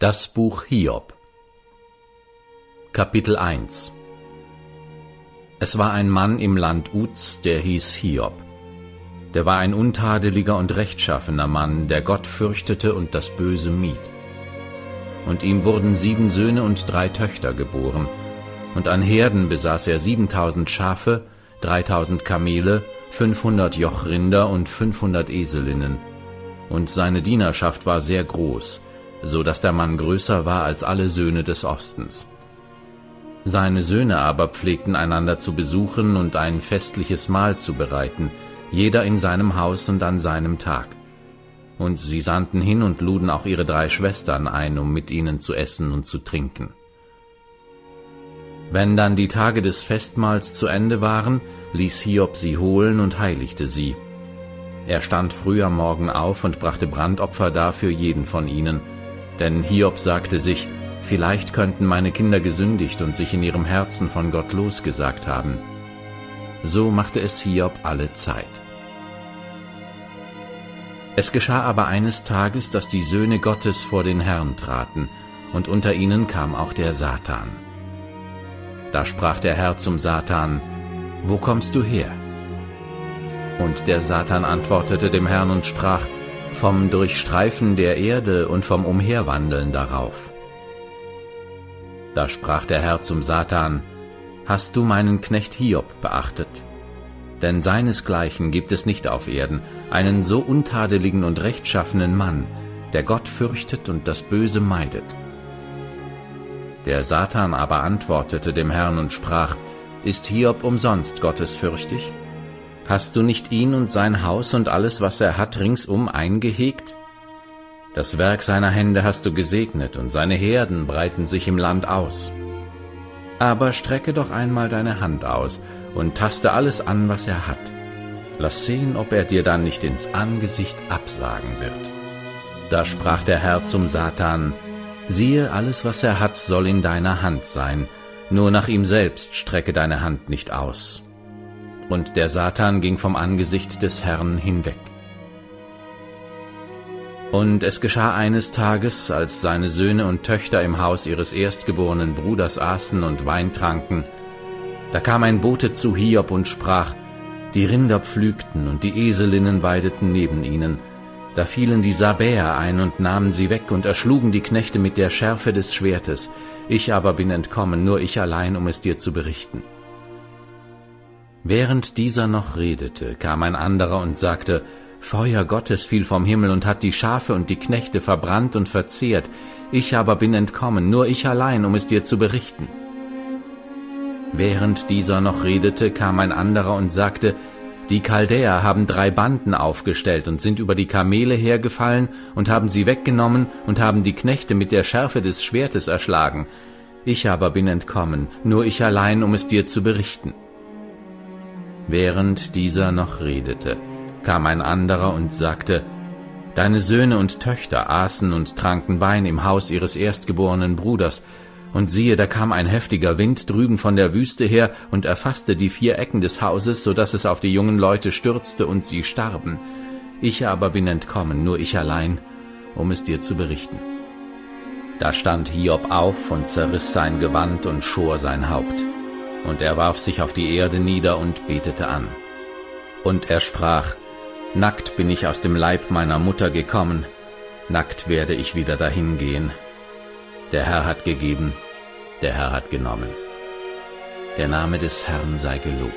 Das Buch Hiob Kapitel 1 Es war ein Mann im Land Uz, der hieß Hiob. Der war ein untadeliger und rechtschaffener Mann, der Gott fürchtete und das Böse mied. Und ihm wurden sieben Söhne und drei Töchter geboren, und an Herden besaß er siebentausend Schafe, dreitausend Kamele, fünfhundert Jochrinder und fünfhundert Eselinnen. Und seine Dienerschaft war sehr groß, so dass der Mann größer war als alle Söhne des Ostens. Seine Söhne aber pflegten einander zu besuchen und ein festliches Mahl zu bereiten, jeder in seinem Haus und an seinem Tag. Und sie sandten hin und luden auch ihre drei Schwestern ein, um mit ihnen zu essen und zu trinken. Wenn dann die Tage des Festmahls zu Ende waren, ließ Hiob sie holen und heiligte sie. Er stand früh am Morgen auf und brachte Brandopfer dar für jeden von ihnen, denn Hiob sagte sich, vielleicht könnten meine Kinder gesündigt und sich in ihrem Herzen von Gott losgesagt haben. So machte es Hiob alle Zeit. Es geschah aber eines Tages, dass die Söhne Gottes vor den Herrn traten, und unter ihnen kam auch der Satan. Da sprach der Herr zum Satan, Wo kommst du her? Und der Satan antwortete dem Herrn und sprach, vom Durchstreifen der Erde und vom Umherwandeln darauf. Da sprach der Herr zum Satan, Hast du meinen Knecht Hiob beachtet? Denn seinesgleichen gibt es nicht auf Erden, einen so untadeligen und rechtschaffenen Mann, der Gott fürchtet und das Böse meidet. Der Satan aber antwortete dem Herrn und sprach, Ist Hiob umsonst gottesfürchtig? Hast du nicht ihn und sein Haus und alles, was er hat, ringsum eingehegt? Das Werk seiner Hände hast du gesegnet, und seine Herden breiten sich im Land aus. Aber strecke doch einmal deine Hand aus und taste alles an, was er hat. Lass sehen, ob er dir dann nicht ins Angesicht absagen wird. Da sprach der Herr zum Satan, siehe, alles, was er hat, soll in deiner Hand sein, nur nach ihm selbst strecke deine Hand nicht aus und der Satan ging vom Angesicht des Herrn hinweg. Und es geschah eines Tages, als seine Söhne und Töchter im Haus ihres erstgeborenen Bruders aßen und Wein tranken, da kam ein Bote zu Hiob und sprach, die Rinder pflügten und die Eselinnen weideten neben ihnen, da fielen die Sabäer ein und nahmen sie weg und erschlugen die Knechte mit der Schärfe des Schwertes, ich aber bin entkommen, nur ich allein, um es dir zu berichten. Während dieser noch redete, kam ein anderer und sagte, Feuer Gottes fiel vom Himmel und hat die Schafe und die Knechte verbrannt und verzehrt, ich aber bin entkommen, nur ich allein, um es dir zu berichten. Während dieser noch redete, kam ein anderer und sagte, die Chaldäer haben drei Banden aufgestellt und sind über die Kamele hergefallen und haben sie weggenommen und haben die Knechte mit der Schärfe des Schwertes erschlagen. Ich aber bin entkommen, nur ich allein, um es dir zu berichten. Während dieser noch redete, kam ein anderer und sagte, Deine Söhne und Töchter aßen und tranken Wein im Haus ihres erstgeborenen Bruders, und siehe, da kam ein heftiger Wind drüben von der Wüste her und erfasste die vier Ecken des Hauses, so dass es auf die jungen Leute stürzte und sie starben. Ich aber bin entkommen, nur ich allein, um es dir zu berichten. Da stand Hiob auf und zerriss sein Gewand und schor sein Haupt. Und er warf sich auf die Erde nieder und betete an. Und er sprach, Nackt bin ich aus dem Leib meiner Mutter gekommen, nackt werde ich wieder dahin gehen. Der Herr hat gegeben, der Herr hat genommen. Der Name des Herrn sei gelobt.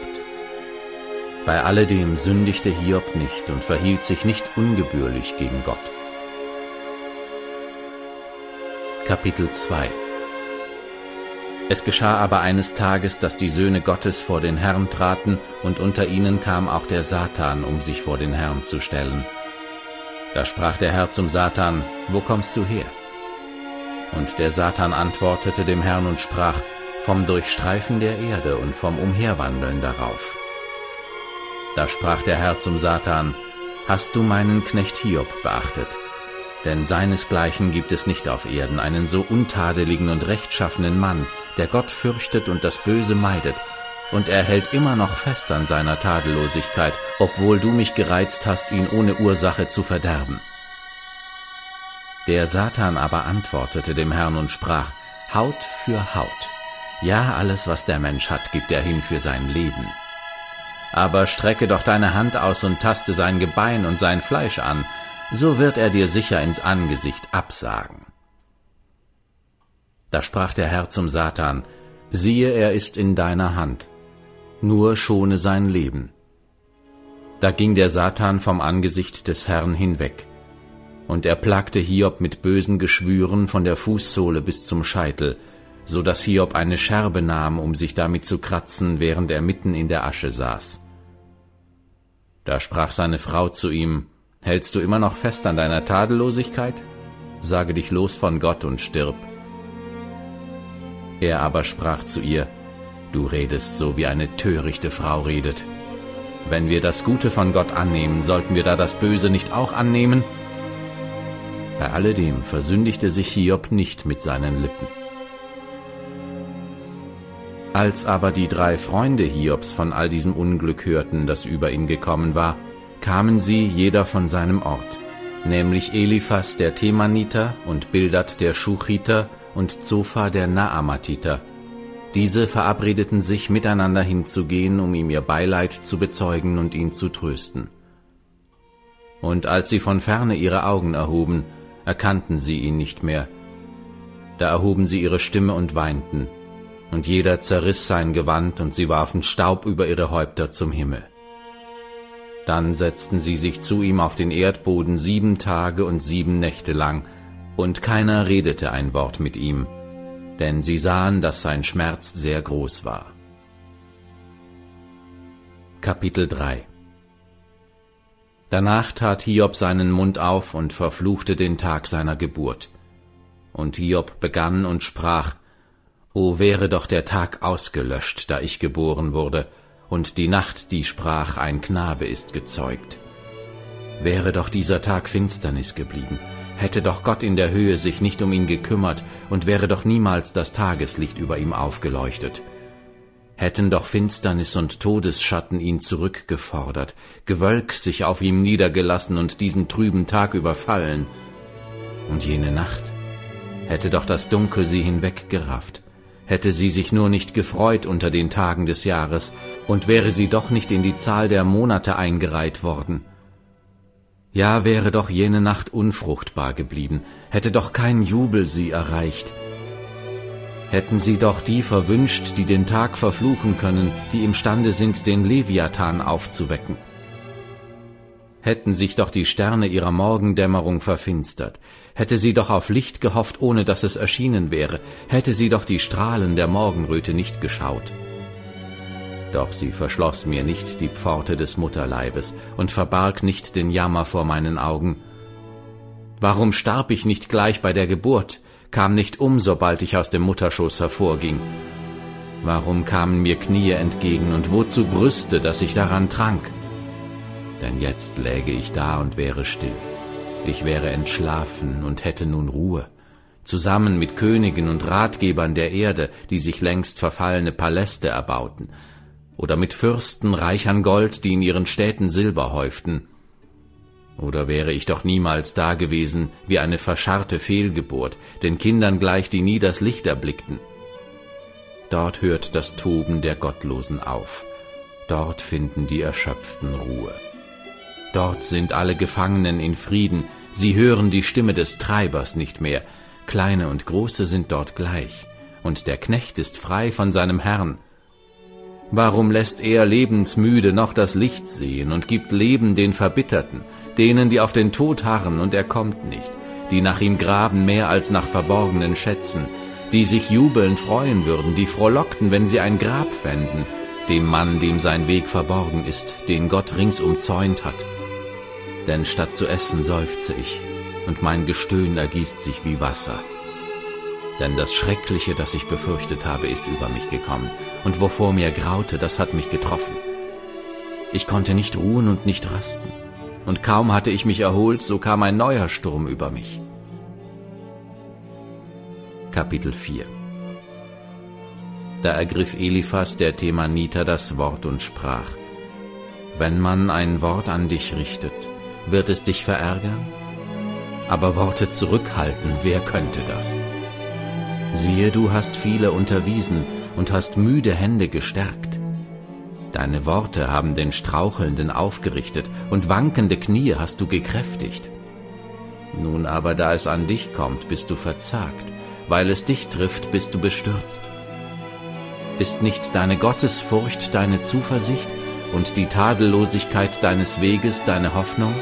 Bei alledem sündigte Hiob nicht und verhielt sich nicht ungebührlich gegen Gott. Kapitel 2 es geschah aber eines Tages, dass die Söhne Gottes vor den Herrn traten, und unter ihnen kam auch der Satan, um sich vor den Herrn zu stellen. Da sprach der Herr zum Satan, Wo kommst du her? Und der Satan antwortete dem Herrn und sprach, Vom Durchstreifen der Erde und vom Umherwandeln darauf. Da sprach der Herr zum Satan, Hast du meinen Knecht Hiob beachtet? Denn seinesgleichen gibt es nicht auf Erden einen so untadeligen und rechtschaffenen Mann, der Gott fürchtet und das Böse meidet, und er hält immer noch fest an seiner Tadellosigkeit, obwohl du mich gereizt hast, ihn ohne Ursache zu verderben. Der Satan aber antwortete dem Herrn und sprach, Haut für Haut. Ja, alles, was der Mensch hat, gibt er hin für sein Leben. Aber strecke doch deine Hand aus und taste sein Gebein und sein Fleisch an, so wird er dir sicher ins Angesicht absagen. Da sprach der Herr zum Satan, siehe, er ist in deiner Hand, nur schone sein Leben. Da ging der Satan vom Angesicht des Herrn hinweg, und er plagte Hiob mit bösen Geschwüren von der Fußsohle bis zum Scheitel, so dass Hiob eine Scherbe nahm, um sich damit zu kratzen, während er mitten in der Asche saß. Da sprach seine Frau zu ihm, Hältst du immer noch fest an deiner Tadellosigkeit? Sage dich los von Gott und stirb. Er aber sprach zu ihr, Du redest so, wie eine törichte Frau redet. Wenn wir das Gute von Gott annehmen, sollten wir da das Böse nicht auch annehmen? Bei alledem versündigte sich Hiob nicht mit seinen Lippen. Als aber die drei Freunde Hiobs von all diesem Unglück hörten, das über ihn gekommen war, kamen sie jeder von seinem Ort, nämlich Eliphas der Themaniter und Bildad der Schuchiter und Zophar der Naamatiter. Diese verabredeten sich, miteinander hinzugehen, um ihm ihr Beileid zu bezeugen und ihn zu trösten. Und als sie von ferne ihre Augen erhoben, erkannten sie ihn nicht mehr. Da erhoben sie ihre Stimme und weinten, und jeder zerriss sein Gewand, und sie warfen Staub über ihre Häupter zum Himmel. Dann setzten sie sich zu ihm auf den Erdboden sieben Tage und sieben Nächte lang, und keiner redete ein Wort mit ihm, denn sie sahen, dass sein Schmerz sehr groß war. Kapitel 3 Danach tat Hiob seinen Mund auf und verfluchte den Tag seiner Geburt. Und Hiob begann und sprach, O wäre doch der Tag ausgelöscht, da ich geboren wurde, und die Nacht, die sprach, ein Knabe ist gezeugt. Wäre doch dieser Tag Finsternis geblieben, hätte doch Gott in der Höhe sich nicht um ihn gekümmert und wäre doch niemals das Tageslicht über ihm aufgeleuchtet. Hätten doch Finsternis und Todesschatten ihn zurückgefordert, Gewölk sich auf ihm niedergelassen und diesen trüben Tag überfallen. Und jene Nacht hätte doch das Dunkel sie hinweggerafft, hätte sie sich nur nicht gefreut unter den Tagen des Jahres, und wäre sie doch nicht in die Zahl der Monate eingereiht worden. Ja, wäre doch jene Nacht unfruchtbar geblieben, hätte doch kein Jubel sie erreicht. Hätten sie doch die verwünscht, die den Tag verfluchen können, die imstande sind, den Leviathan aufzuwecken. Hätten sich doch die Sterne ihrer Morgendämmerung verfinstert, hätte sie doch auf Licht gehofft, ohne dass es erschienen wäre, hätte sie doch die Strahlen der Morgenröte nicht geschaut. Doch sie verschloss mir nicht die Pforte des Mutterleibes und verbarg nicht den Jammer vor meinen Augen. Warum starb ich nicht gleich bei der Geburt, kam nicht um, sobald ich aus dem Mutterschoß hervorging? Warum kamen mir Knie entgegen und wozu Brüste, dass ich daran trank? Denn jetzt läge ich da und wäre still ich wäre entschlafen und hätte nun Ruhe, zusammen mit Königen und Ratgebern der Erde, die sich längst verfallene Paläste erbauten, oder mit Fürsten reich an Gold, die in ihren Städten Silber häuften. Oder wäre ich doch niemals da gewesen wie eine verscharrte Fehlgeburt, den Kindern gleich, die nie das Licht erblickten. Dort hört das Toben der Gottlosen auf, dort finden die Erschöpften Ruhe. Dort sind alle Gefangenen in Frieden, sie hören die Stimme des Treibers nicht mehr, kleine und große sind dort gleich, und der Knecht ist frei von seinem Herrn. Warum lässt er lebensmüde noch das Licht sehen und gibt Leben den Verbitterten, denen, die auf den Tod harren und er kommt nicht, die nach ihm graben mehr als nach verborgenen Schätzen, die sich jubelnd freuen würden, die frohlockten, wenn sie ein Grab fänden, dem Mann, dem sein Weg verborgen ist, den Gott rings umzäunt hat, denn statt zu essen seufze ich, und mein Gestöhn ergießt sich wie Wasser. Denn das Schreckliche, das ich befürchtet habe, ist über mich gekommen, und wovor mir graute, das hat mich getroffen. Ich konnte nicht ruhen und nicht rasten, und kaum hatte ich mich erholt, so kam ein neuer Sturm über mich. Kapitel 4 Da ergriff Eliphas der Themaniter das Wort und sprach, Wenn man ein Wort an dich richtet, wird es dich verärgern? aber Worte zurückhalten, wer könnte das? Siehe, du hast viele unterwiesen und hast müde Hände gestärkt. Deine Worte haben den Strauchelnden aufgerichtet und wankende Knie hast du gekräftigt. Nun aber, da es an dich kommt, bist du verzagt, weil es dich trifft, bist du bestürzt. Ist nicht deine Gottesfurcht deine Zuversicht und die Tadellosigkeit deines Weges deine Hoffnung?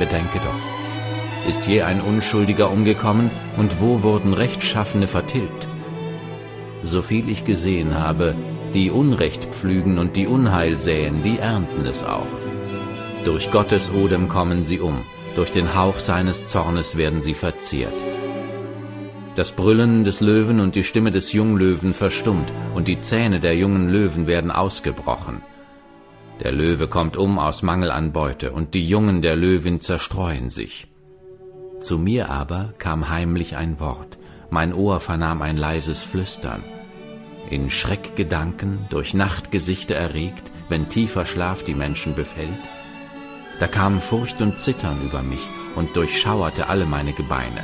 Bedenke doch, ist je ein Unschuldiger umgekommen und wo wurden Rechtschaffene vertilgt? So viel ich gesehen habe, die Unrecht pflügen und die Unheil säen, die ernten es auch. Durch Gottes Odem kommen sie um, durch den Hauch seines Zornes werden sie verzehrt. Das Brüllen des Löwen und die Stimme des Junglöwen verstummt, und die Zähne der jungen Löwen werden ausgebrochen. Der Löwe kommt um aus Mangel an Beute, und die Jungen der Löwin zerstreuen sich. Zu mir aber kam heimlich ein Wort, mein Ohr vernahm ein leises Flüstern. In Schreckgedanken, durch Nachtgesichte erregt, wenn tiefer Schlaf die Menschen befällt, da kam Furcht und Zittern über mich und durchschauerte alle meine Gebeine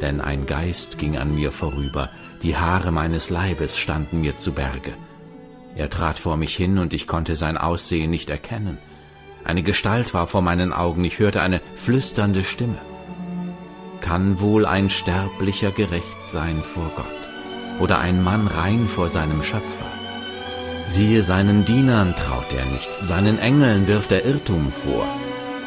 denn ein Geist ging an mir vorüber, die Haare meines Leibes standen mir zu Berge. Er trat vor mich hin, und ich konnte sein Aussehen nicht erkennen. Eine Gestalt war vor meinen Augen, ich hörte eine flüsternde Stimme. Kann wohl ein Sterblicher gerecht sein vor Gott, oder ein Mann rein vor seinem Schöpfer? Siehe, seinen Dienern traut er nicht, seinen Engeln wirft er Irrtum vor,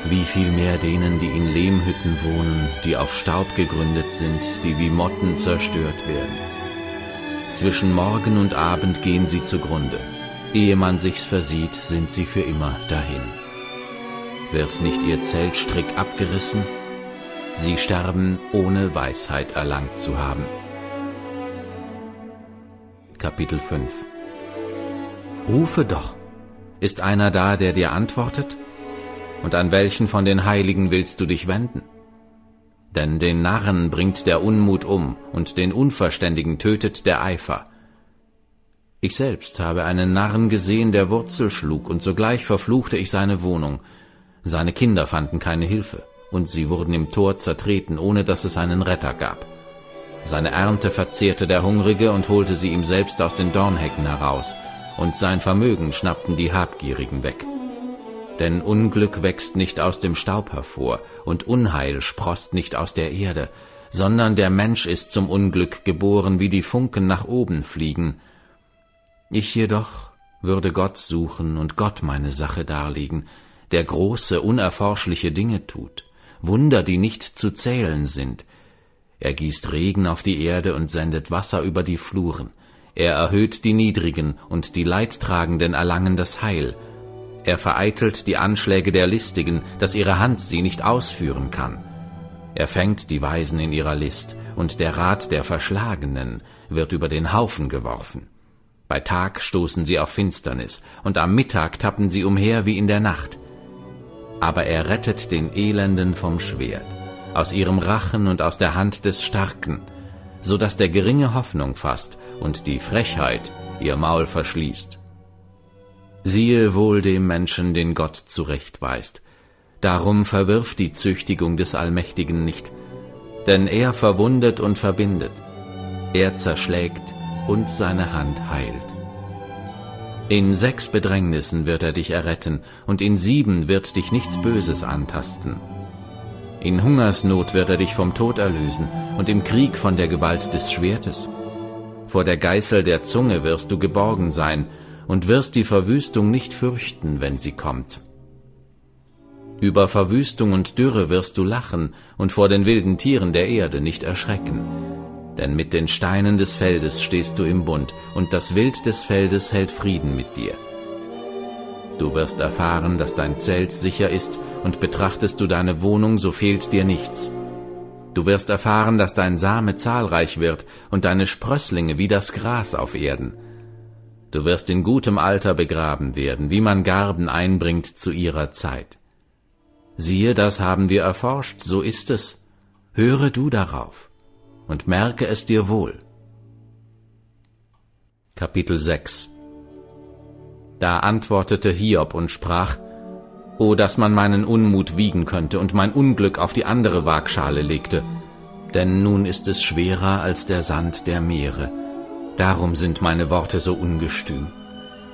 wie viel mehr denen, die in Lehmhütten wohnen, die auf Staub gegründet sind, die wie Motten zerstört werden. Zwischen Morgen und Abend gehen sie zugrunde, ehe man sich's versieht, sind sie für immer dahin. Wird nicht ihr Zeltstrick abgerissen? Sie sterben, ohne Weisheit erlangt zu haben. Kapitel 5 Rufe doch! Ist einer da, der dir antwortet? und an welchen von den Heiligen willst du dich wenden? Denn den Narren bringt der Unmut um, und den Unverständigen tötet der Eifer. Ich selbst habe einen Narren gesehen, der Wurzel schlug, und sogleich verfluchte ich seine Wohnung. Seine Kinder fanden keine Hilfe, und sie wurden im Tor zertreten, ohne dass es einen Retter gab. Seine Ernte verzehrte der Hungrige und holte sie ihm selbst aus den Dornhecken heraus, und sein Vermögen schnappten die Habgierigen weg. Denn Unglück wächst nicht aus dem Staub hervor, und Unheil sproßt nicht aus der Erde, sondern der Mensch ist zum Unglück geboren, wie die Funken nach oben fliegen. Ich jedoch würde Gott suchen und Gott meine Sache darlegen, der große, unerforschliche Dinge tut, Wunder, die nicht zu zählen sind. Er gießt Regen auf die Erde und sendet Wasser über die Fluren. Er erhöht die Niedrigen, und die Leidtragenden erlangen das Heil. Er vereitelt die Anschläge der Listigen, dass ihre Hand sie nicht ausführen kann. Er fängt die Weisen in ihrer List, und der Rat der Verschlagenen wird über den Haufen geworfen. Bei Tag stoßen sie auf Finsternis, und am Mittag tappen sie umher wie in der Nacht. Aber er rettet den Elenden vom Schwert, aus ihrem Rachen und aus der Hand des Starken, so dass der Geringe Hoffnung fasst und die Frechheit ihr Maul verschließt. Siehe wohl dem Menschen, den Gott zurechtweist. Darum verwirf die Züchtigung des Allmächtigen nicht, denn er verwundet und verbindet, er zerschlägt und seine Hand heilt. In sechs Bedrängnissen wird er dich erretten, und in sieben wird dich nichts Böses antasten. In Hungersnot wird er dich vom Tod erlösen, und im Krieg von der Gewalt des Schwertes. Vor der Geißel der Zunge wirst du geborgen sein, und wirst die Verwüstung nicht fürchten, wenn sie kommt. Über Verwüstung und Dürre wirst du lachen und vor den wilden Tieren der Erde nicht erschrecken. Denn mit den Steinen des Feldes stehst du im Bund, und das Wild des Feldes hält Frieden mit dir. Du wirst erfahren, dass dein Zelt sicher ist, und betrachtest du deine Wohnung, so fehlt dir nichts. Du wirst erfahren, dass dein Same zahlreich wird und deine Sprösslinge wie das Gras auf Erden. Du wirst in gutem Alter begraben werden, wie man Garben einbringt zu ihrer Zeit. Siehe, das haben wir erforscht, so ist es. Höre du darauf und merke es dir wohl. Kapitel 6 Da antwortete Hiob und sprach, O, dass man meinen Unmut wiegen könnte und mein Unglück auf die andere Waagschale legte. Denn nun ist es schwerer als der Sand der Meere. Darum sind meine Worte so ungestüm.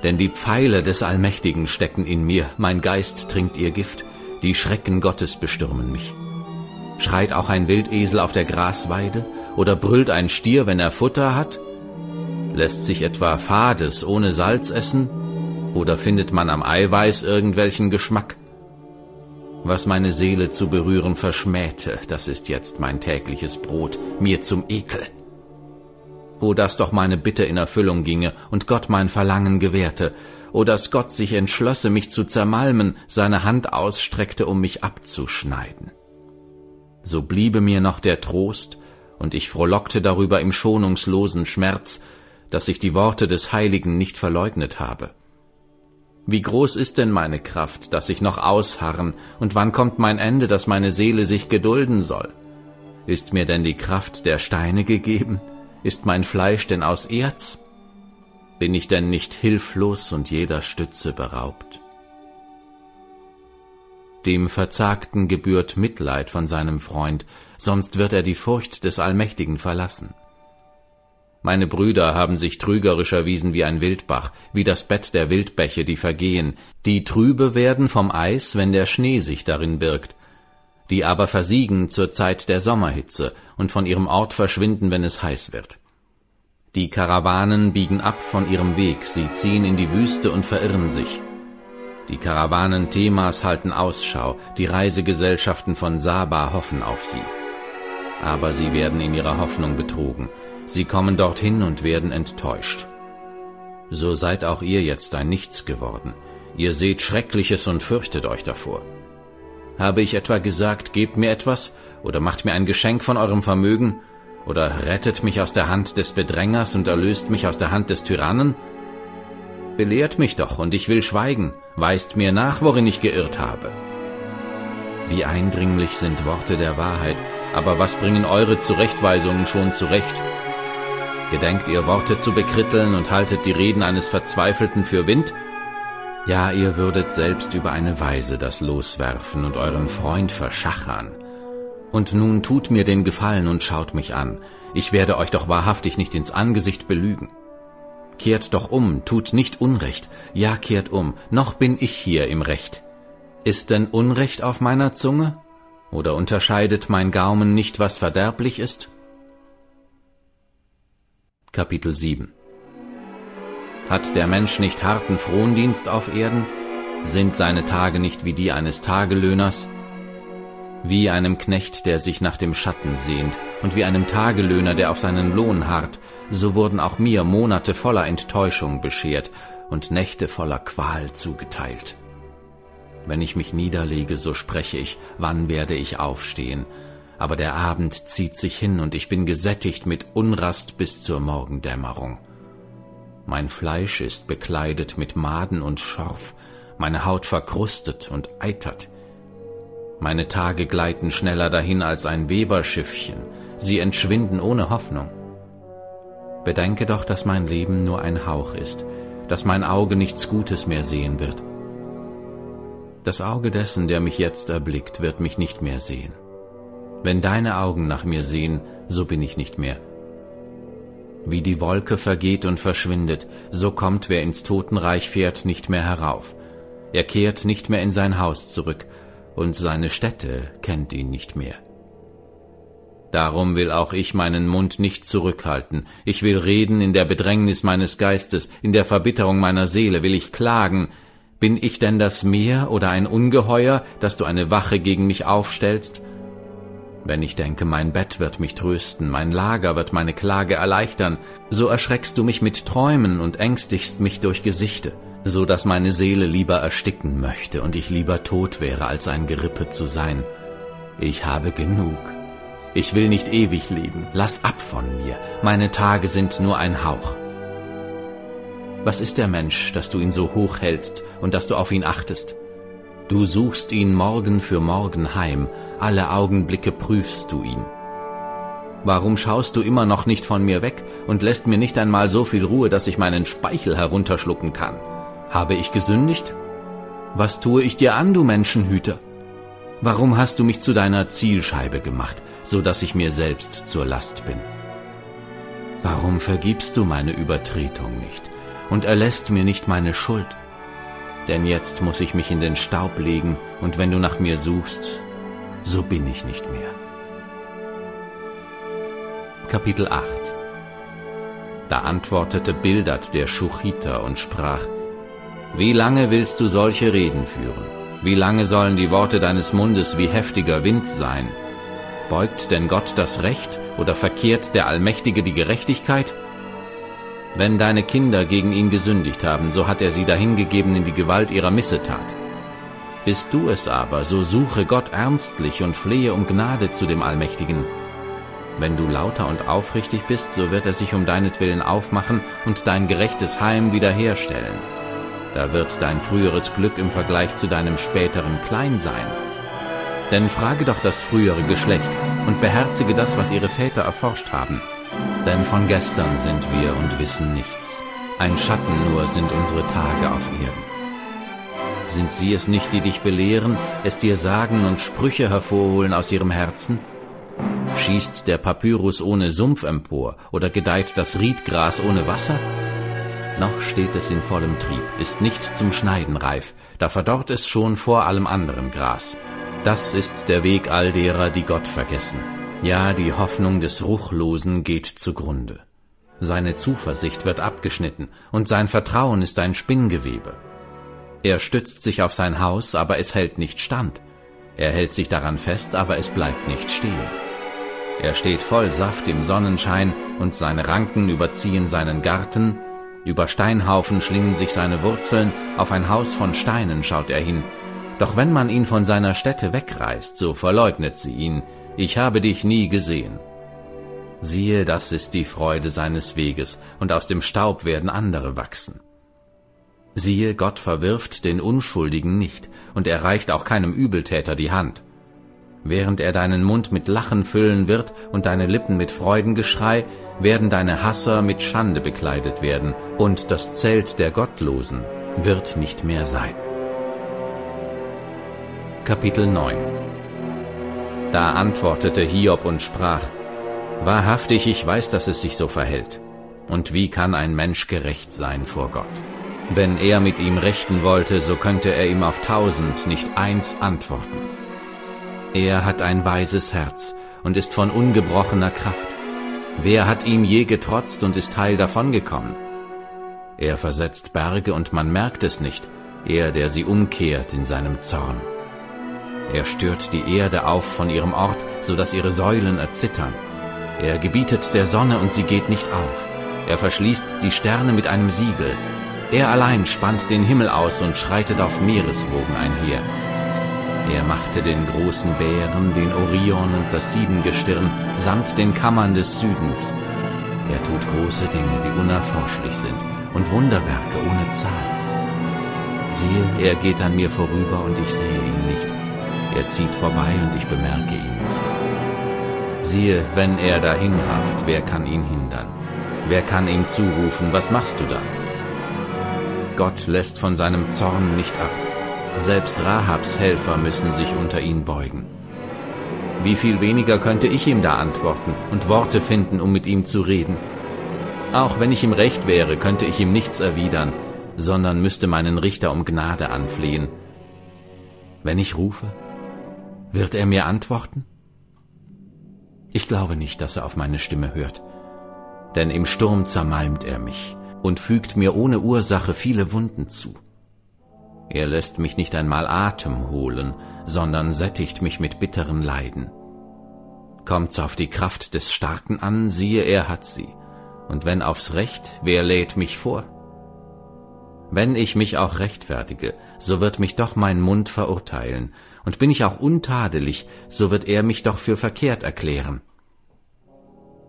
Denn die Pfeile des Allmächtigen stecken in mir, mein Geist trinkt ihr Gift, die Schrecken Gottes bestürmen mich. Schreit auch ein Wildesel auf der Grasweide, oder brüllt ein Stier, wenn er Futter hat? Lässt sich etwa Fades ohne Salz essen? Oder findet man am Eiweiß irgendwelchen Geschmack? Was meine Seele zu berühren verschmähte, das ist jetzt mein tägliches Brot, mir zum Ekel. O dass doch meine Bitte in Erfüllung ginge und Gott mein Verlangen gewährte, o dass Gott sich entschlösse, mich zu zermalmen, seine Hand ausstreckte, um mich abzuschneiden. So bliebe mir noch der Trost, und ich frohlockte darüber im schonungslosen Schmerz, dass ich die Worte des Heiligen nicht verleugnet habe. Wie groß ist denn meine Kraft, dass ich noch ausharren, und wann kommt mein Ende, dass meine Seele sich gedulden soll? Ist mir denn die Kraft der Steine gegeben? Ist mein Fleisch denn aus Erz? Bin ich denn nicht hilflos und jeder Stütze beraubt? Dem Verzagten gebührt Mitleid von seinem Freund, sonst wird er die Furcht des Allmächtigen verlassen. Meine Brüder haben sich trügerisch erwiesen wie ein Wildbach, wie das Bett der Wildbäche, die vergehen, die trübe werden vom Eis, wenn der Schnee sich darin birgt, die aber versiegen zur Zeit der Sommerhitze und von ihrem Ort verschwinden, wenn es heiß wird. Die Karawanen biegen ab von ihrem Weg, sie ziehen in die Wüste und verirren sich. Die Karawanen Themas halten Ausschau, die Reisegesellschaften von Saba hoffen auf sie. Aber sie werden in ihrer Hoffnung betrogen, Sie kommen dorthin und werden enttäuscht. So seid auch ihr jetzt ein Nichts geworden. Ihr seht Schreckliches und fürchtet euch davor. Habe ich etwa gesagt, gebt mir etwas oder macht mir ein Geschenk von eurem Vermögen oder rettet mich aus der Hand des Bedrängers und erlöst mich aus der Hand des Tyrannen? Belehrt mich doch, und ich will schweigen, weist mir nach, worin ich geirrt habe. Wie eindringlich sind Worte der Wahrheit, aber was bringen eure Zurechtweisungen schon zurecht? Gedenkt ihr Worte zu bekritteln und haltet die Reden eines Verzweifelten für Wind? Ja, ihr würdet selbst über eine Weise das loswerfen und euren Freund verschachern. Und nun tut mir den Gefallen und schaut mich an. Ich werde euch doch wahrhaftig nicht ins Angesicht belügen. Kehrt doch um, tut nicht Unrecht. Ja, kehrt um, noch bin ich hier im Recht. Ist denn Unrecht auf meiner Zunge? Oder unterscheidet mein Gaumen nicht, was verderblich ist? Kapitel 7 Hat der Mensch nicht harten Frondienst auf Erden? Sind seine Tage nicht wie die eines Tagelöhners? Wie einem Knecht, der sich nach dem Schatten sehnt, und wie einem Tagelöhner, der auf seinen Lohn harrt, so wurden auch mir Monate voller Enttäuschung beschert und Nächte voller Qual zugeteilt. Wenn ich mich niederlege, so spreche ich, wann werde ich aufstehen, aber der Abend zieht sich hin und ich bin gesättigt mit Unrast bis zur Morgendämmerung. Mein Fleisch ist bekleidet mit Maden und Schorf, meine Haut verkrustet und eitert. Meine Tage gleiten schneller dahin als ein Weberschiffchen, sie entschwinden ohne Hoffnung. Bedenke doch, dass mein Leben nur ein Hauch ist, dass mein Auge nichts Gutes mehr sehen wird. Das Auge dessen, der mich jetzt erblickt, wird mich nicht mehr sehen. Wenn deine Augen nach mir sehen, so bin ich nicht mehr. Wie die Wolke vergeht und verschwindet, so kommt wer ins Totenreich fährt nicht mehr herauf. Er kehrt nicht mehr in sein Haus zurück, und seine Stätte kennt ihn nicht mehr. Darum will auch ich meinen Mund nicht zurückhalten. Ich will reden in der Bedrängnis meines Geistes, in der Verbitterung meiner Seele will ich klagen. Bin ich denn das Meer oder ein Ungeheuer, dass du eine Wache gegen mich aufstellst? Wenn ich denke, mein Bett wird mich trösten, mein Lager wird meine Klage erleichtern, so erschreckst du mich mit Träumen und ängstigst mich durch Gesichte, so dass meine Seele lieber ersticken möchte und ich lieber tot wäre, als ein Gerippe zu sein. Ich habe genug. Ich will nicht ewig leben, lass ab von mir, meine Tage sind nur ein Hauch. Was ist der Mensch, dass du ihn so hoch hältst und dass du auf ihn achtest? Du suchst ihn Morgen für Morgen heim, alle Augenblicke prüfst du ihn. Warum schaust du immer noch nicht von mir weg und lässt mir nicht einmal so viel Ruhe, dass ich meinen Speichel herunterschlucken kann? Habe ich gesündigt? Was tue ich dir an, du Menschenhüter? Warum hast du mich zu deiner Zielscheibe gemacht, so dass ich mir selbst zur Last bin? Warum vergibst du meine Übertretung nicht und erlässt mir nicht meine Schuld? Denn jetzt muss ich mich in den Staub legen, und wenn du nach mir suchst, so bin ich nicht mehr. Kapitel 8 Da antwortete Bildad der Schuchiter und sprach, Wie lange willst du solche Reden führen? Wie lange sollen die Worte deines Mundes wie heftiger Wind sein? Beugt denn Gott das Recht oder verkehrt der Allmächtige die Gerechtigkeit? Wenn deine Kinder gegen ihn gesündigt haben, so hat er sie dahingegeben in die Gewalt ihrer Missetat. Bist du es aber, so suche Gott ernstlich und flehe um Gnade zu dem Allmächtigen. Wenn du lauter und aufrichtig bist, so wird er sich um deinetwillen aufmachen und dein gerechtes Heim wiederherstellen. Da wird dein früheres Glück im Vergleich zu deinem späteren klein sein. Denn frage doch das frühere Geschlecht und beherzige das, was ihre Väter erforscht haben. Denn von gestern sind wir und wissen nichts. Ein Schatten nur sind unsere Tage auf Erden. Sind sie es nicht, die dich belehren, es dir sagen und Sprüche hervorholen aus ihrem Herzen? Schießt der Papyrus ohne Sumpf empor oder gedeiht das Riedgras ohne Wasser? Noch steht es in vollem Trieb, ist nicht zum Schneiden reif, da verdorrt es schon vor allem anderem Gras. Das ist der Weg all derer, die Gott vergessen. Ja, die Hoffnung des Ruchlosen geht zugrunde. Seine Zuversicht wird abgeschnitten, und sein Vertrauen ist ein Spinngewebe. Er stützt sich auf sein Haus, aber es hält nicht stand. Er hält sich daran fest, aber es bleibt nicht stehen. Er steht voll Saft im Sonnenschein, und seine Ranken überziehen seinen Garten, über Steinhaufen schlingen sich seine Wurzeln, auf ein Haus von Steinen schaut er hin. Doch wenn man ihn von seiner Stätte wegreißt, so verleugnet sie ihn, ich habe dich nie gesehen. Siehe, das ist die Freude seines Weges, und aus dem Staub werden andere wachsen. Siehe, Gott verwirft den Unschuldigen nicht, und er reicht auch keinem Übeltäter die Hand. Während er deinen Mund mit Lachen füllen wird und deine Lippen mit Freudengeschrei, werden deine Hasser mit Schande bekleidet werden, und das Zelt der Gottlosen wird nicht mehr sein. Kapitel 9 Da antwortete Hiob und sprach, Wahrhaftig, ich weiß, dass es sich so verhält. Und wie kann ein Mensch gerecht sein vor Gott? Wenn er mit ihm rechten wollte, so könnte er ihm auf tausend nicht eins antworten. Er hat ein weises Herz und ist von ungebrochener Kraft. Wer hat ihm je getrotzt und ist heil davongekommen? Er versetzt Berge und man merkt es nicht, er, der sie umkehrt in seinem Zorn. Er stört die Erde auf von ihrem Ort, so dass ihre Säulen erzittern. Er gebietet der Sonne und sie geht nicht auf. Er verschließt die Sterne mit einem Siegel. Er allein spannt den Himmel aus und schreitet auf Meereswogen einher. Er machte den großen Bären, den Orion und das Siebengestirn samt den Kammern des Südens. Er tut große Dinge, die unerforschlich sind, und Wunderwerke ohne Zahl. Siehe, er geht an mir vorüber und ich sehe ihn nicht. Er zieht vorbei und ich bemerke ihn nicht. Siehe, wenn er dahin rafft, wer kann ihn hindern? Wer kann ihm zurufen, was machst du da? Gott lässt von seinem Zorn nicht ab selbst Rahabs Helfer müssen sich unter ihn beugen. Wie viel weniger könnte ich ihm da antworten und Worte finden, um mit ihm zu reden? Auch wenn ich ihm recht wäre, könnte ich ihm nichts erwidern, sondern müsste meinen Richter um Gnade anflehen. Wenn ich rufe, wird er mir antworten? Ich glaube nicht, dass er auf meine Stimme hört, denn im Sturm zermalmt er mich und fügt mir ohne Ursache viele Wunden zu. Er lässt mich nicht einmal Atem holen, sondern sättigt mich mit bitteren Leiden. Kommt's auf die Kraft des Starken an, siehe, er hat sie. Und wenn aufs Recht, wer lädt mich vor? Wenn ich mich auch rechtfertige, so wird mich doch mein Mund verurteilen, und bin ich auch untadelig, so wird er mich doch für verkehrt erklären.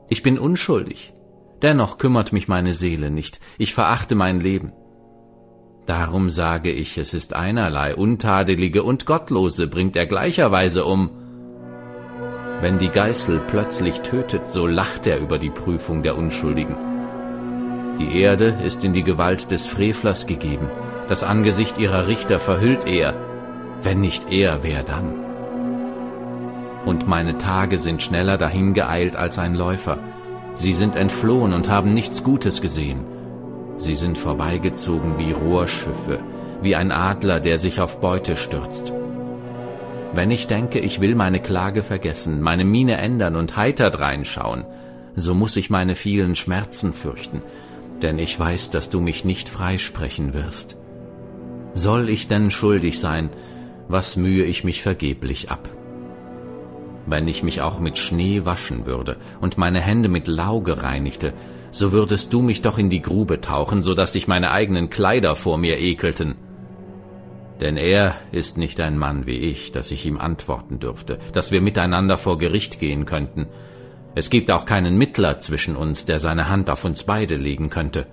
Ich bin unschuldig, dennoch kümmert mich meine Seele nicht, ich verachte mein Leben. Darum sage ich, es ist einerlei, Untadelige und Gottlose bringt er gleicherweise um. Wenn die Geißel plötzlich tötet, so lacht er über die Prüfung der Unschuldigen. Die Erde ist in die Gewalt des Frevlers gegeben, Das Angesicht ihrer Richter verhüllt er. Wenn nicht er, wer dann? Und meine Tage sind schneller dahingeeilt als ein Läufer. Sie sind entflohen und haben nichts Gutes gesehen. Sie sind vorbeigezogen wie Rohrschiffe, wie ein Adler, der sich auf Beute stürzt. Wenn ich denke, ich will meine Klage vergessen, meine Miene ändern und heiter dreinschauen, so muss ich meine vielen Schmerzen fürchten, denn ich weiß, dass du mich nicht freisprechen wirst. Soll ich denn schuldig sein, was mühe ich mich vergeblich ab? Wenn ich mich auch mit Schnee waschen würde und meine Hände mit Lauge reinigte, so würdest du mich doch in die Grube tauchen, so dass sich meine eigenen Kleider vor mir ekelten. Denn er ist nicht ein Mann wie ich, dass ich ihm antworten dürfte, dass wir miteinander vor Gericht gehen könnten. Es gibt auch keinen Mittler zwischen uns, der seine Hand auf uns beide legen könnte.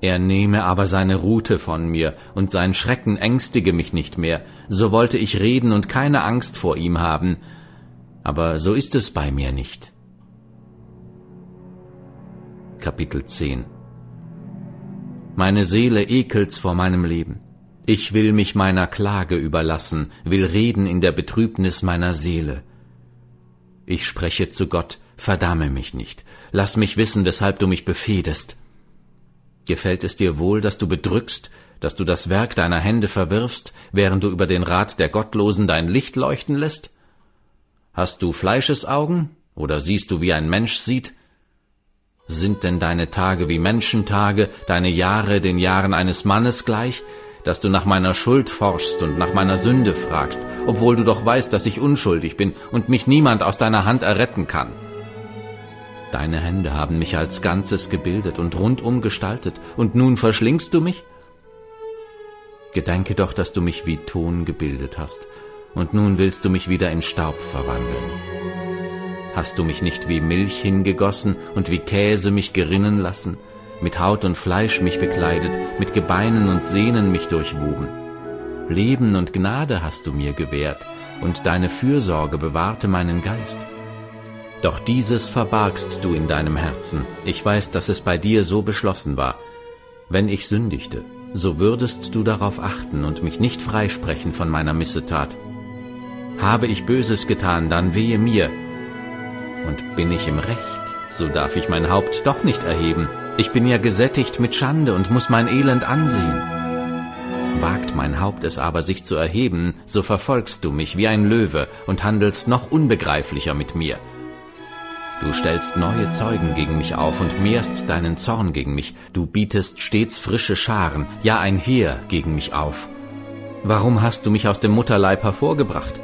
Er nehme aber seine Rute von mir, und sein Schrecken ängstige mich nicht mehr, so wollte ich reden und keine Angst vor ihm haben, aber so ist es bei mir nicht. Kapitel 10 Meine Seele ekelt's vor meinem Leben. Ich will mich meiner Klage überlassen, will reden in der Betrübnis meiner Seele. Ich spreche zu Gott, verdamme mich nicht, lass mich wissen, weshalb du mich befehdest. Gefällt es dir wohl, dass du bedrückst, dass du das Werk deiner Hände verwirfst, während du über den Rat der Gottlosen dein Licht leuchten lässt? Hast du Fleischesaugen, oder siehst du, wie ein Mensch sieht? Sind denn deine Tage wie Menschentage, deine Jahre den Jahren eines Mannes gleich, dass du nach meiner Schuld forschst und nach meiner Sünde fragst, obwohl du doch weißt, dass ich unschuldig bin und mich niemand aus deiner Hand erretten kann. Deine Hände haben mich als Ganzes gebildet und rundum gestaltet, und nun verschlingst du mich? Gedenke doch, dass du mich wie Ton gebildet hast, und nun willst du mich wieder in Staub verwandeln. Hast du mich nicht wie Milch hingegossen und wie Käse mich gerinnen lassen, mit Haut und Fleisch mich bekleidet, mit Gebeinen und Sehnen mich durchwoben. Leben und Gnade hast du mir gewährt, und deine Fürsorge bewahrte meinen Geist. Doch dieses verbargst du in deinem Herzen. Ich weiß, dass es bei dir so beschlossen war. Wenn ich sündigte, so würdest du darauf achten und mich nicht freisprechen von meiner Missetat. Habe ich Böses getan, dann wehe mir. Und bin ich im Recht, so darf ich mein Haupt doch nicht erheben, ich bin ja gesättigt mit Schande und muss mein Elend ansehen. Wagt mein Haupt es aber sich zu erheben, so verfolgst du mich wie ein Löwe und handelst noch unbegreiflicher mit mir. Du stellst neue Zeugen gegen mich auf und mehrst deinen Zorn gegen mich, du bietest stets frische Scharen, ja ein Heer gegen mich auf. Warum hast du mich aus dem Mutterleib hervorgebracht?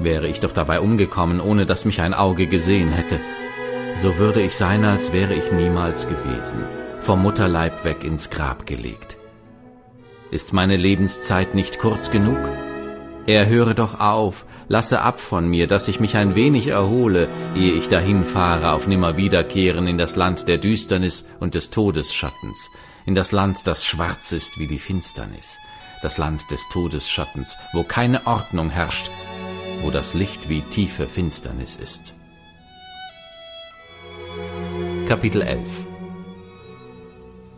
Wäre ich doch dabei umgekommen, ohne dass mich ein Auge gesehen hätte so würde ich sein, als wäre ich niemals gewesen, vom Mutterleib weg ins Grab gelegt. Ist meine Lebenszeit nicht kurz genug? Er höre doch auf, lasse ab von mir, dass ich mich ein wenig erhole, ehe ich dahin fahre auf Nimmerwiederkehren in das Land der Düsternis und des Todesschattens, in das Land, das schwarz ist wie die Finsternis, das Land des Todesschattens, wo keine Ordnung herrscht, wo das Licht wie tiefe Finsternis ist. Kapitel 11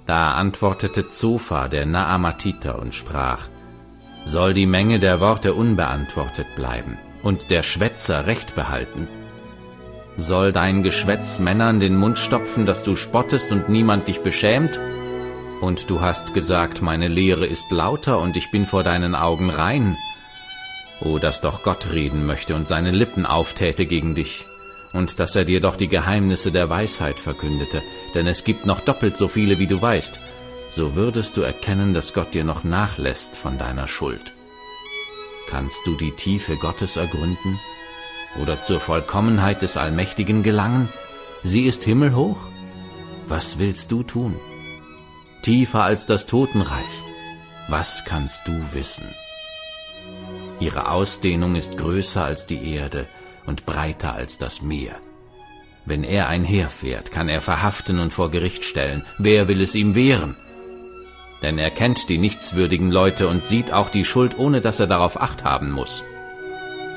Da antwortete Zophar, der Naamatiter, und sprach, Soll die Menge der Worte unbeantwortet bleiben und der Schwätzer Recht behalten? Soll dein Geschwätz Männern den Mund stopfen, dass du spottest und niemand dich beschämt? Und du hast gesagt, meine Lehre ist lauter und ich bin vor deinen Augen rein. O, dass doch Gott reden möchte und seine Lippen auftäte gegen dich und dass er dir doch die Geheimnisse der Weisheit verkündete, denn es gibt noch doppelt so viele, wie du weißt, so würdest du erkennen, dass Gott dir noch nachlässt von deiner Schuld. Kannst du die Tiefe Gottes ergründen oder zur Vollkommenheit des Allmächtigen gelangen? Sie ist himmelhoch. Was willst du tun? Tiefer als das Totenreich. Was kannst du wissen? Ihre Ausdehnung ist größer als die Erde, und breiter als das Meer. Wenn er einherfährt, kann er verhaften und vor Gericht stellen. Wer will es ihm wehren? Denn er kennt die nichtswürdigen Leute und sieht auch die Schuld, ohne dass er darauf acht haben muss.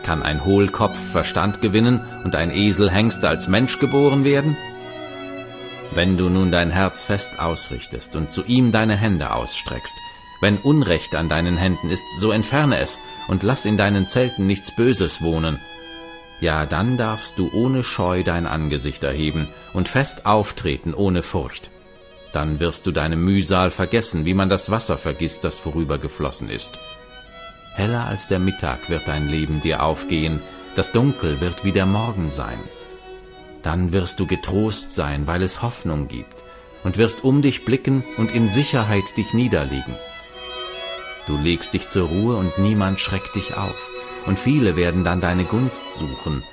Kann ein Hohlkopf Verstand gewinnen und ein Eselhengst als Mensch geboren werden? Wenn du nun dein Herz fest ausrichtest und zu ihm deine Hände ausstreckst, Wenn Unrecht an deinen Händen ist, so entferne es und lass in deinen Zelten nichts Böses wohnen. Ja, dann darfst du ohne Scheu dein Angesicht erheben und fest auftreten ohne Furcht. Dann wirst du deine Mühsal vergessen, wie man das Wasser vergisst, das vorübergeflossen ist. Heller als der Mittag wird dein Leben dir aufgehen, das Dunkel wird wie der Morgen sein. Dann wirst du getrost sein, weil es Hoffnung gibt, und wirst um dich blicken und in Sicherheit dich niederlegen. Du legst dich zur Ruhe und niemand schreckt dich auf, und viele werden dann deine Gunst suchen.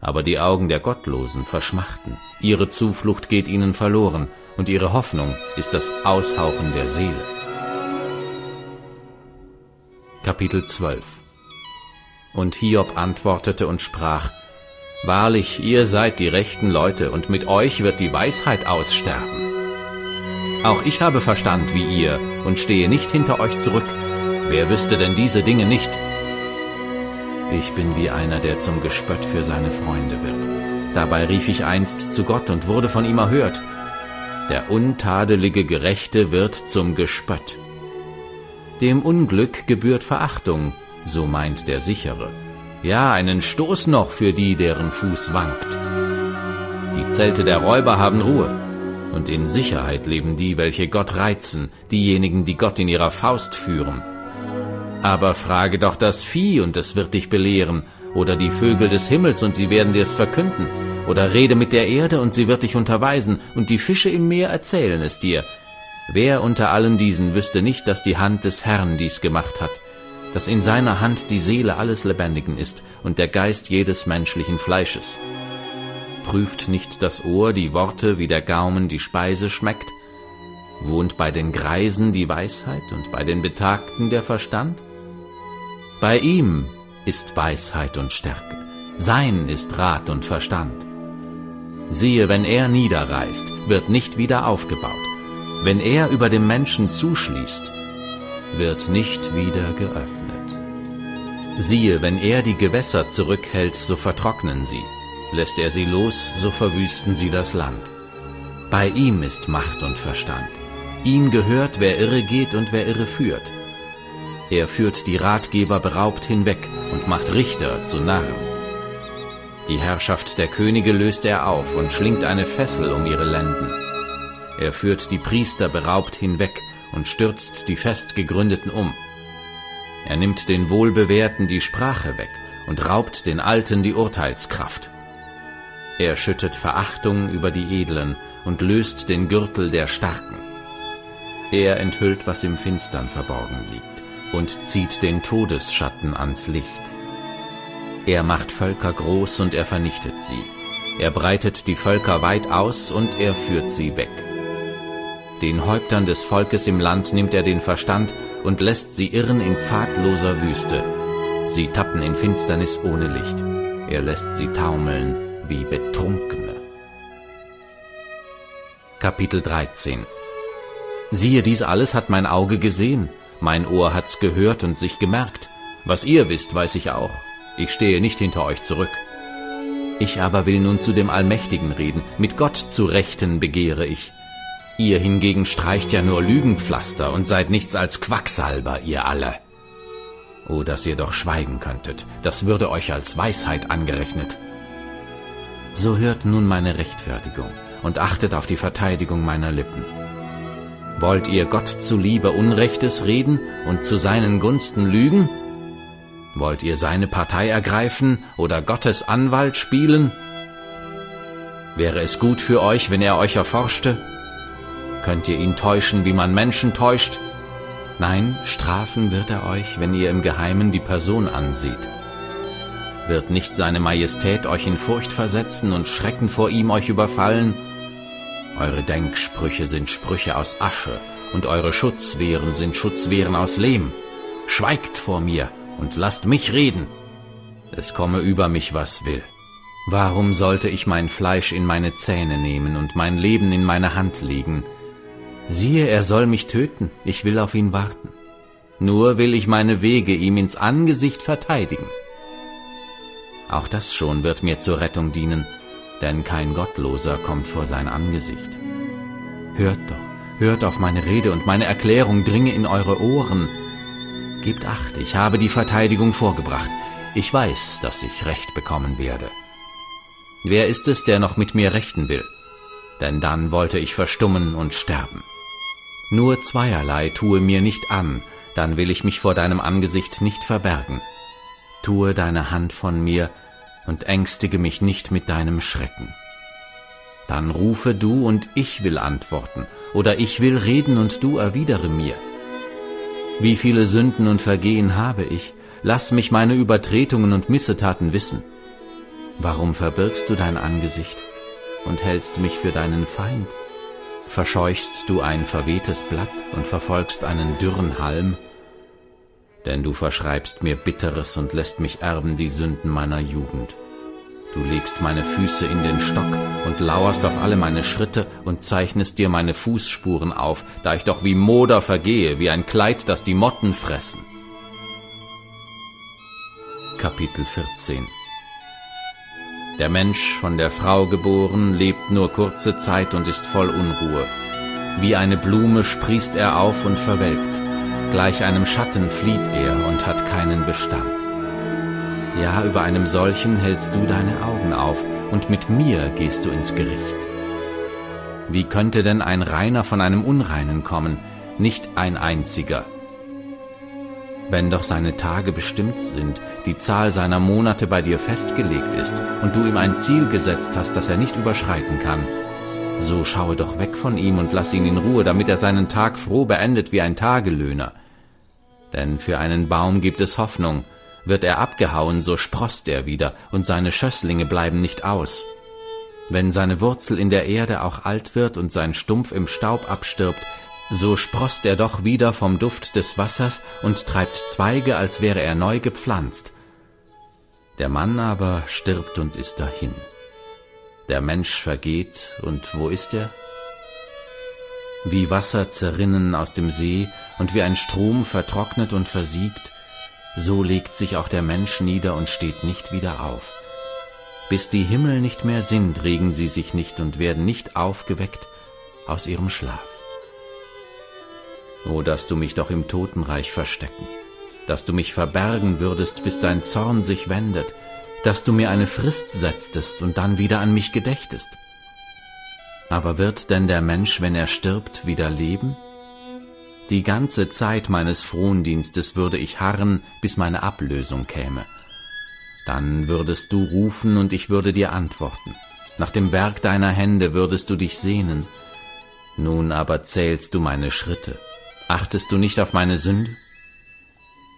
Aber die Augen der Gottlosen verschmachten, ihre Zuflucht geht ihnen verloren, und ihre Hoffnung ist das Aushauchen der Seele. Kapitel 12 Und Hiob antwortete und sprach, Wahrlich, ihr seid die rechten Leute, und mit euch wird die Weisheit aussterben. Auch ich habe Verstand wie ihr und stehe nicht hinter euch zurück. Wer wüsste denn diese Dinge nicht? Ich bin wie einer, der zum Gespött für seine Freunde wird. Dabei rief ich einst zu Gott und wurde von ihm erhört. Der untadelige Gerechte wird zum Gespött. Dem Unglück gebührt Verachtung, so meint der Sichere. Ja, einen Stoß noch für die, deren Fuß wankt. Die Zelte der Räuber haben Ruhe, und in Sicherheit leben die, welche Gott reizen, diejenigen, die Gott in ihrer Faust führen. Aber frage doch das Vieh, und es wird dich belehren, oder die Vögel des Himmels, und sie werden dir's verkünden, oder rede mit der Erde, und sie wird dich unterweisen, und die Fische im Meer erzählen es dir. Wer unter allen diesen wüsste nicht, dass die Hand des Herrn dies gemacht hat, dass in seiner Hand die Seele alles Lebendigen ist und der Geist jedes menschlichen Fleisches? Prüft nicht das Ohr die Worte, wie der Gaumen die Speise schmeckt? Wohnt bei den Greisen die Weisheit und bei den Betagten der Verstand? Bei ihm ist Weisheit und Stärke, sein ist Rat und Verstand. Siehe, wenn er niederreißt, wird nicht wieder aufgebaut. Wenn er über dem Menschen zuschließt, wird nicht wieder geöffnet. Siehe, wenn er die Gewässer zurückhält, so vertrocknen sie. Lässt er sie los, so verwüsten sie das Land. Bei ihm ist Macht und Verstand. Ihm gehört, wer irre geht und wer irre führt. Er führt die Ratgeber beraubt hinweg und macht Richter zu Narren. Die Herrschaft der Könige löst er auf und schlingt eine Fessel um ihre Lenden. Er führt die Priester beraubt hinweg und stürzt die fest gegründeten um. Er nimmt den Wohlbewehrten die Sprache weg und raubt den Alten die Urteilskraft. Er schüttet Verachtung über die Edlen und löst den Gürtel der Starken. Er enthüllt, was im Finstern verborgen liegt, und zieht den Todesschatten ans Licht. Er macht Völker groß und er vernichtet sie. Er breitet die Völker weit aus und er führt sie weg. Den Häuptern des Volkes im Land nimmt er den Verstand und lässt sie irren in pfadloser Wüste. Sie tappen in Finsternis ohne Licht. Er lässt sie taumeln wie Betrunkene. Kapitel 13 Siehe, dies alles hat mein Auge gesehen, mein Ohr hat's gehört und sich gemerkt. Was ihr wisst, weiß ich auch. Ich stehe nicht hinter euch zurück. Ich aber will nun zu dem Allmächtigen reden, mit Gott zu Rechten begehre ich. Ihr hingegen streicht ja nur Lügenpflaster und seid nichts als Quacksalber, ihr alle. Oh, dass ihr doch schweigen könntet, das würde euch als Weisheit angerechnet so hört nun meine Rechtfertigung und achtet auf die Verteidigung meiner Lippen. Wollt ihr Gott zuliebe Unrechtes reden und zu seinen Gunsten lügen? Wollt ihr seine Partei ergreifen oder Gottes Anwalt spielen? Wäre es gut für euch, wenn er euch erforschte? Könnt ihr ihn täuschen, wie man Menschen täuscht? Nein, strafen wird er euch, wenn ihr im Geheimen die Person ansieht. Wird nicht seine Majestät euch in Furcht versetzen und Schrecken vor ihm euch überfallen? Eure Denksprüche sind Sprüche aus Asche, und eure Schutzwehren sind Schutzwehren aus Lehm. Schweigt vor mir und lasst mich reden. Es komme über mich, was will. Warum sollte ich mein Fleisch in meine Zähne nehmen und mein Leben in meine Hand legen? Siehe, er soll mich töten, ich will auf ihn warten. Nur will ich meine Wege ihm ins Angesicht verteidigen. Auch das schon wird mir zur Rettung dienen, denn kein Gottloser kommt vor sein Angesicht. Hört doch, Hört auf meine Rede und meine Erklärung dringe in eure Ohren. Gebt acht, ich habe die Verteidigung vorgebracht. Ich weiß, dass ich Recht bekommen werde. Wer ist es, der noch mit mir rechten will? Denn dann wollte ich verstummen und sterben. Nur zweierlei tue mir nicht an, dann will ich mich vor deinem Angesicht nicht verbergen. Tue deine Hand von mir und ängstige mich nicht mit deinem Schrecken. Dann rufe du und ich will antworten, oder ich will reden und du erwidere mir. Wie viele Sünden und Vergehen habe ich, lass mich meine Übertretungen und Missetaten wissen. Warum verbirgst du dein Angesicht und hältst mich für deinen Feind? Verscheuchst du ein verwehtes Blatt und verfolgst einen dürren Halm? Denn du verschreibst mir Bitteres und lässt mich erben die Sünden meiner Jugend. Du legst meine Füße in den Stock und lauerst auf alle meine Schritte und zeichnest dir meine Fußspuren auf, da ich doch wie Moder vergehe, wie ein Kleid, das die Motten fressen. Kapitel 14 der Mensch, von der Frau geboren, lebt nur kurze Zeit und ist voll Unruhe. Wie eine Blume sprießt er auf und verwelkt. Gleich einem Schatten flieht er und hat keinen Bestand. Ja, über einem solchen hältst du deine Augen auf, und mit mir gehst du ins Gericht. Wie könnte denn ein Reiner von einem Unreinen kommen, nicht ein einziger, wenn doch seine Tage bestimmt sind, die Zahl seiner Monate bei dir festgelegt ist und du ihm ein Ziel gesetzt hast, das er nicht überschreiten kann, so schaue doch weg von ihm und lass ihn in Ruhe, damit er seinen Tag froh beendet wie ein Tagelöhner. Denn für einen Baum gibt es Hoffnung, wird er abgehauen, so sproßt er wieder, und seine Schösslinge bleiben nicht aus. Wenn seine Wurzel in der Erde auch alt wird und sein Stumpf im Staub abstirbt, so sproßt er doch wieder vom Duft des Wassers und treibt Zweige, als wäre er neu gepflanzt. Der Mann aber stirbt und ist dahin. Der Mensch vergeht, und wo ist er? Wie Wasser zerrinnen aus dem See und wie ein Strom vertrocknet und versiegt, so legt sich auch der Mensch nieder und steht nicht wieder auf. Bis die Himmel nicht mehr sind, regen sie sich nicht und werden nicht aufgeweckt aus ihrem Schlaf. O, dass du mich doch im Totenreich verstecken, dass du mich verbergen würdest, bis dein Zorn sich wendet, dass du mir eine Frist setztest und dann wieder an mich gedächtest. Aber wird denn der Mensch, wenn er stirbt, wieder leben? Die ganze Zeit meines Frondienstes würde ich harren, bis meine Ablösung käme. Dann würdest du rufen und ich würde dir antworten. Nach dem Werk deiner Hände würdest du dich sehnen. Nun aber zählst du meine Schritte Achtest du nicht auf meine Sünde?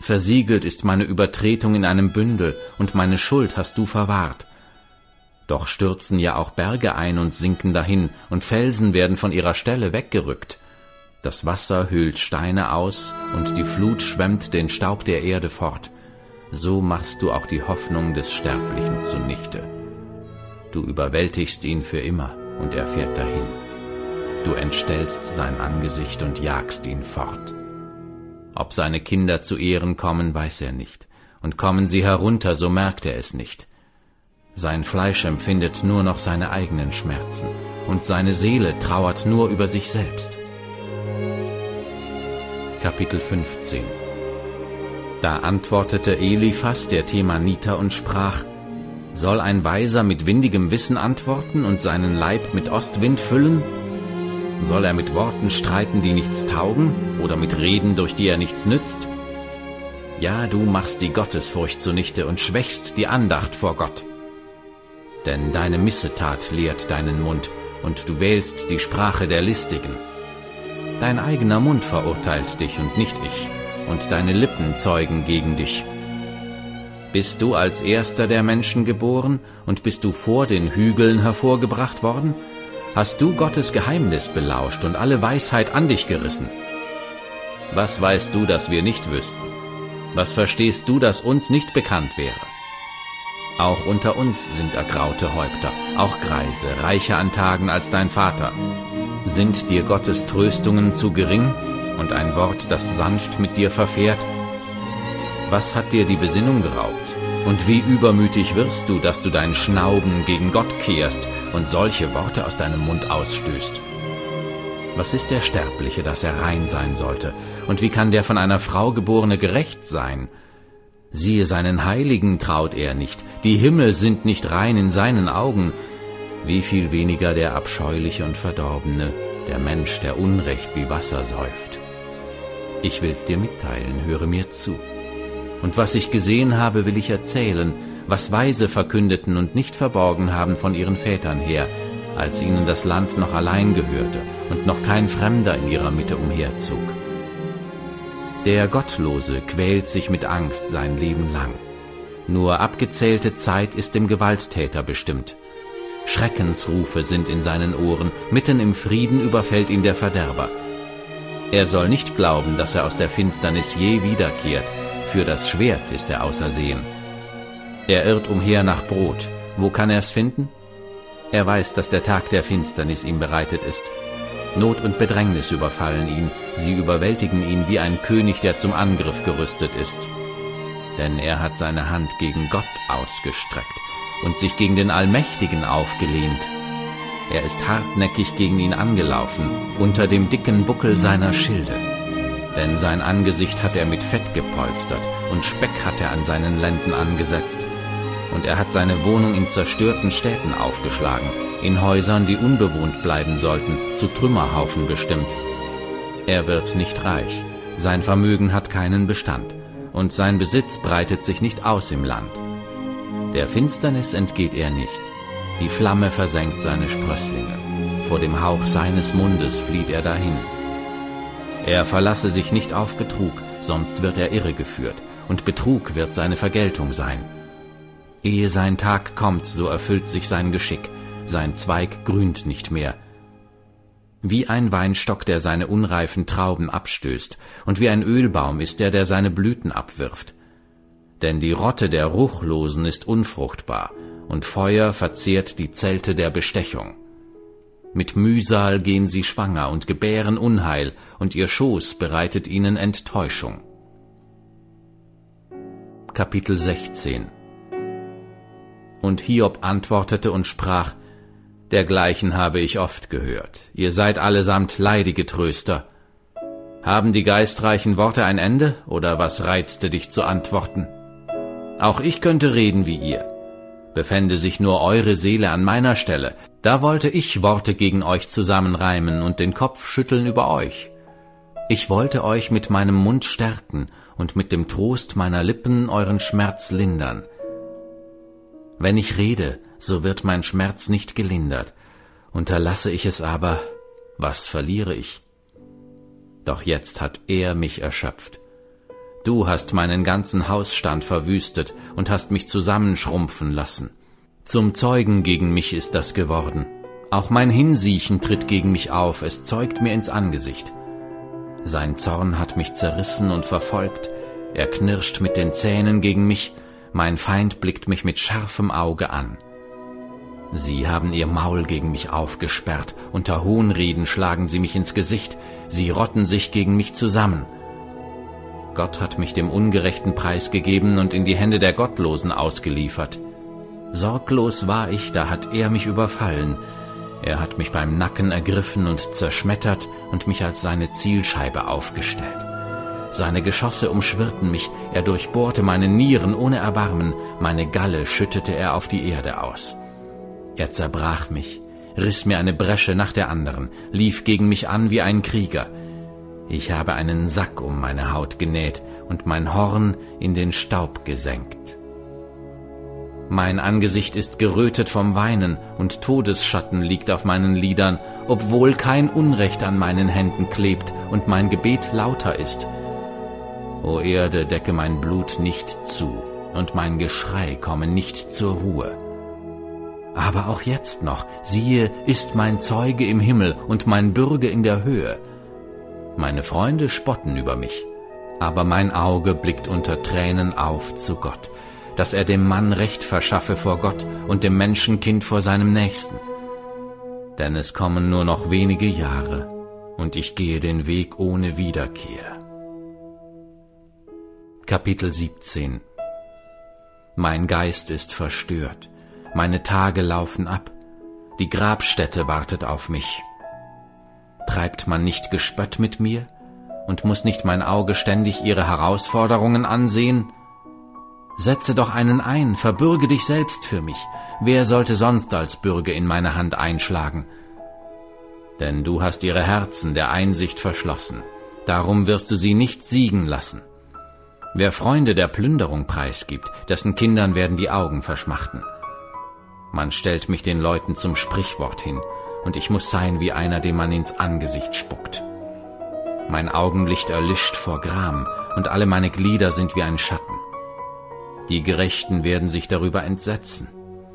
Versiegelt ist meine Übertretung in einem Bündel, und meine Schuld hast du verwahrt. Doch stürzen ja auch Berge ein und sinken dahin, und Felsen werden von ihrer Stelle weggerückt. Das Wasser höhlt Steine aus, und die Flut schwemmt den Staub der Erde fort. So machst du auch die Hoffnung des Sterblichen zunichte. Du überwältigst ihn für immer, und er fährt dahin. Du entstellst sein Angesicht und jagst ihn fort. Ob seine Kinder zu Ehren kommen, weiß er nicht, und kommen sie herunter, so merkt er es nicht. Sein Fleisch empfindet nur noch seine eigenen Schmerzen, und seine Seele trauert nur über sich selbst. Kapitel 15 Da antwortete Eliphas, der Themaniter, und sprach, Soll ein Weiser mit windigem Wissen antworten und seinen Leib mit Ostwind füllen? Soll er mit Worten streiten, die nichts taugen, oder mit Reden, durch die er nichts nützt? Ja, du machst die Gottesfurcht zunichte und schwächst die Andacht vor Gott. Denn deine Missetat lehrt deinen Mund, und du wählst die Sprache der Listigen. Dein eigener Mund verurteilt dich und nicht ich, und deine Lippen zeugen gegen dich. Bist du als erster der Menschen geboren, und bist du vor den Hügeln hervorgebracht worden? Hast du Gottes Geheimnis belauscht und alle Weisheit an dich gerissen. Was weißt du, das wir nicht wüssten? Was verstehst du, das uns nicht bekannt wäre? Auch unter uns sind ergraute Häupter, auch Greise, reicher an Tagen als dein Vater. Sind dir Gottes Tröstungen zu gering und ein Wort, das sanft mit dir verfährt? Was hat dir die Besinnung geraubt? Und wie übermütig wirst du, dass du dein Schnauben gegen Gott kehrst und solche Worte aus deinem Mund ausstößt. Was ist der Sterbliche, dass er rein sein sollte? Und wie kann der von einer Frau geborene gerecht sein? Siehe, seinen Heiligen traut er nicht, die Himmel sind nicht rein in seinen Augen. Wie viel weniger der Abscheuliche und Verdorbene, der Mensch, der Unrecht wie Wasser säuft. Ich will's dir mitteilen, höre mir zu. Und was ich gesehen habe, will ich erzählen, was Weise verkündeten und nicht verborgen haben von ihren Vätern her, als ihnen das Land noch allein gehörte und noch kein Fremder in ihrer Mitte umherzog. Der Gottlose quält sich mit Angst sein Leben lang. Nur abgezählte Zeit ist dem Gewalttäter bestimmt. Schreckensrufe sind in seinen Ohren, mitten im Frieden überfällt ihn der Verderber. Er soll nicht glauben, dass er aus der Finsternis je wiederkehrt, für das Schwert ist er ausersehen. Er irrt umher nach Brot, wo kann er es finden? Er weiß, dass der Tag der Finsternis ihm bereitet ist. Not und Bedrängnis überfallen ihn, sie überwältigen ihn wie ein König, der zum Angriff gerüstet ist. Denn er hat seine Hand gegen Gott ausgestreckt und sich gegen den Allmächtigen aufgelehnt. Er ist hartnäckig gegen ihn angelaufen, unter dem dicken Buckel seiner Schilde. Denn sein Angesicht hat er mit Fett gepolstert und Speck hat er an seinen Lenden angesetzt und er hat seine Wohnung in zerstörten Städten aufgeschlagen, in Häusern, die unbewohnt bleiben sollten, zu Trümmerhaufen bestimmt. Er wird nicht reich, sein Vermögen hat keinen Bestand, und sein Besitz breitet sich nicht aus im Land. Der Finsternis entgeht er nicht, die Flamme versenkt seine Sprösslinge, vor dem Hauch seines Mundes flieht er dahin. Er verlasse sich nicht auf Betrug, sonst wird er irregeführt, und Betrug wird seine Vergeltung sein. Ehe sein Tag kommt, so erfüllt sich sein Geschick, sein Zweig grünt nicht mehr. Wie ein Weinstock, der seine unreifen Trauben abstößt, und wie ein Ölbaum ist er, der seine Blüten abwirft. Denn die Rotte der Ruchlosen ist unfruchtbar, und Feuer verzehrt die Zelte der Bestechung. Mit Mühsal gehen sie schwanger und gebären Unheil, und ihr Schoß bereitet ihnen Enttäuschung. Kapitel 16 und Hiob antwortete und sprach, Dergleichen habe ich oft gehört. Ihr seid allesamt leidige Tröster. Haben die geistreichen Worte ein Ende, oder was reizte dich zu antworten? Auch ich könnte reden wie ihr. Befände sich nur eure Seele an meiner Stelle, da wollte ich Worte gegen euch zusammenreimen und den Kopf schütteln über euch. Ich wollte euch mit meinem Mund stärken und mit dem Trost meiner Lippen euren Schmerz lindern. Wenn ich rede, so wird mein Schmerz nicht gelindert, unterlasse ich es aber, was verliere ich? Doch jetzt hat er mich erschöpft. Du hast meinen ganzen Hausstand verwüstet und hast mich zusammenschrumpfen lassen. Zum Zeugen gegen mich ist das geworden. Auch mein Hinsiechen tritt gegen mich auf, es zeugt mir ins Angesicht. Sein Zorn hat mich zerrissen und verfolgt, er knirscht mit den Zähnen gegen mich, mein Feind blickt mich mit scharfem Auge an. Sie haben ihr Maul gegen mich aufgesperrt, unter Hohnreden schlagen sie mich ins Gesicht, sie rotten sich gegen mich zusammen. Gott hat mich dem ungerechten Preis gegeben und in die Hände der Gottlosen ausgeliefert. Sorglos war ich, da hat er mich überfallen. Er hat mich beim Nacken ergriffen und zerschmettert und mich als seine Zielscheibe aufgestellt. Seine Geschosse umschwirrten mich, er durchbohrte meine Nieren ohne Erbarmen, meine Galle schüttete er auf die Erde aus. Er zerbrach mich, riss mir eine Bresche nach der anderen, lief gegen mich an wie ein Krieger. Ich habe einen Sack um meine Haut genäht und mein Horn in den Staub gesenkt. Mein Angesicht ist gerötet vom Weinen und Todesschatten liegt auf meinen Lidern, obwohl kein Unrecht an meinen Händen klebt und mein Gebet lauter ist. O Erde, decke mein Blut nicht zu, und mein Geschrei komme nicht zur Ruhe. Aber auch jetzt noch, siehe, ist mein Zeuge im Himmel und mein Bürger in der Höhe. Meine Freunde spotten über mich, aber mein Auge blickt unter Tränen auf zu Gott, dass er dem Mann Recht verschaffe vor Gott und dem Menschenkind vor seinem Nächsten. Denn es kommen nur noch wenige Jahre, und ich gehe den Weg ohne Wiederkehr. Kapitel 17 Mein Geist ist verstört, meine Tage laufen ab, die Grabstätte wartet auf mich. Treibt man nicht Gespött mit mir? Und muss nicht mein Auge ständig ihre Herausforderungen ansehen? Setze doch einen ein, verbürge dich selbst für mich. Wer sollte sonst als Bürge in meine Hand einschlagen? Denn du hast ihre Herzen der Einsicht verschlossen, darum wirst du sie nicht siegen lassen. Wer Freunde der Plünderung preisgibt, dessen Kindern werden die Augen verschmachten. Man stellt mich den Leuten zum Sprichwort hin, und ich muss sein wie einer, dem man ins Angesicht spuckt. Mein Augenlicht erlischt vor Gram, und alle meine Glieder sind wie ein Schatten. Die Gerechten werden sich darüber entsetzen,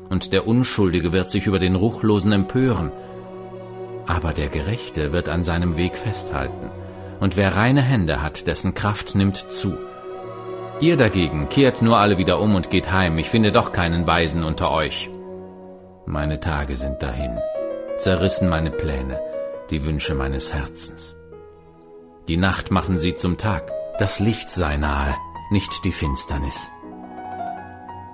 und der Unschuldige wird sich über den Ruchlosen empören. Aber der Gerechte wird an seinem Weg festhalten, und wer reine Hände hat, dessen Kraft nimmt zu. Ihr dagegen kehrt nur alle wieder um und geht heim, ich finde doch keinen Weisen unter euch. Meine Tage sind dahin, zerrissen meine Pläne, die Wünsche meines Herzens. Die Nacht machen sie zum Tag, das Licht sei nahe, nicht die Finsternis.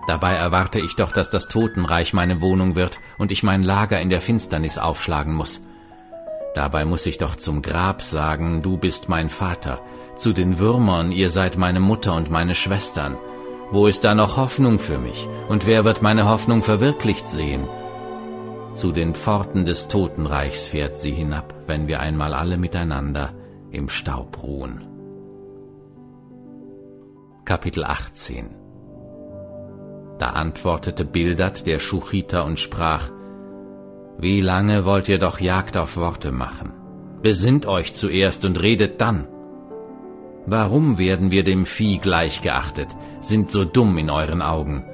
Dabei erwarte ich doch, dass das Totenreich meine Wohnung wird und ich mein Lager in der Finsternis aufschlagen muss. Dabei muss ich doch zum Grab sagen, du bist mein Vater, zu den Würmern, ihr seid meine Mutter und meine Schwestern. Wo ist da noch Hoffnung für mich? Und wer wird meine Hoffnung verwirklicht sehen? Zu den Pforten des Totenreichs fährt sie hinab, wenn wir einmal alle miteinander im Staub ruhen. Kapitel 18 da antwortete Bildad der Schuchiter und sprach, Wie lange wollt ihr doch Jagd auf Worte machen? Besinnt euch zuerst und redet dann. Warum werden wir dem Vieh gleichgeachtet, sind so dumm in euren Augen?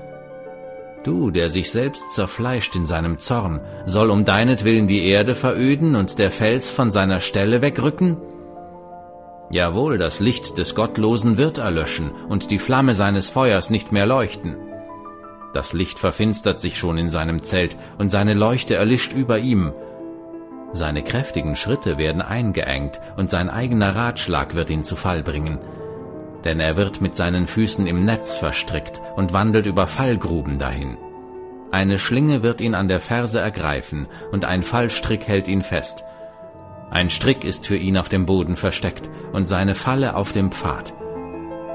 Du, der sich selbst zerfleischt in seinem Zorn, soll um deinetwillen die Erde veröden und der Fels von seiner Stelle wegrücken? Jawohl, das Licht des Gottlosen wird erlöschen und die Flamme seines Feuers nicht mehr leuchten. Das Licht verfinstert sich schon in seinem Zelt, und seine Leuchte erlischt über ihm. Seine kräftigen Schritte werden eingeengt, und sein eigener Ratschlag wird ihn zu Fall bringen. Denn er wird mit seinen Füßen im Netz verstrickt und wandelt über Fallgruben dahin. Eine Schlinge wird ihn an der Ferse ergreifen, und ein Fallstrick hält ihn fest. Ein Strick ist für ihn auf dem Boden versteckt, und seine Falle auf dem Pfad.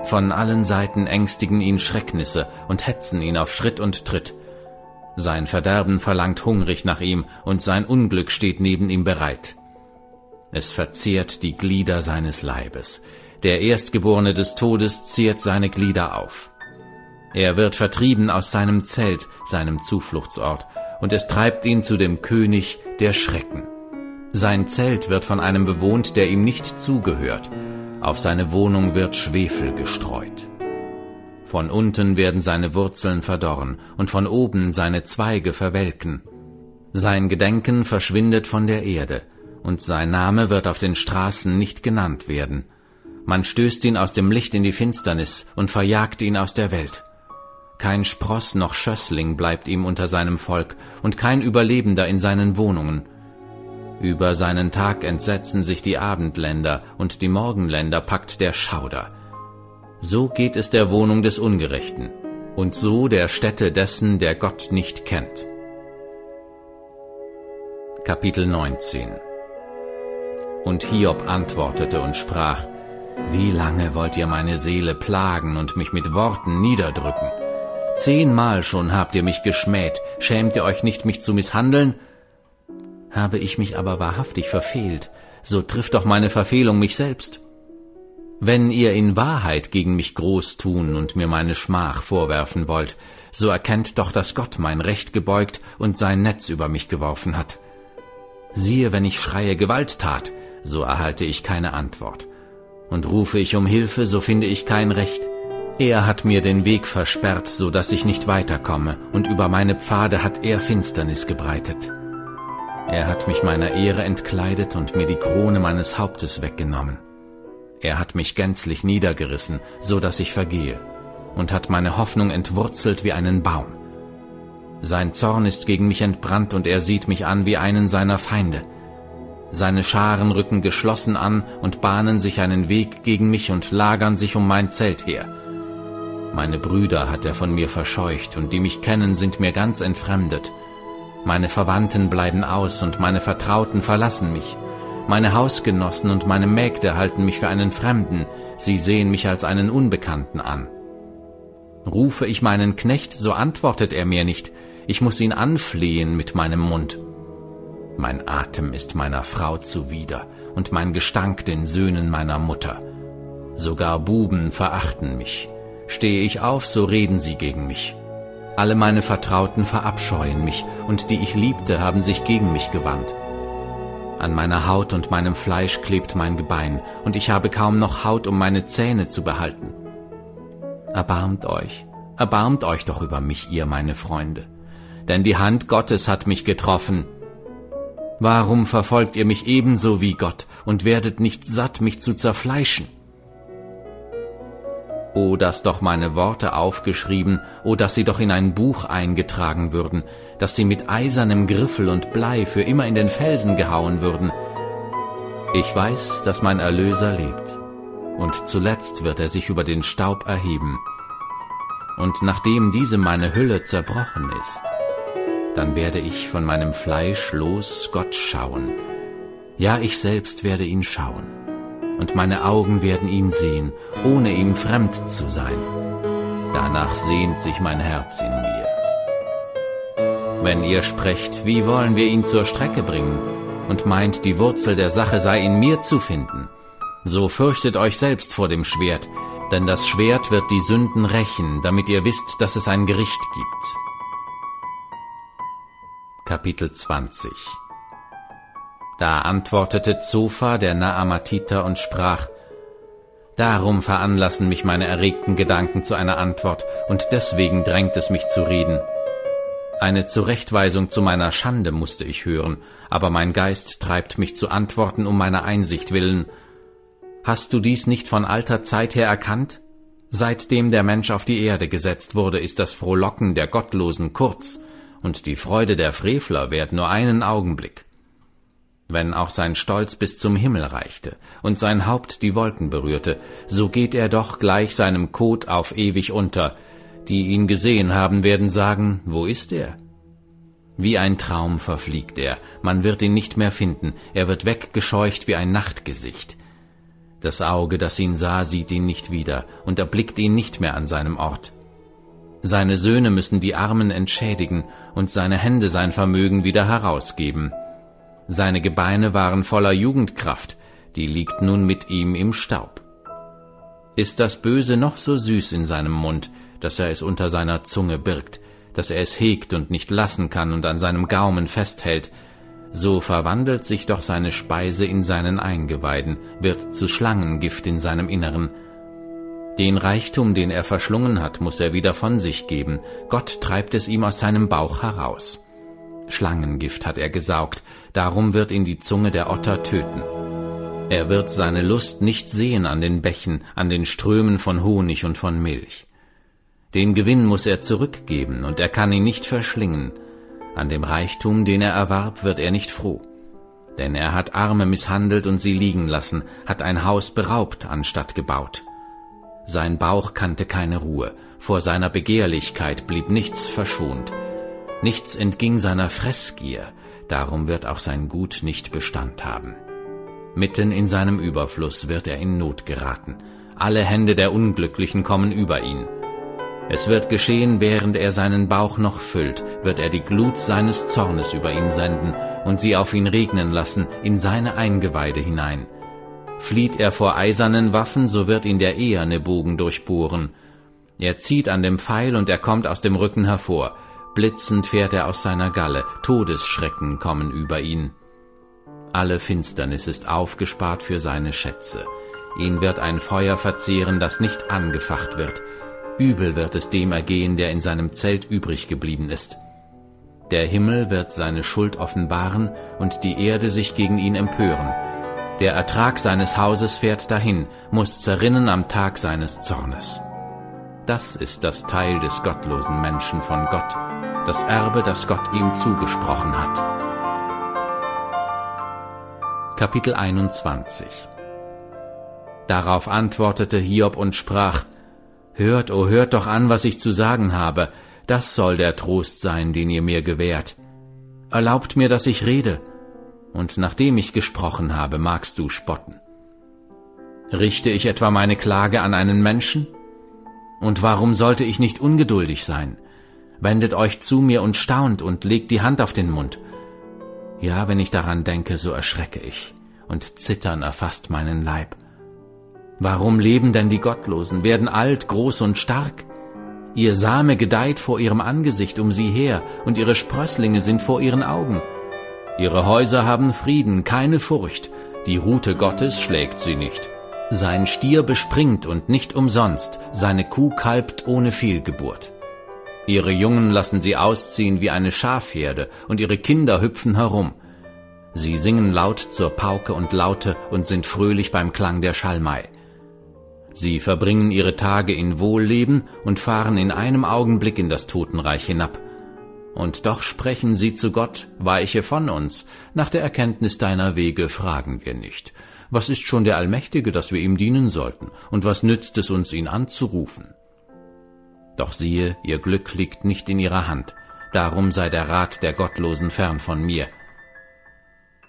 Von allen Seiten ängstigen ihn Schrecknisse und hetzen ihn auf Schritt und Tritt. Sein Verderben verlangt hungrig nach ihm, und sein Unglück steht neben ihm bereit. Es verzehrt die Glieder seines Leibes. Der Erstgeborene des Todes zehrt seine Glieder auf. Er wird vertrieben aus seinem Zelt, seinem Zufluchtsort, und es treibt ihn zu dem König der Schrecken. Sein Zelt wird von einem bewohnt, der ihm nicht zugehört, auf seine Wohnung wird Schwefel gestreut. Von unten werden seine Wurzeln verdorren und von oben seine Zweige verwelken. Sein Gedenken verschwindet von der Erde und sein Name wird auf den Straßen nicht genannt werden. Man stößt ihn aus dem Licht in die Finsternis und verjagt ihn aus der Welt. Kein Spross noch Schössling bleibt ihm unter seinem Volk und kein Überlebender in seinen Wohnungen. Über seinen Tag entsetzen sich die Abendländer und die Morgenländer packt der Schauder. So geht es der Wohnung des Ungerechten und so der Stätte dessen, der Gott nicht kennt. Kapitel 19 Und Hiob antwortete und sprach, Wie lange wollt ihr meine Seele plagen und mich mit Worten niederdrücken? Zehnmal schon habt ihr mich geschmäht, schämt ihr euch nicht, mich zu misshandeln? Habe ich mich aber wahrhaftig verfehlt, so trifft doch meine Verfehlung mich selbst. Wenn ihr in Wahrheit gegen mich groß tun und mir meine Schmach vorwerfen wollt, so erkennt doch, dass Gott mein Recht gebeugt und sein Netz über mich geworfen hat. Siehe, wenn ich schreie Gewalttat, so erhalte ich keine Antwort. Und rufe ich um Hilfe, so finde ich kein Recht. Er hat mir den Weg versperrt, so dass ich nicht weiterkomme, und über meine Pfade hat er Finsternis gebreitet. Er hat mich meiner Ehre entkleidet und mir die Krone meines Hauptes weggenommen. Er hat mich gänzlich niedergerissen, so dass ich vergehe, und hat meine Hoffnung entwurzelt wie einen Baum. Sein Zorn ist gegen mich entbrannt, und er sieht mich an wie einen seiner Feinde. Seine Scharen rücken geschlossen an und bahnen sich einen Weg gegen mich und lagern sich um mein Zelt her. Meine Brüder hat er von mir verscheucht, und die mich kennen, sind mir ganz entfremdet. Meine Verwandten bleiben aus und meine Vertrauten verlassen mich. Meine Hausgenossen und meine Mägde halten mich für einen Fremden, sie sehen mich als einen Unbekannten an. Rufe ich meinen Knecht, so antwortet er mir nicht, ich muss ihn anflehen mit meinem Mund. Mein Atem ist meiner Frau zuwider und mein Gestank den Söhnen meiner Mutter. Sogar Buben verachten mich. Stehe ich auf, so reden sie gegen mich. Alle meine Vertrauten verabscheuen mich, und die ich liebte, haben sich gegen mich gewandt. An meiner Haut und meinem Fleisch klebt mein Gebein, und ich habe kaum noch Haut, um meine Zähne zu behalten. Erbarmt euch, erbarmt euch doch über mich, ihr meine Freunde, denn die Hand Gottes hat mich getroffen. Warum verfolgt ihr mich ebenso wie Gott und werdet nicht satt, mich zu zerfleischen? O, dass doch meine Worte aufgeschrieben, o, dass sie doch in ein Buch eingetragen würden, dass sie mit eisernem Griffel und Blei für immer in den Felsen gehauen würden. Ich weiß, dass mein Erlöser lebt, und zuletzt wird er sich über den Staub erheben. Und nachdem diese meine Hülle zerbrochen ist, dann werde ich von meinem Fleisch los Gott schauen. Ja, ich selbst werde ihn schauen und meine Augen werden ihn sehen, ohne ihm fremd zu sein. Danach sehnt sich mein Herz in mir. Wenn ihr sprecht, wie wollen wir ihn zur Strecke bringen, und meint, die Wurzel der Sache sei in mir zu finden, so fürchtet euch selbst vor dem Schwert, denn das Schwert wird die Sünden rächen, damit ihr wisst, dass es ein Gericht gibt. Kapitel 20 da antwortete Zofa, der Naamatiter, und sprach, Darum veranlassen mich meine erregten Gedanken zu einer Antwort, und deswegen drängt es mich zu reden. Eine Zurechtweisung zu meiner Schande musste ich hören, aber mein Geist treibt mich zu Antworten um meiner Einsicht willen. Hast du dies nicht von alter Zeit her erkannt? Seitdem der Mensch auf die Erde gesetzt wurde, ist das Frohlocken der Gottlosen kurz, und die Freude der Frevler währt nur einen Augenblick wenn auch sein Stolz bis zum Himmel reichte und sein Haupt die Wolken berührte, so geht er doch gleich seinem Kot auf ewig unter. Die ihn gesehen haben, werden sagen, wo ist er? Wie ein Traum verfliegt er, man wird ihn nicht mehr finden, er wird weggescheucht wie ein Nachtgesicht. Das Auge, das ihn sah, sieht ihn nicht wieder und erblickt ihn nicht mehr an seinem Ort. Seine Söhne müssen die Armen entschädigen und seine Hände sein Vermögen wieder herausgeben. Seine Gebeine waren voller Jugendkraft, die liegt nun mit ihm im Staub. Ist das Böse noch so süß in seinem Mund, dass er es unter seiner Zunge birgt, dass er es hegt und nicht lassen kann und an seinem Gaumen festhält, so verwandelt sich doch seine Speise in seinen Eingeweiden, wird zu Schlangengift in seinem Inneren. Den Reichtum, den er verschlungen hat, muss er wieder von sich geben, Gott treibt es ihm aus seinem Bauch heraus. Schlangengift hat er gesaugt, darum wird ihn die Zunge der Otter töten. Er wird seine Lust nicht sehen an den Bächen, an den Strömen von Honig und von Milch. Den Gewinn muss er zurückgeben, und er kann ihn nicht verschlingen. An dem Reichtum, den er erwarb, wird er nicht froh. Denn er hat Arme misshandelt und sie liegen lassen, hat ein Haus beraubt anstatt gebaut. Sein Bauch kannte keine Ruhe, vor seiner Begehrlichkeit blieb nichts verschont. Nichts entging seiner Fressgier, darum wird auch sein Gut nicht Bestand haben. Mitten in seinem Überfluss wird er in Not geraten. Alle Hände der Unglücklichen kommen über ihn. Es wird geschehen, während er seinen Bauch noch füllt, wird er die Glut seines Zornes über ihn senden und sie auf ihn regnen lassen, in seine Eingeweide hinein. Flieht er vor eisernen Waffen, so wird ihn der eherne Bogen durchbohren. Er zieht an dem Pfeil und er kommt aus dem Rücken hervor. Blitzend fährt er aus seiner Galle, Todesschrecken kommen über ihn. Alle Finsternis ist aufgespart für seine Schätze. Ihn wird ein Feuer verzehren, das nicht angefacht wird. Übel wird es dem ergehen, der in seinem Zelt übrig geblieben ist. Der Himmel wird seine Schuld offenbaren und die Erde sich gegen ihn empören. Der Ertrag seines Hauses fährt dahin, muss zerrinnen am Tag seines Zornes. Das ist das Teil des gottlosen Menschen von Gott, das Erbe, das Gott ihm zugesprochen hat. Kapitel 21 Darauf antwortete Hiob und sprach, Hört, o oh, hört doch an, was ich zu sagen habe, das soll der Trost sein, den ihr mir gewährt. Erlaubt mir, dass ich rede. und nachdem ich gesprochen habe, magst du spotten. Richte ich etwa meine Klage an einen Menschen? Und warum sollte ich nicht ungeduldig sein? Wendet euch zu mir und staunt und legt die Hand auf den Mund. Ja, wenn ich daran denke, so erschrecke ich, und Zittern erfasst meinen Leib. Warum leben denn die Gottlosen, werden alt, groß und stark? Ihr Same gedeiht vor ihrem Angesicht um sie her, und ihre Sprösslinge sind vor ihren Augen. Ihre Häuser haben Frieden, keine Furcht, die Rute Gottes schlägt sie nicht. Sein Stier bespringt und nicht umsonst, seine Kuh kalbt ohne Fehlgeburt. Ihre Jungen lassen sie ausziehen wie eine Schafherde, und ihre Kinder hüpfen herum. Sie singen laut zur Pauke und Laute und sind fröhlich beim Klang der Schalmei. Sie verbringen ihre Tage in Wohlleben und fahren in einem Augenblick in das Totenreich hinab. Und doch sprechen sie zu Gott, weiche von uns, nach der Erkenntnis deiner Wege fragen wir nicht. Was ist schon der Allmächtige, dass wir ihm dienen sollten, und was nützt es uns, ihn anzurufen? Doch siehe, ihr Glück liegt nicht in ihrer Hand, darum sei der Rat der Gottlosen fern von mir.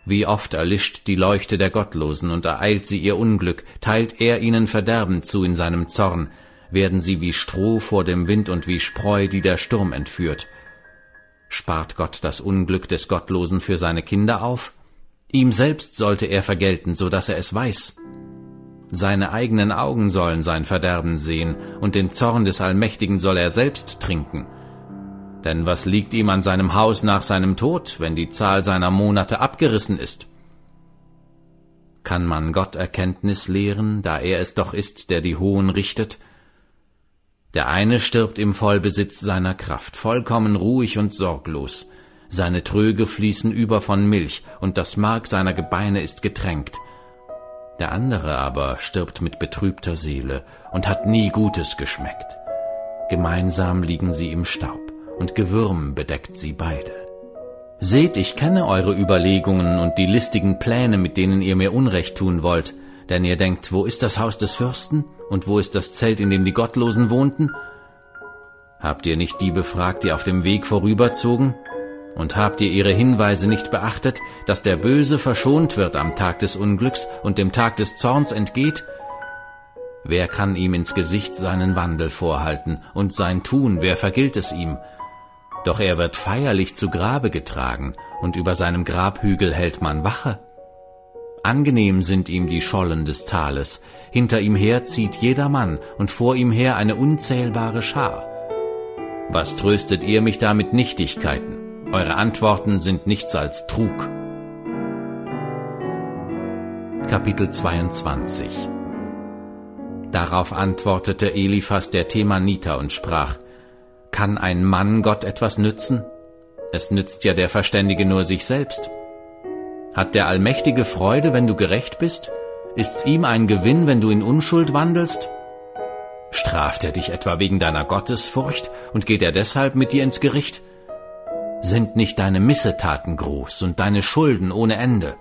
Wie oft erlischt die Leuchte der Gottlosen und ereilt sie ihr Unglück, teilt er ihnen Verderben zu in seinem Zorn, werden sie wie Stroh vor dem Wind und wie Spreu, die der Sturm entführt. Spart Gott das Unglück des Gottlosen für seine Kinder auf? Ihm selbst sollte er vergelten, so dass er es weiß. Seine eigenen Augen sollen sein Verderben sehen, und den Zorn des Allmächtigen soll er selbst trinken. Denn was liegt ihm an seinem Haus nach seinem Tod, wenn die Zahl seiner Monate abgerissen ist? Kann man Gott Erkenntnis lehren, da er es doch ist, der die Hohen richtet? Der eine stirbt im Vollbesitz seiner Kraft, vollkommen ruhig und sorglos. Seine Tröge fließen über von Milch, und das Mark seiner Gebeine ist getränkt. Der andere aber stirbt mit betrübter Seele und hat nie Gutes geschmeckt. Gemeinsam liegen sie im Staub, und Gewürm bedeckt sie beide. Seht, ich kenne eure Überlegungen und die listigen Pläne, mit denen ihr mir Unrecht tun wollt, denn ihr denkt, wo ist das Haus des Fürsten und wo ist das Zelt, in dem die Gottlosen wohnten? Habt ihr nicht die befragt, die auf dem Weg vorüberzogen? Und habt ihr ihre Hinweise nicht beachtet, dass der Böse verschont wird am Tag des Unglücks und dem Tag des Zorns entgeht? Wer kann ihm ins Gesicht seinen Wandel vorhalten und sein Tun, wer vergilt es ihm? Doch er wird feierlich zu Grabe getragen, und über seinem Grabhügel hält man Wache. Angenehm sind ihm die Schollen des Tales, hinter ihm her zieht jeder Mann und vor ihm her eine unzählbare Schar. Was tröstet ihr mich da mit Nichtigkeiten? Eure Antworten sind nichts als Trug. Kapitel 22 Darauf antwortete Eliphas der Themaniter und sprach, Kann ein Mann Gott etwas nützen? Es nützt ja der Verständige nur sich selbst. Hat der Allmächtige Freude, wenn du gerecht bist? Ist's ihm ein Gewinn, wenn du in Unschuld wandelst? Straft er dich etwa wegen deiner Gottesfurcht und geht er deshalb mit dir ins Gericht? Sind nicht deine Missetaten groß und deine Schulden ohne Ende?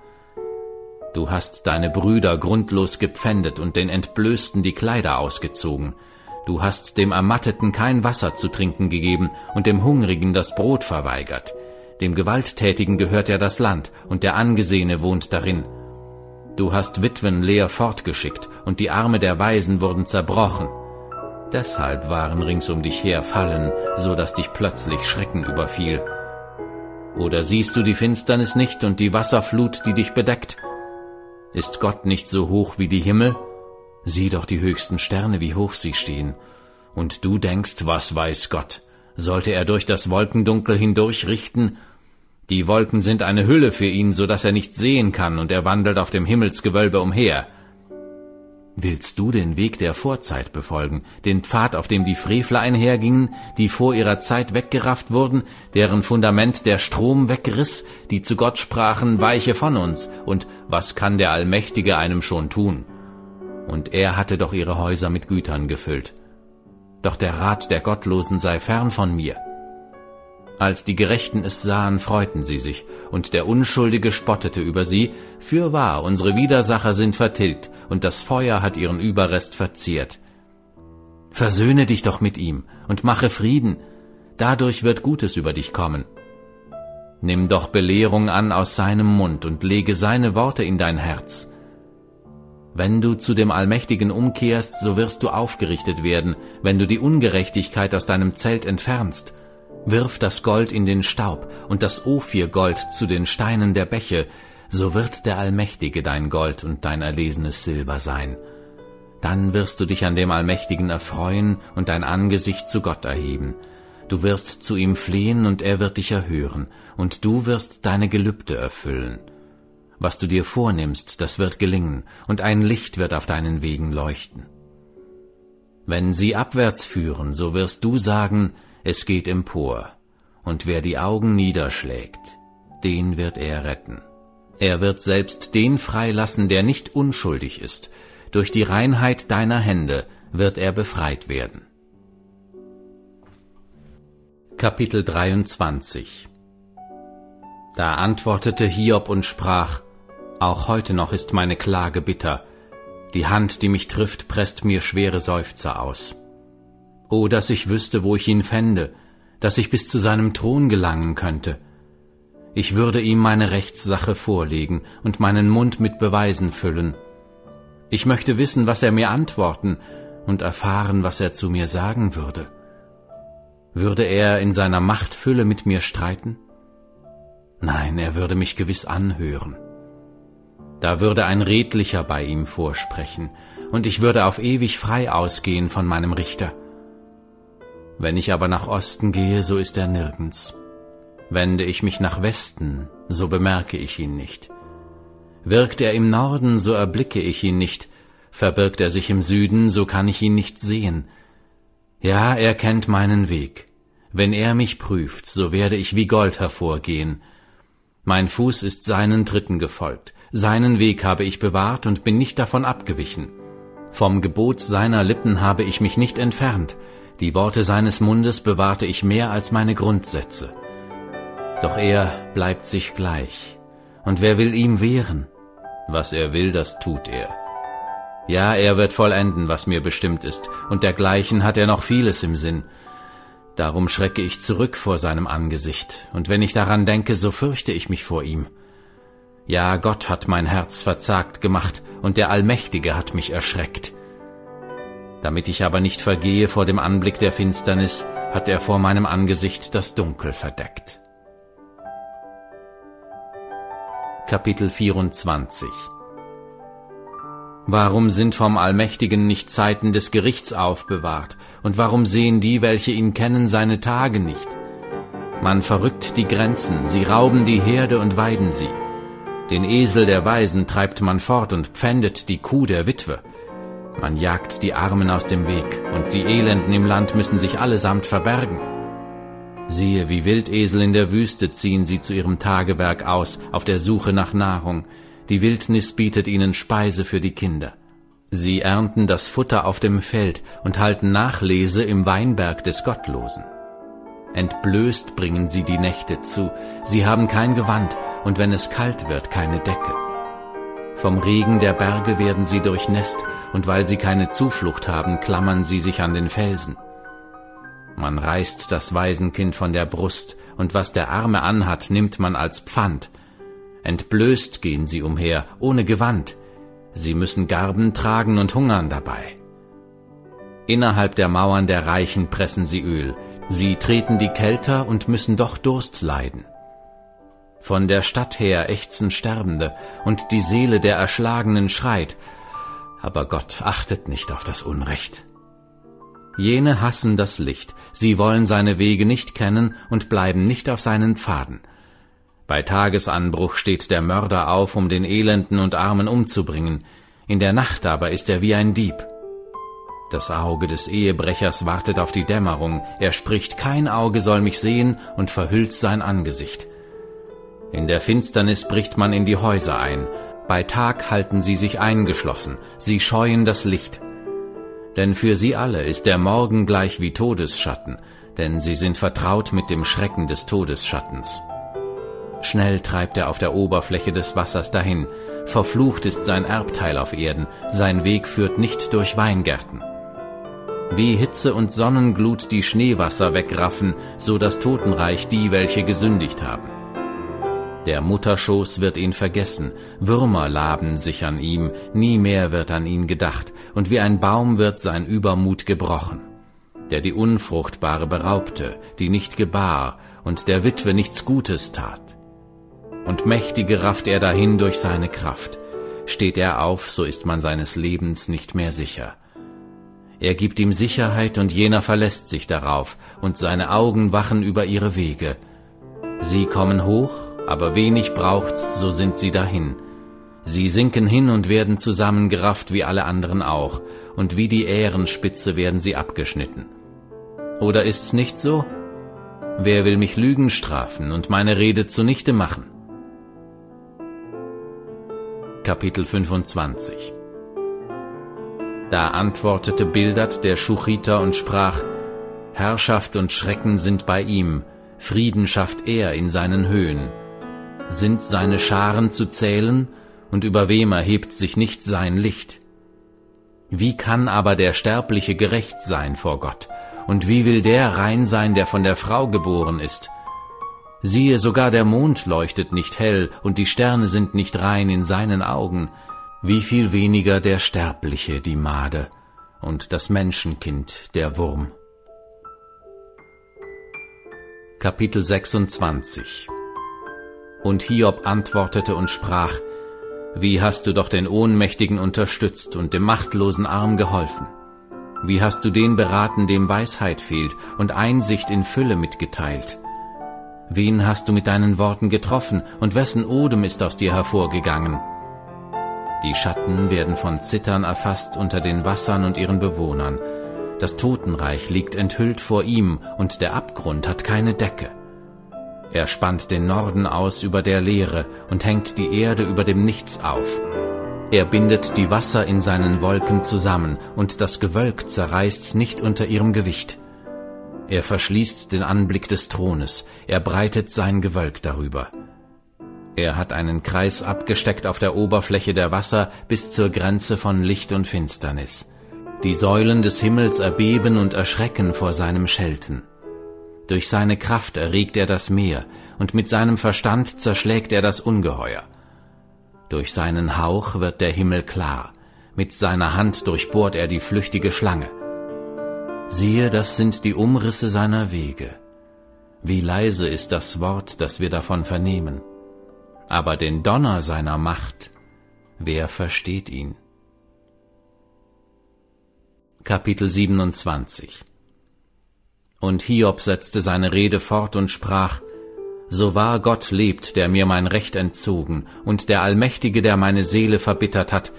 Du hast deine Brüder grundlos gepfändet und den Entblößten die Kleider ausgezogen. Du hast dem Ermatteten kein Wasser zu trinken gegeben und dem Hungrigen das Brot verweigert. Dem Gewalttätigen gehört ja das Land, und der Angesehene wohnt darin. Du hast Witwen leer fortgeschickt, und die Arme der Weisen wurden zerbrochen. Deshalb waren rings um dich her Fallen, so dass dich plötzlich Schrecken überfiel. Oder siehst du die Finsternis nicht und die Wasserflut, die dich bedeckt? Ist Gott nicht so hoch wie die Himmel? Sieh doch die höchsten Sterne, wie hoch sie stehen. Und du denkst, was weiß Gott? Sollte er durch das Wolkendunkel hindurch richten? Die Wolken sind eine Hülle für ihn, so dass er nicht sehen kann, und er wandelt auf dem Himmelsgewölbe umher. Willst du den Weg der Vorzeit befolgen, den Pfad, auf dem die Frevler einhergingen, die vor ihrer Zeit weggerafft wurden, deren Fundament der Strom wegriss, die zu Gott sprachen, weiche von uns, und was kann der Allmächtige einem schon tun? Und er hatte doch ihre Häuser mit Gütern gefüllt. Doch der Rat der Gottlosen sei fern von mir. Als die Gerechten es sahen, freuten sie sich, und der Unschuldige spottete über sie, fürwahr, unsere Widersacher sind vertilgt, und das Feuer hat ihren Überrest verzehrt. Versöhne dich doch mit ihm und mache Frieden, dadurch wird Gutes über dich kommen. Nimm doch Belehrung an aus seinem Mund und lege seine Worte in dein Herz. Wenn du zu dem Allmächtigen umkehrst, so wirst du aufgerichtet werden, wenn du die Ungerechtigkeit aus deinem Zelt entfernst. Wirf das Gold in den Staub und das Ophirgold zu den Steinen der Bäche, so wird der Allmächtige dein Gold und dein erlesenes Silber sein. Dann wirst du dich an dem Allmächtigen erfreuen und dein Angesicht zu Gott erheben. Du wirst zu ihm flehen und er wird dich erhören, und du wirst deine Gelübde erfüllen. Was du dir vornimmst, das wird gelingen, und ein Licht wird auf deinen Wegen leuchten. Wenn sie abwärts führen, so wirst du sagen, es geht empor, und wer die Augen niederschlägt, den wird er retten. Er wird selbst den freilassen, der nicht unschuldig ist, durch die Reinheit deiner Hände wird er befreit werden. Kapitel 23 Da antwortete Hiob und sprach, Auch heute noch ist meine Klage bitter, die Hand, die mich trifft, presst mir schwere Seufzer aus. O, dass ich wüsste, wo ich ihn fände, dass ich bis zu seinem Thron gelangen könnte. Ich würde ihm meine Rechtssache vorlegen und meinen Mund mit Beweisen füllen. Ich möchte wissen, was er mir antworten und erfahren, was er zu mir sagen würde. Würde er in seiner Machtfülle mit mir streiten? Nein, er würde mich gewiss anhören. Da würde ein Redlicher bei ihm vorsprechen, und ich würde auf ewig frei ausgehen von meinem Richter. Wenn ich aber nach Osten gehe, so ist er nirgends. Wende ich mich nach Westen, so bemerke ich ihn nicht. Wirkt er im Norden, so erblicke ich ihn nicht, verbirgt er sich im Süden, so kann ich ihn nicht sehen, ja, er kennt meinen Weg. Wenn er mich prüft, so werde ich wie Gold hervorgehen. Mein Fuß ist seinen Tritten gefolgt, seinen Weg habe ich bewahrt und bin nicht davon abgewichen. Vom Gebot seiner Lippen habe ich mich nicht entfernt, die Worte seines Mundes bewahrte ich mehr als meine Grundsätze. Doch er bleibt sich gleich, und wer will ihm wehren? Was er will, das tut er. Ja, er wird vollenden, was mir bestimmt ist, und dergleichen hat er noch vieles im Sinn. Darum schrecke ich zurück vor seinem Angesicht, und wenn ich daran denke, so fürchte ich mich vor ihm. Ja, Gott hat mein Herz verzagt gemacht, und der Allmächtige hat mich erschreckt. Damit ich aber nicht vergehe vor dem Anblick der Finsternis, hat er vor meinem Angesicht das Dunkel verdeckt. Kapitel 24 Warum sind vom Allmächtigen nicht Zeiten des Gerichts aufbewahrt, und warum sehen die, welche ihn kennen, seine Tage nicht? Man verrückt die Grenzen, sie rauben die Herde und weiden sie. Den Esel der Weisen treibt man fort und pfändet die Kuh der Witwe. Man jagt die Armen aus dem Weg, und die Elenden im Land müssen sich allesamt verbergen. Siehe, wie Wildesel in der Wüste ziehen sie zu ihrem Tagewerk aus, auf der Suche nach Nahrung, die Wildnis bietet ihnen Speise für die Kinder. Sie ernten das Futter auf dem Feld und halten Nachlese im Weinberg des Gottlosen. Entblößt bringen sie die Nächte zu, sie haben kein Gewand, und wenn es kalt wird, keine Decke. Vom Regen der Berge werden sie durchnässt, und weil sie keine Zuflucht haben, klammern sie sich an den Felsen. Man reißt das Waisenkind von der Brust, und was der Arme anhat, nimmt man als Pfand, Entblößt gehen sie umher, ohne Gewand. Sie müssen Garben tragen und hungern dabei. Innerhalb der Mauern der Reichen pressen sie Öl. Sie treten die Kälter und müssen doch Durst leiden. Von der Stadt her ächzen Sterbende, und die Seele der Erschlagenen schreit, aber Gott achtet nicht auf das Unrecht. Jene hassen das Licht, sie wollen seine Wege nicht kennen und bleiben nicht auf seinen Pfaden. Bei Tagesanbruch steht der Mörder auf, um den Elenden und Armen umzubringen, in der Nacht aber ist er wie ein Dieb. Das Auge des Ehebrechers wartet auf die Dämmerung, er spricht, kein Auge soll mich sehen und verhüllt sein Angesicht. In der Finsternis bricht man in die Häuser ein, bei Tag halten sie sich eingeschlossen, sie scheuen das Licht. Denn für sie alle ist der Morgen gleich wie Todesschatten, denn sie sind vertraut mit dem Schrecken des Todesschattens. Schnell treibt er auf der Oberfläche des Wassers dahin. Verflucht ist sein Erbteil auf Erden, sein Weg führt nicht durch Weingärten. Wie Hitze und Sonnenglut die Schneewasser wegraffen, so das Totenreich die, welche gesündigt haben. Der Mutterschoß wird ihn vergessen, Würmer laben sich an ihm, nie mehr wird an ihn gedacht, und wie ein Baum wird sein Übermut gebrochen. Der die Unfruchtbare beraubte, die nicht gebar, und der Witwe nichts Gutes tat. Und Mächtige rafft er dahin durch seine Kraft. Steht er auf, so ist man seines Lebens nicht mehr sicher. Er gibt ihm Sicherheit, und jener verlässt sich darauf, und seine Augen wachen über ihre Wege. Sie kommen hoch, aber wenig braucht's, so sind sie dahin. Sie sinken hin und werden zusammengerafft wie alle anderen auch, und wie die Ährenspitze werden sie abgeschnitten. Oder ist's nicht so? Wer will mich Lügen strafen und meine Rede zunichte machen? Kapitel 25 Da antwortete Bildad der Schuchiter und sprach, Herrschaft und Schrecken sind bei ihm, Frieden schafft er in seinen Höhen sind seine Scharen zu zählen, und über wem erhebt sich nicht sein Licht? Wie kann aber der Sterbliche gerecht sein vor Gott? Und wie will der rein sein, der von der Frau geboren ist? Siehe, sogar der Mond leuchtet nicht hell, und die Sterne sind nicht rein in seinen Augen. Wie viel weniger der Sterbliche, die Made, und das Menschenkind, der Wurm. Kapitel 26 und Hiob antwortete und sprach, Wie hast du doch den Ohnmächtigen unterstützt und dem Machtlosen Arm geholfen? Wie hast du den beraten, dem Weisheit fehlt und Einsicht in Fülle mitgeteilt? Wen hast du mit deinen Worten getroffen und wessen Odem ist aus dir hervorgegangen? Die Schatten werden von Zittern erfasst unter den Wassern und ihren Bewohnern. Das Totenreich liegt enthüllt vor ihm und der Abgrund hat keine Decke. Er spannt den Norden aus über der Leere und hängt die Erde über dem Nichts auf. Er bindet die Wasser in seinen Wolken zusammen, und das Gewölk zerreißt nicht unter ihrem Gewicht. Er verschließt den Anblick des Thrones, er breitet sein Gewölk darüber. Er hat einen Kreis abgesteckt auf der Oberfläche der Wasser bis zur Grenze von Licht und Finsternis. Die Säulen des Himmels erbeben und erschrecken vor seinem Schelten. Durch seine Kraft erregt er das Meer, und mit seinem Verstand zerschlägt er das Ungeheuer. Durch seinen Hauch wird der Himmel klar, mit seiner Hand durchbohrt er die flüchtige Schlange. Siehe, das sind die Umrisse seiner Wege. Wie leise ist das Wort, das wir davon vernehmen. Aber den Donner seiner Macht, wer versteht ihn? Kapitel 27 und Hiob setzte seine Rede fort und sprach, So wahr Gott lebt, der mir mein Recht entzogen, und der Allmächtige, der meine Seele verbittert hat,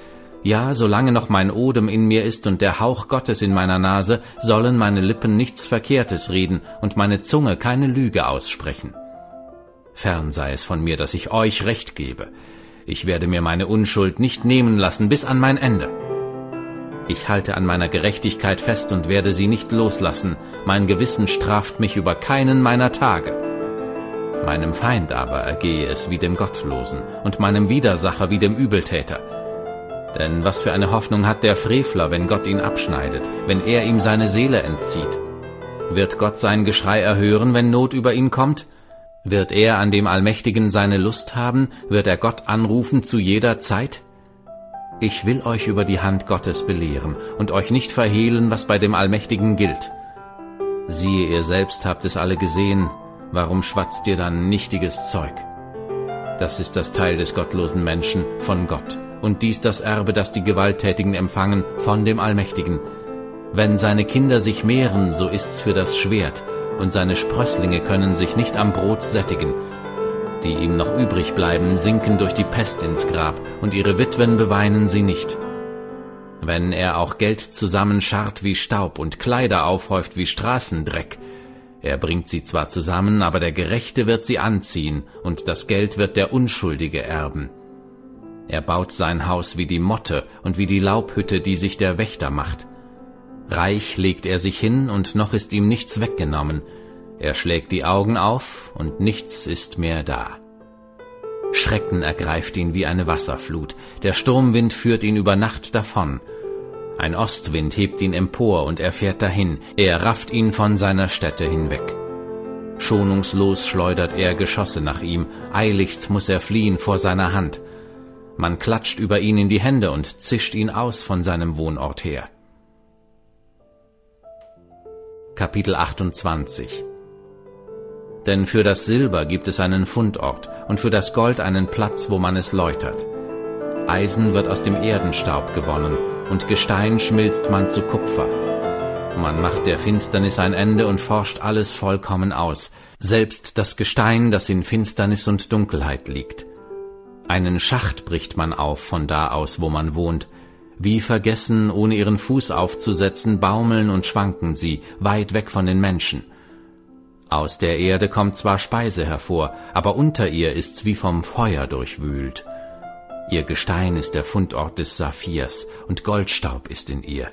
ja, solange noch mein Odem in mir ist und der Hauch Gottes in meiner Nase, sollen meine Lippen nichts Verkehrtes reden und meine Zunge keine Lüge aussprechen. Fern sei es von mir, dass ich euch Recht gebe. Ich werde mir meine Unschuld nicht nehmen lassen bis an mein Ende. Ich halte an meiner Gerechtigkeit fest und werde sie nicht loslassen, mein Gewissen straft mich über keinen meiner Tage. Meinem Feind aber ergehe es wie dem Gottlosen und meinem Widersacher wie dem Übeltäter. Denn was für eine Hoffnung hat der Frevler, wenn Gott ihn abschneidet, wenn er ihm seine Seele entzieht? Wird Gott sein Geschrei erhören, wenn Not über ihn kommt? Wird er an dem Allmächtigen seine Lust haben? Wird er Gott anrufen zu jeder Zeit? Ich will euch über die Hand Gottes belehren und euch nicht verhehlen, was bei dem Allmächtigen gilt. Siehe, ihr selbst habt es alle gesehen, warum schwatzt ihr dann nichtiges Zeug? Das ist das Teil des gottlosen Menschen von Gott, und dies das Erbe, das die Gewalttätigen empfangen von dem Allmächtigen. Wenn seine Kinder sich mehren, so ist's für das Schwert, und seine Sprösslinge können sich nicht am Brot sättigen, die ihm noch übrig bleiben, sinken durch die Pest ins Grab, und ihre Witwen beweinen sie nicht. Wenn er auch Geld zusammenscharrt wie Staub und Kleider aufhäuft wie Straßendreck, er bringt sie zwar zusammen, aber der Gerechte wird sie anziehen, und das Geld wird der Unschuldige erben. Er baut sein Haus wie die Motte und wie die Laubhütte, die sich der Wächter macht. Reich legt er sich hin, und noch ist ihm nichts weggenommen, er schlägt die Augen auf und nichts ist mehr da. Schrecken ergreift ihn wie eine Wasserflut, der Sturmwind führt ihn über Nacht davon. Ein Ostwind hebt ihn empor und er fährt dahin, er rafft ihn von seiner Stätte hinweg. Schonungslos schleudert er Geschosse nach ihm, eiligst muss er fliehen vor seiner Hand. Man klatscht über ihn in die Hände und zischt ihn aus von seinem Wohnort her. Kapitel 28 Denn für das Silber gibt es einen Fundort und für das Gold einen Platz, wo man es läutert. Eisen wird aus dem Erdenstaub gewonnen und Gestein schmilzt man zu Kupfer. Man macht der Finsternis ein Ende und forscht alles vollkommen aus, selbst das Gestein, das in Finsternis und Dunkelheit liegt. Einen Schacht bricht man auf von da aus, wo man wohnt. Wie vergessen, ohne ihren Fuß aufzusetzen, baumeln und schwanken sie, weit weg von den Menschen. Aus der Erde kommt zwar Speise hervor, aber unter ihr ist's wie vom Feuer durchwühlt. Ihr Gestein ist der Fundort des Saphirs, und Goldstaub ist in ihr.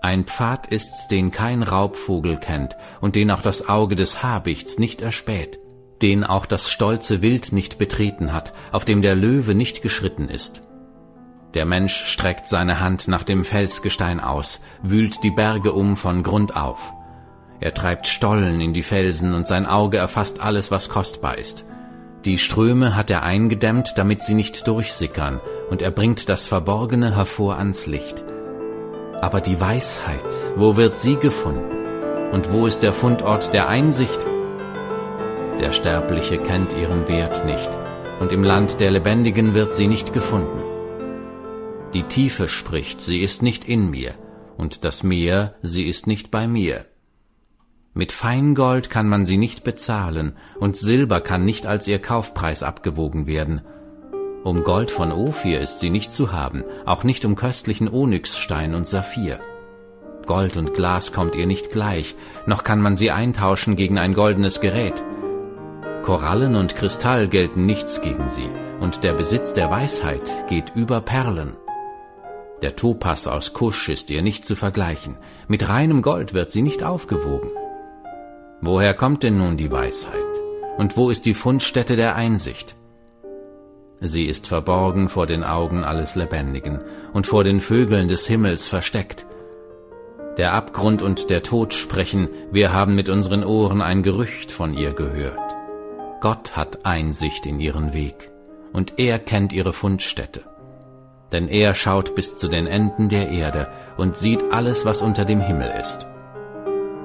Ein Pfad ist's, den kein Raubvogel kennt und den auch das Auge des Habichts nicht erspäht, den auch das stolze Wild nicht betreten hat, auf dem der Löwe nicht geschritten ist. Der Mensch streckt seine Hand nach dem Felsgestein aus, wühlt die Berge um von Grund auf. Er treibt Stollen in die Felsen und sein Auge erfasst alles, was kostbar ist. Die Ströme hat er eingedämmt, damit sie nicht durchsickern, und er bringt das Verborgene hervor ans Licht. Aber die Weisheit, wo wird sie gefunden? Und wo ist der Fundort der Einsicht? Der Sterbliche kennt ihren Wert nicht, und im Land der Lebendigen wird sie nicht gefunden. Die Tiefe spricht, sie ist nicht in mir, und das Meer, sie ist nicht bei mir. Mit Feingold kann man sie nicht bezahlen, und Silber kann nicht als ihr Kaufpreis abgewogen werden, um Gold von Ophir ist sie nicht zu haben, auch nicht um köstlichen Onyxstein und Saphir. Gold und Glas kommt ihr nicht gleich, noch kann man sie eintauschen gegen ein goldenes Gerät. Korallen und Kristall gelten nichts gegen sie, und der Besitz der Weisheit geht über Perlen. Der Topas aus Kusch ist ihr nicht zu vergleichen, mit reinem Gold wird sie nicht aufgewogen. Woher kommt denn nun die Weisheit? Und wo ist die Fundstätte der Einsicht? Sie ist verborgen vor den Augen alles Lebendigen und vor den Vögeln des Himmels versteckt. Der Abgrund und der Tod sprechen, wir haben mit unseren Ohren ein Gerücht von ihr gehört. Gott hat Einsicht in ihren Weg, und er kennt ihre Fundstätte. Denn er schaut bis zu den Enden der Erde und sieht alles, was unter dem Himmel ist.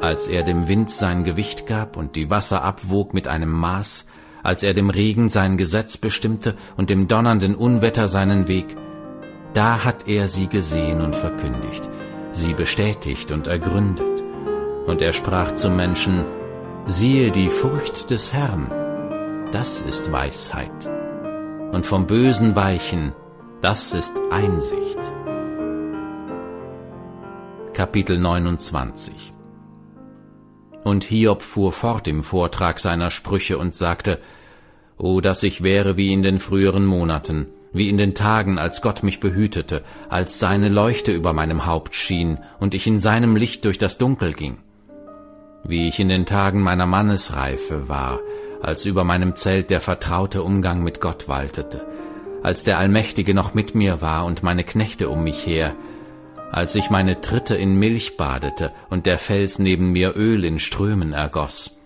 Als er dem Wind sein Gewicht gab und die Wasser abwog mit einem Maß, als er dem Regen sein Gesetz bestimmte und dem donnernden Unwetter seinen Weg, da hat er sie gesehen und verkündigt, sie bestätigt und ergründet. Und er sprach zum Menschen, siehe die Furcht des Herrn, das ist Weisheit. Und vom Bösen weichen, das ist Einsicht. Kapitel 29 und Hiob fuhr fort im Vortrag seiner Sprüche und sagte, O, dass ich wäre wie in den früheren Monaten, wie in den Tagen, als Gott mich behütete, als seine Leuchte über meinem Haupt schien und ich in seinem Licht durch das Dunkel ging. Wie ich in den Tagen meiner Mannesreife war, als über meinem Zelt der vertraute Umgang mit Gott waltete, als der Allmächtige noch mit mir war und meine Knechte um mich her, als ich meine Tritte in Milch badete und der Fels neben mir Öl in Strömen ergoss.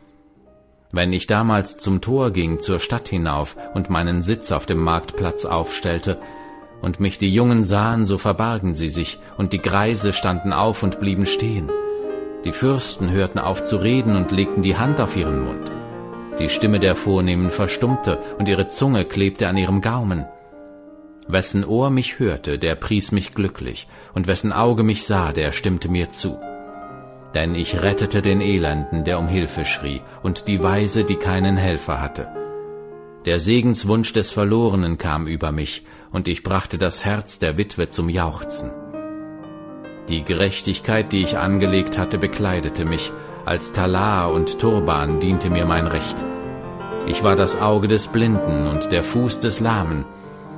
Wenn ich damals zum Tor ging, zur Stadt hinauf und meinen Sitz auf dem Marktplatz aufstellte, und mich die Jungen sahen, so verbargen sie sich, und die Greise standen auf und blieben stehen. Die Fürsten hörten auf zu reden und legten die Hand auf ihren Mund. Die Stimme der Vornehmen verstummte, und ihre Zunge klebte an ihrem Gaumen. Wessen Ohr mich hörte, der pries mich glücklich, und wessen Auge mich sah, der stimmte mir zu. Denn ich rettete den Elenden, der um Hilfe schrie, und die Weise, die keinen Helfer hatte. Der Segenswunsch des Verlorenen kam über mich, und ich brachte das Herz der Witwe zum Jauchzen. Die Gerechtigkeit, die ich angelegt hatte, bekleidete mich, als Talar und Turban diente mir mein Recht. Ich war das Auge des Blinden und der Fuß des Lahmen,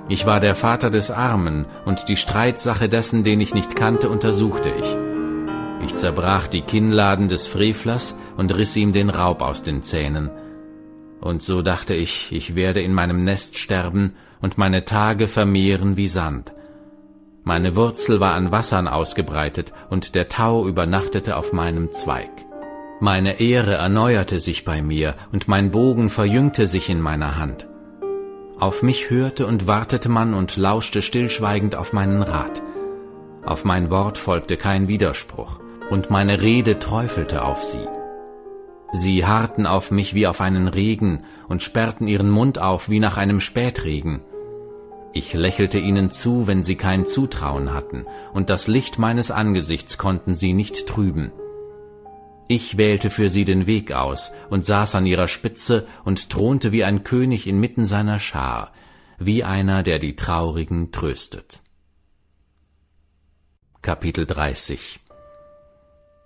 ich war der Vater des Armen, und die Streitsache dessen, den ich nicht kannte, untersuchte ich. Ich zerbrach die Kinnladen des Frevlers und riss ihm den Raub aus den Zähnen. Und so dachte ich, ich werde in meinem Nest sterben und meine Tage vermehren wie Sand. Meine Wurzel war an Wassern ausgebreitet, und der Tau übernachtete auf meinem Zweig. Meine Ehre erneuerte sich bei mir, und mein Bogen verjüngte sich in meiner Hand. Auf mich hörte und wartete man und lauschte stillschweigend auf meinen Rat. Auf mein Wort folgte kein Widerspruch, und meine Rede träufelte auf sie. Sie harrten auf mich wie auf einen Regen und sperrten ihren Mund auf wie nach einem Spätregen. Ich lächelte ihnen zu, wenn sie kein Zutrauen hatten, und das Licht meines Angesichts konnten sie nicht trüben. Ich wählte für sie den Weg aus und saß an ihrer Spitze und thronte wie ein König inmitten seiner Schar, wie einer, der die Traurigen tröstet. Kapitel 30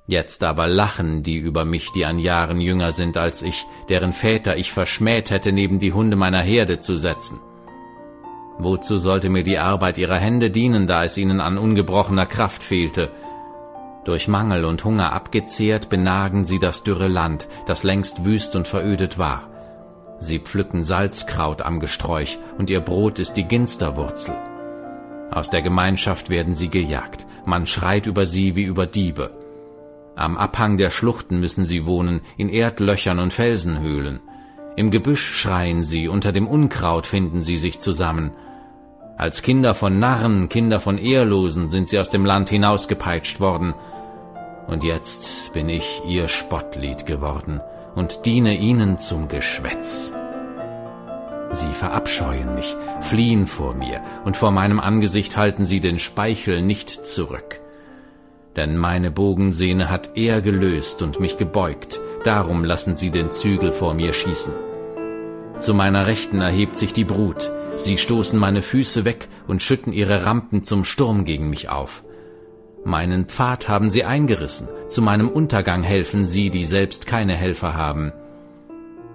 Jetzt aber lachen die über mich, die an Jahren jünger sind als ich, deren Väter ich verschmäht hätte, neben die Hunde meiner Herde zu setzen. Wozu sollte mir die Arbeit ihrer Hände dienen, da es ihnen an ungebrochener Kraft fehlte? Durch Mangel und Hunger abgezehrt benagen sie das dürre Land, das längst wüst und verödet war. Sie pflücken Salzkraut am Gesträuch, und ihr Brot ist die Ginsterwurzel. Aus der Gemeinschaft werden sie gejagt, man schreit über sie wie über Diebe. Am Abhang der Schluchten müssen sie wohnen, in Erdlöchern und Felsenhöhlen. Im Gebüsch schreien sie, unter dem Unkraut finden sie sich zusammen. Als Kinder von Narren, Kinder von Ehrlosen sind sie aus dem Land hinausgepeitscht worden. Und jetzt bin ich ihr Spottlied geworden und diene ihnen zum Geschwätz. Sie verabscheuen mich, fliehen vor mir, und vor meinem Angesicht halten sie den Speichel nicht zurück denn meine Bogensehne hat er gelöst und mich gebeugt, darum lassen sie den Zügel vor mir schießen. Zu meiner Rechten erhebt sich die Brut, sie stoßen meine Füße weg und schütten ihre Rampen zum Sturm gegen mich auf. Meinen Pfad haben sie eingerissen, zu meinem Untergang helfen sie, die selbst keine Helfer haben.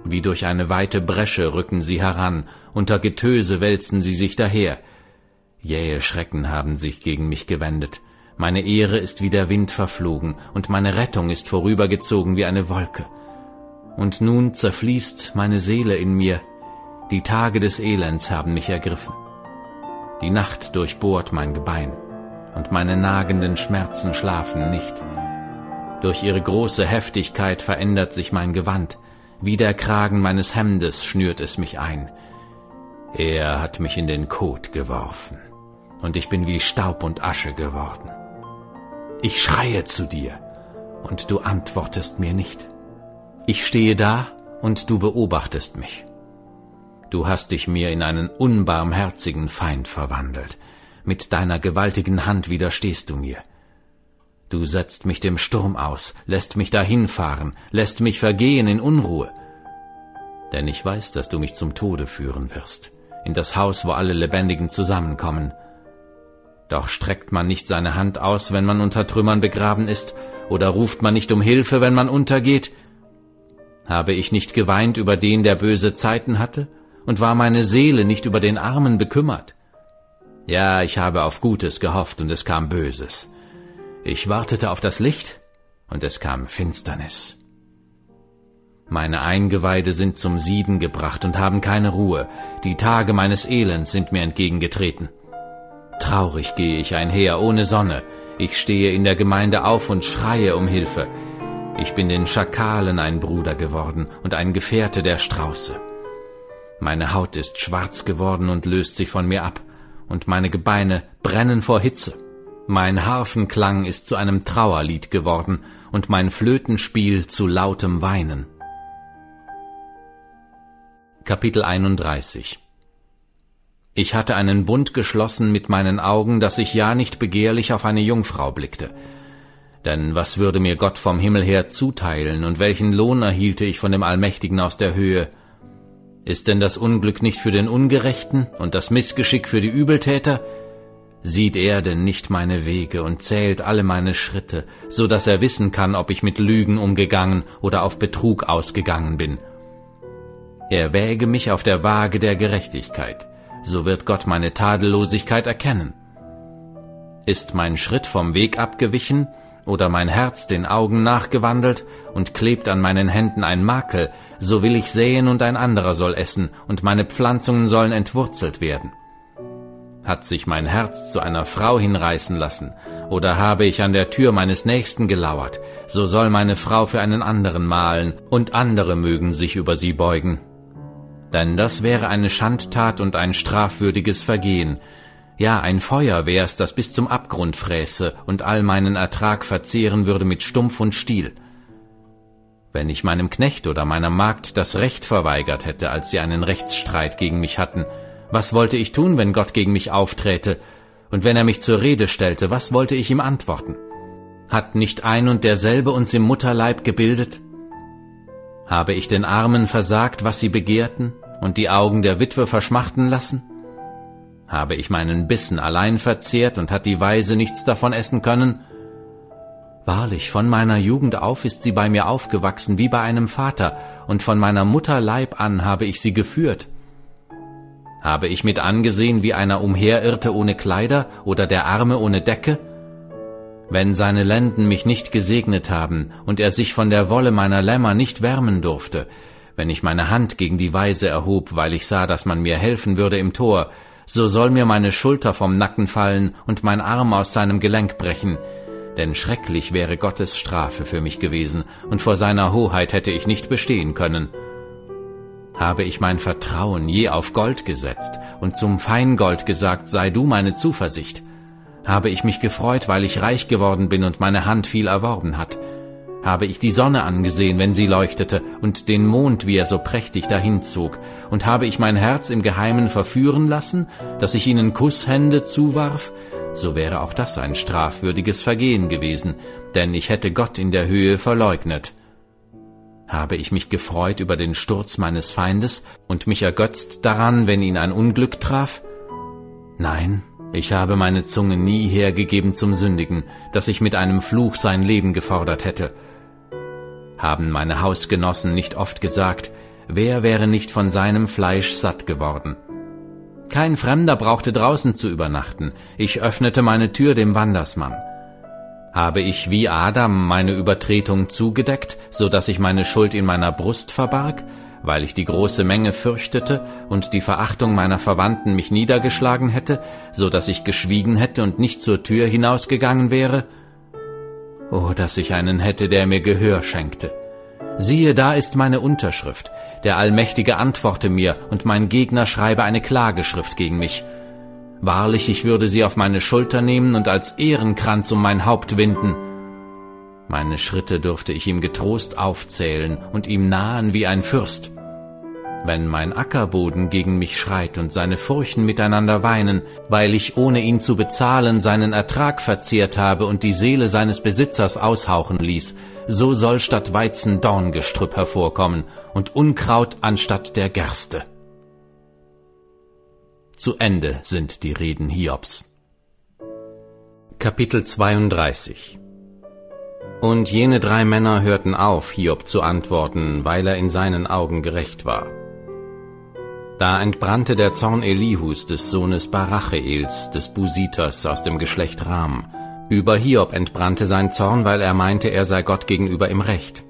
Wie durch eine weite Bresche rücken sie heran, unter Getöse wälzen sie sich daher. Jähe Schrecken haben sich gegen mich gewendet, meine Ehre ist wie der Wind verflogen, und meine Rettung ist vorübergezogen wie eine Wolke. Und nun zerfließt meine Seele in mir, die Tage des Elends haben mich ergriffen. Die Nacht durchbohrt mein Gebein, und meine nagenden Schmerzen schlafen nicht. Durch ihre große Heftigkeit verändert sich mein Gewand, wie der Kragen meines Hemdes schnürt es mich ein. Er hat mich in den Kot geworfen, und ich bin wie Staub und Asche geworden. Ich schreie zu dir, und du antwortest mir nicht. Ich stehe da, und du beobachtest mich. Du hast dich mir in einen unbarmherzigen Feind verwandelt. Mit deiner gewaltigen Hand widerstehst du mir. Du setzt mich dem Sturm aus, lässt mich dahinfahren, lässt mich vergehen in Unruhe. Denn ich weiß, dass du mich zum Tode führen wirst, in das Haus, wo alle Lebendigen zusammenkommen, doch streckt man nicht seine Hand aus, wenn man unter Trümmern begraben ist, oder ruft man nicht um Hilfe, wenn man untergeht? Habe ich nicht geweint über den, der böse Zeiten hatte, und war meine Seele nicht über den Armen bekümmert? Ja, ich habe auf Gutes gehofft, und es kam Böses. Ich wartete auf das Licht, und es kam Finsternis. Meine Eingeweide sind zum Sieden gebracht und haben keine Ruhe, die Tage meines Elends sind mir entgegengetreten. Traurig gehe ich einher, ohne Sonne. Ich stehe in der Gemeinde auf und schreie um Hilfe. Ich bin den Schakalen ein Bruder geworden und ein Gefährte der Strauße. Meine Haut ist schwarz geworden und löst sich von mir ab, und meine Gebeine brennen vor Hitze. Mein Harfenklang ist zu einem Trauerlied geworden und mein Flötenspiel zu lautem Weinen. Kapitel 31 ich hatte einen Bund geschlossen mit meinen Augen, dass ich ja nicht begehrlich auf eine Jungfrau blickte. Denn was würde mir Gott vom Himmel her zuteilen, und welchen Lohn erhielte ich von dem Allmächtigen aus der Höhe? Ist denn das Unglück nicht für den Ungerechten und das Missgeschick für die Übeltäter? Sieht er denn nicht meine Wege und zählt alle meine Schritte, so dass er wissen kann, ob ich mit Lügen umgegangen oder auf Betrug ausgegangen bin? Er wäge mich auf der Waage der Gerechtigkeit so wird Gott meine Tadellosigkeit erkennen. Ist mein Schritt vom Weg abgewichen oder mein Herz den Augen nachgewandelt und klebt an meinen Händen ein Makel, so will ich säen und ein anderer soll essen, und meine Pflanzungen sollen entwurzelt werden. Hat sich mein Herz zu einer Frau hinreißen lassen, oder habe ich an der Tür meines Nächsten gelauert, so soll meine Frau für einen anderen malen, und andere mögen sich über sie beugen. Denn das wäre eine Schandtat und ein strafwürdiges Vergehen, ja, ein Feuer wär's, das bis zum Abgrund fräße und all meinen Ertrag verzehren würde mit Stumpf und Stiel. Wenn ich meinem Knecht oder meiner Magd das Recht verweigert hätte, als sie einen Rechtsstreit gegen mich hatten, was wollte ich tun, wenn Gott gegen mich aufträte? Und wenn er mich zur Rede stellte, was wollte ich ihm antworten? Hat nicht ein und derselbe uns im Mutterleib gebildet? Habe ich den Armen versagt, was sie begehrten, und die Augen der Witwe verschmachten lassen? Habe ich meinen Bissen allein verzehrt und hat die Weise nichts davon essen können? Wahrlich, von meiner Jugend auf ist sie bei mir aufgewachsen wie bei einem Vater, und von meiner Mutter Leib an habe ich sie geführt. Habe ich mit angesehen, wie einer umherirrte ohne Kleider oder der Arme ohne Decke? Wenn seine Lenden mich nicht gesegnet haben und er sich von der Wolle meiner Lämmer nicht wärmen durfte, wenn ich meine Hand gegen die Weise erhob, weil ich sah, dass man mir helfen würde im Tor, so soll mir meine Schulter vom Nacken fallen und mein Arm aus seinem Gelenk brechen, denn schrecklich wäre Gottes Strafe für mich gewesen, und vor seiner Hoheit hätte ich nicht bestehen können. Habe ich mein Vertrauen je auf Gold gesetzt und zum Feingold gesagt, sei du meine Zuversicht? Habe ich mich gefreut, weil ich reich geworden bin und meine Hand viel erworben hat? Habe ich die Sonne angesehen, wenn sie leuchtete, und den Mond, wie er so prächtig dahinzog, und habe ich mein Herz im Geheimen verführen lassen, dass ich ihnen Kusshände zuwarf, so wäre auch das ein strafwürdiges Vergehen gewesen, denn ich hätte Gott in der Höhe verleugnet. Habe ich mich gefreut über den Sturz meines Feindes und mich ergötzt daran, wenn ihn ein Unglück traf? Nein, ich habe meine Zunge nie hergegeben zum Sündigen, dass ich mit einem Fluch sein Leben gefordert hätte. Haben meine Hausgenossen nicht oft gesagt, wer wäre nicht von seinem Fleisch satt geworden? Kein Fremder brauchte draußen zu übernachten, ich öffnete meine Tür dem Wandersmann. Habe ich wie Adam meine Übertretung zugedeckt, so dass ich meine Schuld in meiner Brust verbarg, weil ich die große Menge fürchtete und die Verachtung meiner Verwandten mich niedergeschlagen hätte, so dass ich geschwiegen hätte und nicht zur Tür hinausgegangen wäre? Oh, dass ich einen hätte, der mir Gehör schenkte. Siehe, da ist meine Unterschrift. Der Allmächtige antworte mir, und mein Gegner schreibe eine Klageschrift gegen mich. Wahrlich, ich würde sie auf meine Schulter nehmen und als Ehrenkranz um mein Haupt winden. Meine Schritte dürfte ich ihm getrost aufzählen und ihm nahen wie ein Fürst. Wenn mein Ackerboden gegen mich schreit und seine Furchen miteinander weinen, weil ich ohne ihn zu bezahlen seinen Ertrag verzehrt habe und die Seele seines Besitzers aushauchen ließ, so soll statt Weizen Dorngestrüpp hervorkommen und Unkraut anstatt der Gerste. Zu Ende sind die Reden Hiobs. Kapitel 32 Und jene drei Männer hörten auf, Hiob zu antworten, weil er in seinen Augen gerecht war. Da entbrannte der Zorn Elihus des Sohnes Baracheels, des Busiters aus dem Geschlecht Ram. Über Hiob entbrannte sein Zorn, weil er meinte, er sei Gott gegenüber im Recht.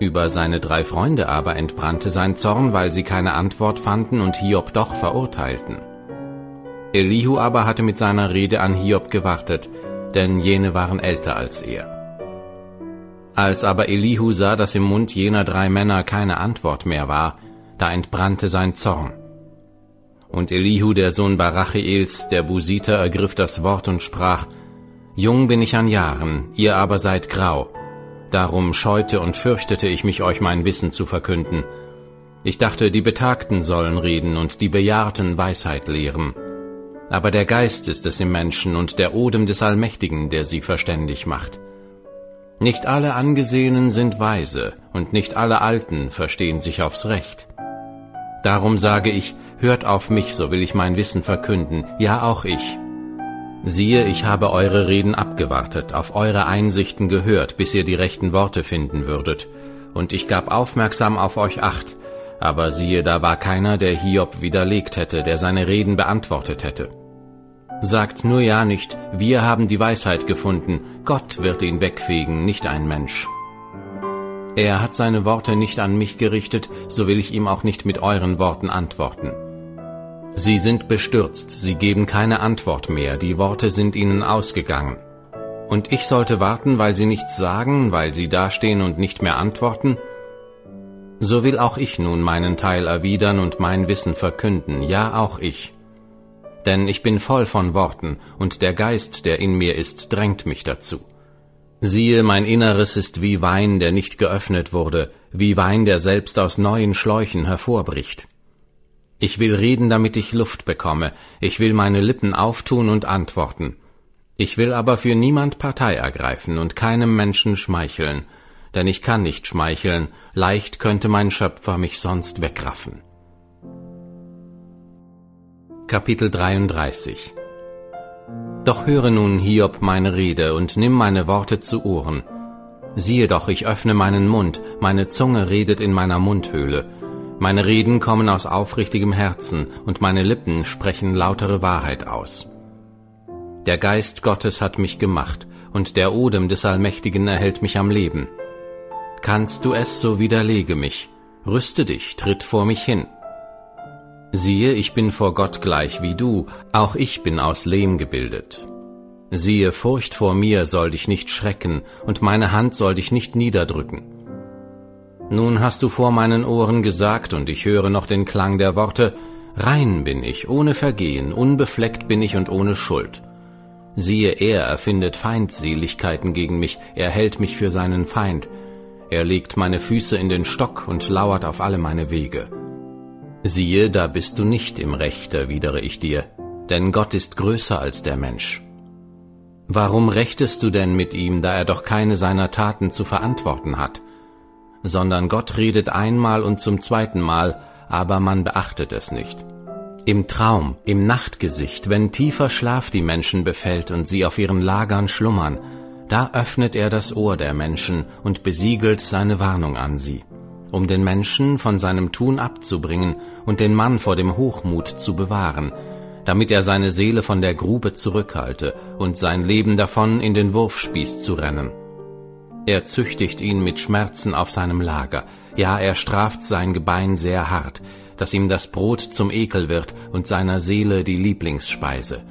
Über seine drei Freunde aber entbrannte sein Zorn, weil sie keine Antwort fanden und Hiob doch verurteilten. Elihu aber hatte mit seiner Rede an Hiob gewartet, denn jene waren älter als er. Als aber Elihu sah, dass im Mund jener drei Männer keine Antwort mehr war, da entbrannte sein Zorn. Und Elihu, der Sohn Barachiels, der Busiter, ergriff das Wort und sprach, Jung bin ich an Jahren, ihr aber seid grau. Darum scheute und fürchtete ich mich, euch mein Wissen zu verkünden. Ich dachte, die Betagten sollen reden und die Bejahrten Weisheit lehren. Aber der Geist ist es im Menschen und der Odem des Allmächtigen, der sie verständig macht. Nicht alle Angesehenen sind weise, und nicht alle Alten verstehen sich aufs Recht. Darum sage ich, Hört auf mich, so will ich mein Wissen verkünden, ja auch ich. Siehe, ich habe eure Reden abgewartet, auf eure Einsichten gehört, bis ihr die rechten Worte finden würdet. Und ich gab aufmerksam auf euch acht, aber siehe, da war keiner, der Hiob widerlegt hätte, der seine Reden beantwortet hätte. Sagt nur ja nicht, wir haben die Weisheit gefunden, Gott wird ihn wegfegen, nicht ein Mensch. Er hat seine Worte nicht an mich gerichtet, so will ich ihm auch nicht mit euren Worten antworten. Sie sind bestürzt, sie geben keine Antwort mehr, die Worte sind ihnen ausgegangen. Und ich sollte warten, weil sie nichts sagen, weil sie dastehen und nicht mehr antworten? So will auch ich nun meinen Teil erwidern und mein Wissen verkünden, ja auch ich. Denn ich bin voll von Worten, und der Geist, der in mir ist, drängt mich dazu. Siehe, mein Inneres ist wie Wein, der nicht geöffnet wurde, wie Wein, der selbst aus neuen Schläuchen hervorbricht. Ich will reden, damit ich Luft bekomme, ich will meine Lippen auftun und antworten. Ich will aber für niemand Partei ergreifen und keinem Menschen schmeicheln, denn ich kann nicht schmeicheln, leicht könnte mein Schöpfer mich sonst wegraffen. Kapitel 33 Doch höre nun, Hiob, meine Rede und nimm meine Worte zu Ohren. Siehe doch, ich öffne meinen Mund, meine Zunge redet in meiner Mundhöhle, meine Reden kommen aus aufrichtigem Herzen, und meine Lippen sprechen lautere Wahrheit aus. Der Geist Gottes hat mich gemacht, und der Odem des Allmächtigen erhält mich am Leben. Kannst du es, so widerlege mich, rüste dich, tritt vor mich hin. Siehe, ich bin vor Gott gleich wie du, auch ich bin aus Lehm gebildet. Siehe, Furcht vor mir soll dich nicht schrecken, und meine Hand soll dich nicht niederdrücken. Nun hast du vor meinen Ohren gesagt, und ich höre noch den Klang der Worte, Rein bin ich, ohne Vergehen, unbefleckt bin ich und ohne Schuld. Siehe, er erfindet Feindseligkeiten gegen mich, er hält mich für seinen Feind. Er legt meine Füße in den Stock und lauert auf alle meine Wege. Siehe, da bist du nicht im Recht, erwidere ich dir, denn Gott ist größer als der Mensch. Warum rechtest du denn mit ihm, da er doch keine seiner Taten zu verantworten hat? Sondern Gott redet einmal und zum zweiten Mal, aber man beachtet es nicht. Im Traum, im Nachtgesicht, wenn tiefer Schlaf die Menschen befällt und sie auf ihren Lagern schlummern, da öffnet er das Ohr der Menschen und besiegelt seine Warnung an sie, um den Menschen von seinem Tun abzubringen und den Mann vor dem Hochmut zu bewahren, damit er seine Seele von der Grube zurückhalte und sein Leben davon in den Wurfspieß zu rennen. Er züchtigt ihn mit Schmerzen auf seinem Lager, ja er straft sein Gebein sehr hart, dass ihm das Brot zum Ekel wird und seiner Seele die Lieblingsspeise.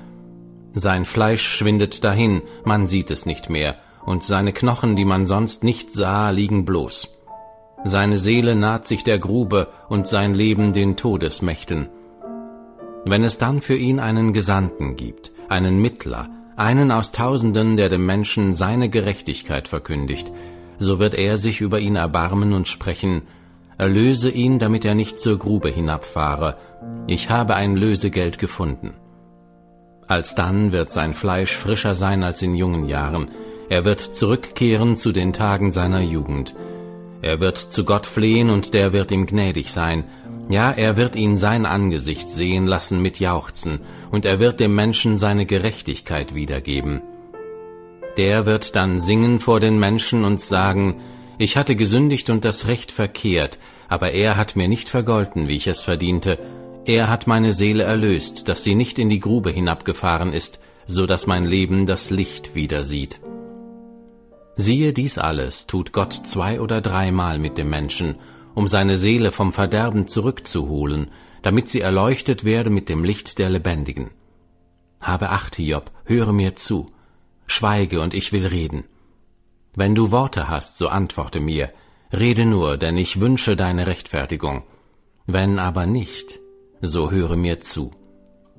Sein Fleisch schwindet dahin, man sieht es nicht mehr, und seine Knochen, die man sonst nicht sah, liegen bloß. Seine Seele naht sich der Grube und sein Leben den Todesmächten. Wenn es dann für ihn einen Gesandten gibt, einen Mittler, einen aus Tausenden, der dem Menschen seine Gerechtigkeit verkündigt, so wird er sich über ihn erbarmen und sprechen, Erlöse ihn, damit er nicht zur Grube hinabfahre, ich habe ein Lösegeld gefunden. Alsdann wird sein Fleisch frischer sein als in jungen Jahren, er wird zurückkehren zu den Tagen seiner Jugend. Er wird zu Gott flehen und der wird ihm gnädig sein, ja, er wird ihn sein Angesicht sehen lassen mit Jauchzen, und er wird dem Menschen seine Gerechtigkeit wiedergeben. Der wird dann singen vor den Menschen und sagen, ich hatte gesündigt und das Recht verkehrt, aber er hat mir nicht vergolten, wie ich es verdiente, er hat meine Seele erlöst, dass sie nicht in die Grube hinabgefahren ist, so dass mein Leben das Licht wieder sieht. Siehe dies alles tut Gott zwei oder dreimal mit dem Menschen, um seine Seele vom Verderben zurückzuholen, damit sie erleuchtet werde mit dem Licht der Lebendigen. Habe Acht, Hiob, höre mir zu, schweige und ich will reden. Wenn du Worte hast, so antworte mir, rede nur, denn ich wünsche deine Rechtfertigung. Wenn aber nicht, so höre mir zu.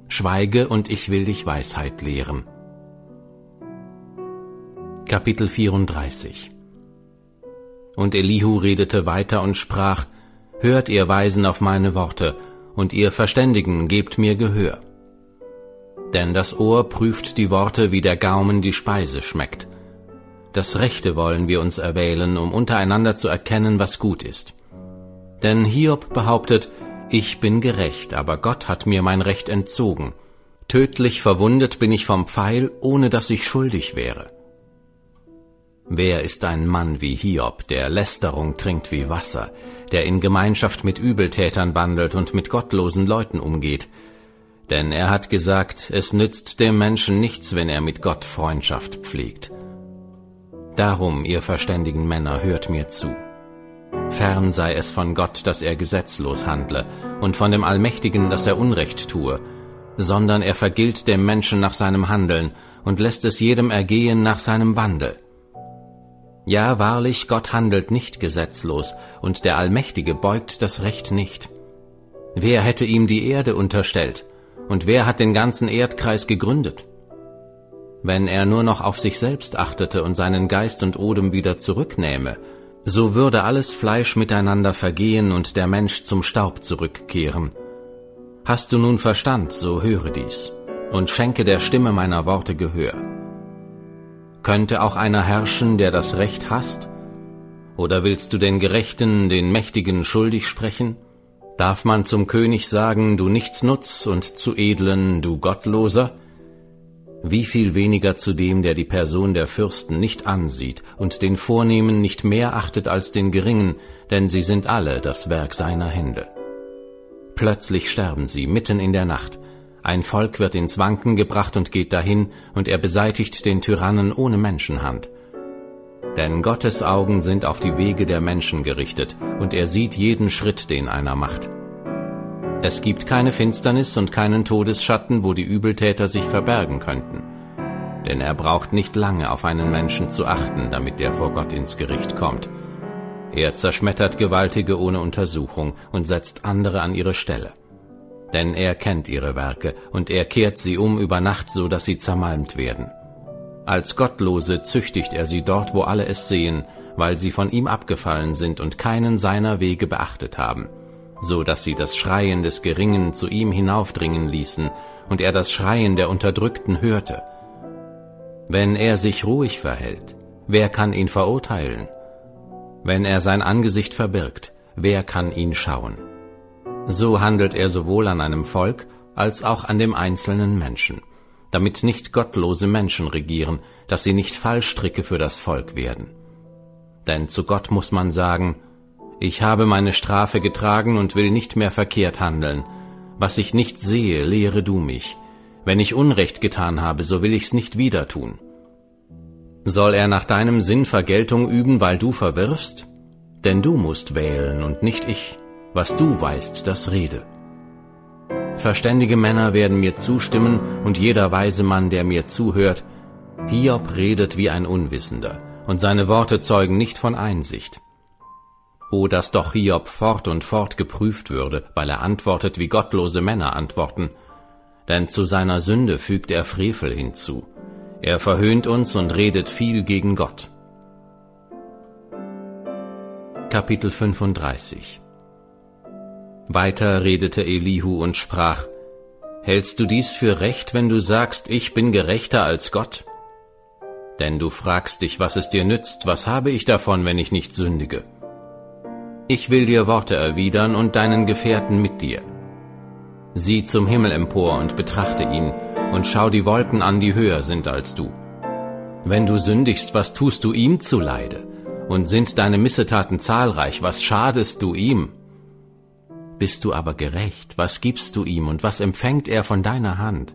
Schweige und ich will dich Weisheit lehren. Kapitel 34 und Elihu redete weiter und sprach, Hört ihr Weisen auf meine Worte, und ihr Verständigen gebt mir Gehör. Denn das Ohr prüft die Worte, wie der Gaumen die Speise schmeckt. Das Rechte wollen wir uns erwählen, um untereinander zu erkennen, was gut ist. Denn Hiob behauptet, ich bin gerecht, aber Gott hat mir mein Recht entzogen. Tödlich verwundet bin ich vom Pfeil, ohne dass ich schuldig wäre. Wer ist ein Mann wie Hiob, der Lästerung trinkt wie Wasser, der in Gemeinschaft mit Übeltätern wandelt und mit gottlosen Leuten umgeht? Denn er hat gesagt, es nützt dem Menschen nichts, wenn er mit Gott Freundschaft pflegt. Darum, ihr verständigen Männer, hört mir zu. Fern sei es von Gott, dass er gesetzlos handle, und von dem Allmächtigen, dass er Unrecht tue, sondern er vergilt dem Menschen nach seinem Handeln und lässt es jedem ergehen nach seinem Wandel. Ja, wahrlich, Gott handelt nicht gesetzlos, und der Allmächtige beugt das Recht nicht. Wer hätte ihm die Erde unterstellt, und wer hat den ganzen Erdkreis gegründet? Wenn er nur noch auf sich selbst achtete und seinen Geist und Odem wieder zurücknähme, so würde alles Fleisch miteinander vergehen und der Mensch zum Staub zurückkehren. Hast du nun Verstand, so höre dies und schenke der Stimme meiner Worte Gehör. Könnte auch einer herrschen, der das Recht hasst? Oder willst du den Gerechten, den Mächtigen schuldig sprechen? Darf man zum König sagen, du Nichtsnutz, und zu Edlen, du Gottloser? wie viel weniger zu dem, der die Person der Fürsten nicht ansieht und den Vornehmen nicht mehr achtet als den Geringen, denn sie sind alle das Werk seiner Hände. Plötzlich sterben sie mitten in der Nacht. Ein Volk wird ins Wanken gebracht und geht dahin, und er beseitigt den Tyrannen ohne Menschenhand. Denn Gottes Augen sind auf die Wege der Menschen gerichtet, und er sieht jeden Schritt, den einer macht. Es gibt keine Finsternis und keinen Todesschatten, wo die Übeltäter sich verbergen könnten. Denn er braucht nicht lange auf einen Menschen zu achten, damit der vor Gott ins Gericht kommt. Er zerschmettert Gewaltige ohne Untersuchung und setzt andere an ihre Stelle. Denn er kennt ihre Werke und er kehrt sie um über Nacht, so dass sie zermalmt werden. Als Gottlose züchtigt er sie dort, wo alle es sehen, weil sie von ihm abgefallen sind und keinen seiner Wege beachtet haben so dass sie das Schreien des Geringen zu ihm hinaufdringen ließen, und er das Schreien der Unterdrückten hörte. Wenn er sich ruhig verhält, wer kann ihn verurteilen? Wenn er sein Angesicht verbirgt, wer kann ihn schauen? So handelt er sowohl an einem Volk als auch an dem einzelnen Menschen, damit nicht gottlose Menschen regieren, dass sie nicht Fallstricke für das Volk werden. Denn zu Gott muss man sagen, ich habe meine Strafe getragen und will nicht mehr verkehrt handeln. Was ich nicht sehe, lehre du mich. Wenn ich Unrecht getan habe, so will ich's nicht wieder tun. Soll er nach deinem Sinn Vergeltung üben, weil du verwirfst? Denn du musst wählen und nicht ich. Was du weißt, das rede. Verständige Männer werden mir zustimmen und jeder weise Mann, der mir zuhört. Hiob redet wie ein Unwissender und seine Worte zeugen nicht von Einsicht. O, dass doch Hiob fort und fort geprüft würde, weil er antwortet, wie gottlose Männer antworten. Denn zu seiner Sünde fügt er Frevel hinzu. Er verhöhnt uns und redet viel gegen Gott. Kapitel 35 Weiter redete Elihu und sprach, Hältst du dies für recht, wenn du sagst, ich bin gerechter als Gott? Denn du fragst dich, was es dir nützt, was habe ich davon, wenn ich nicht sündige? Ich will dir Worte erwidern und deinen Gefährten mit dir. Sieh zum Himmel empor und betrachte ihn, und schau die Wolken an, die höher sind als du. Wenn du sündigst, was tust du ihm zuleide? Und sind deine Missetaten zahlreich, was schadest du ihm? Bist du aber gerecht, was gibst du ihm und was empfängt er von deiner Hand?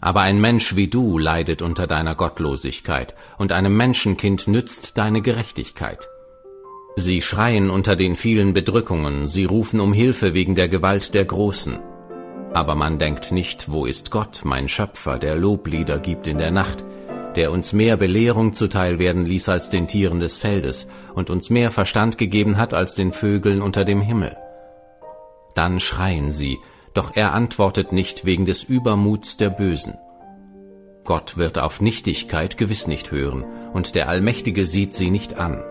Aber ein Mensch wie du leidet unter deiner Gottlosigkeit, und einem Menschenkind nützt deine Gerechtigkeit. Sie schreien unter den vielen Bedrückungen, sie rufen um Hilfe wegen der Gewalt der Großen. Aber man denkt nicht, wo ist Gott, mein Schöpfer, der Loblieder gibt in der Nacht, der uns mehr Belehrung zuteil werden ließ als den Tieren des Feldes und uns mehr Verstand gegeben hat als den Vögeln unter dem Himmel. Dann schreien sie, doch er antwortet nicht wegen des Übermuts der Bösen. Gott wird auf Nichtigkeit gewiss nicht hören, und der Allmächtige sieht sie nicht an.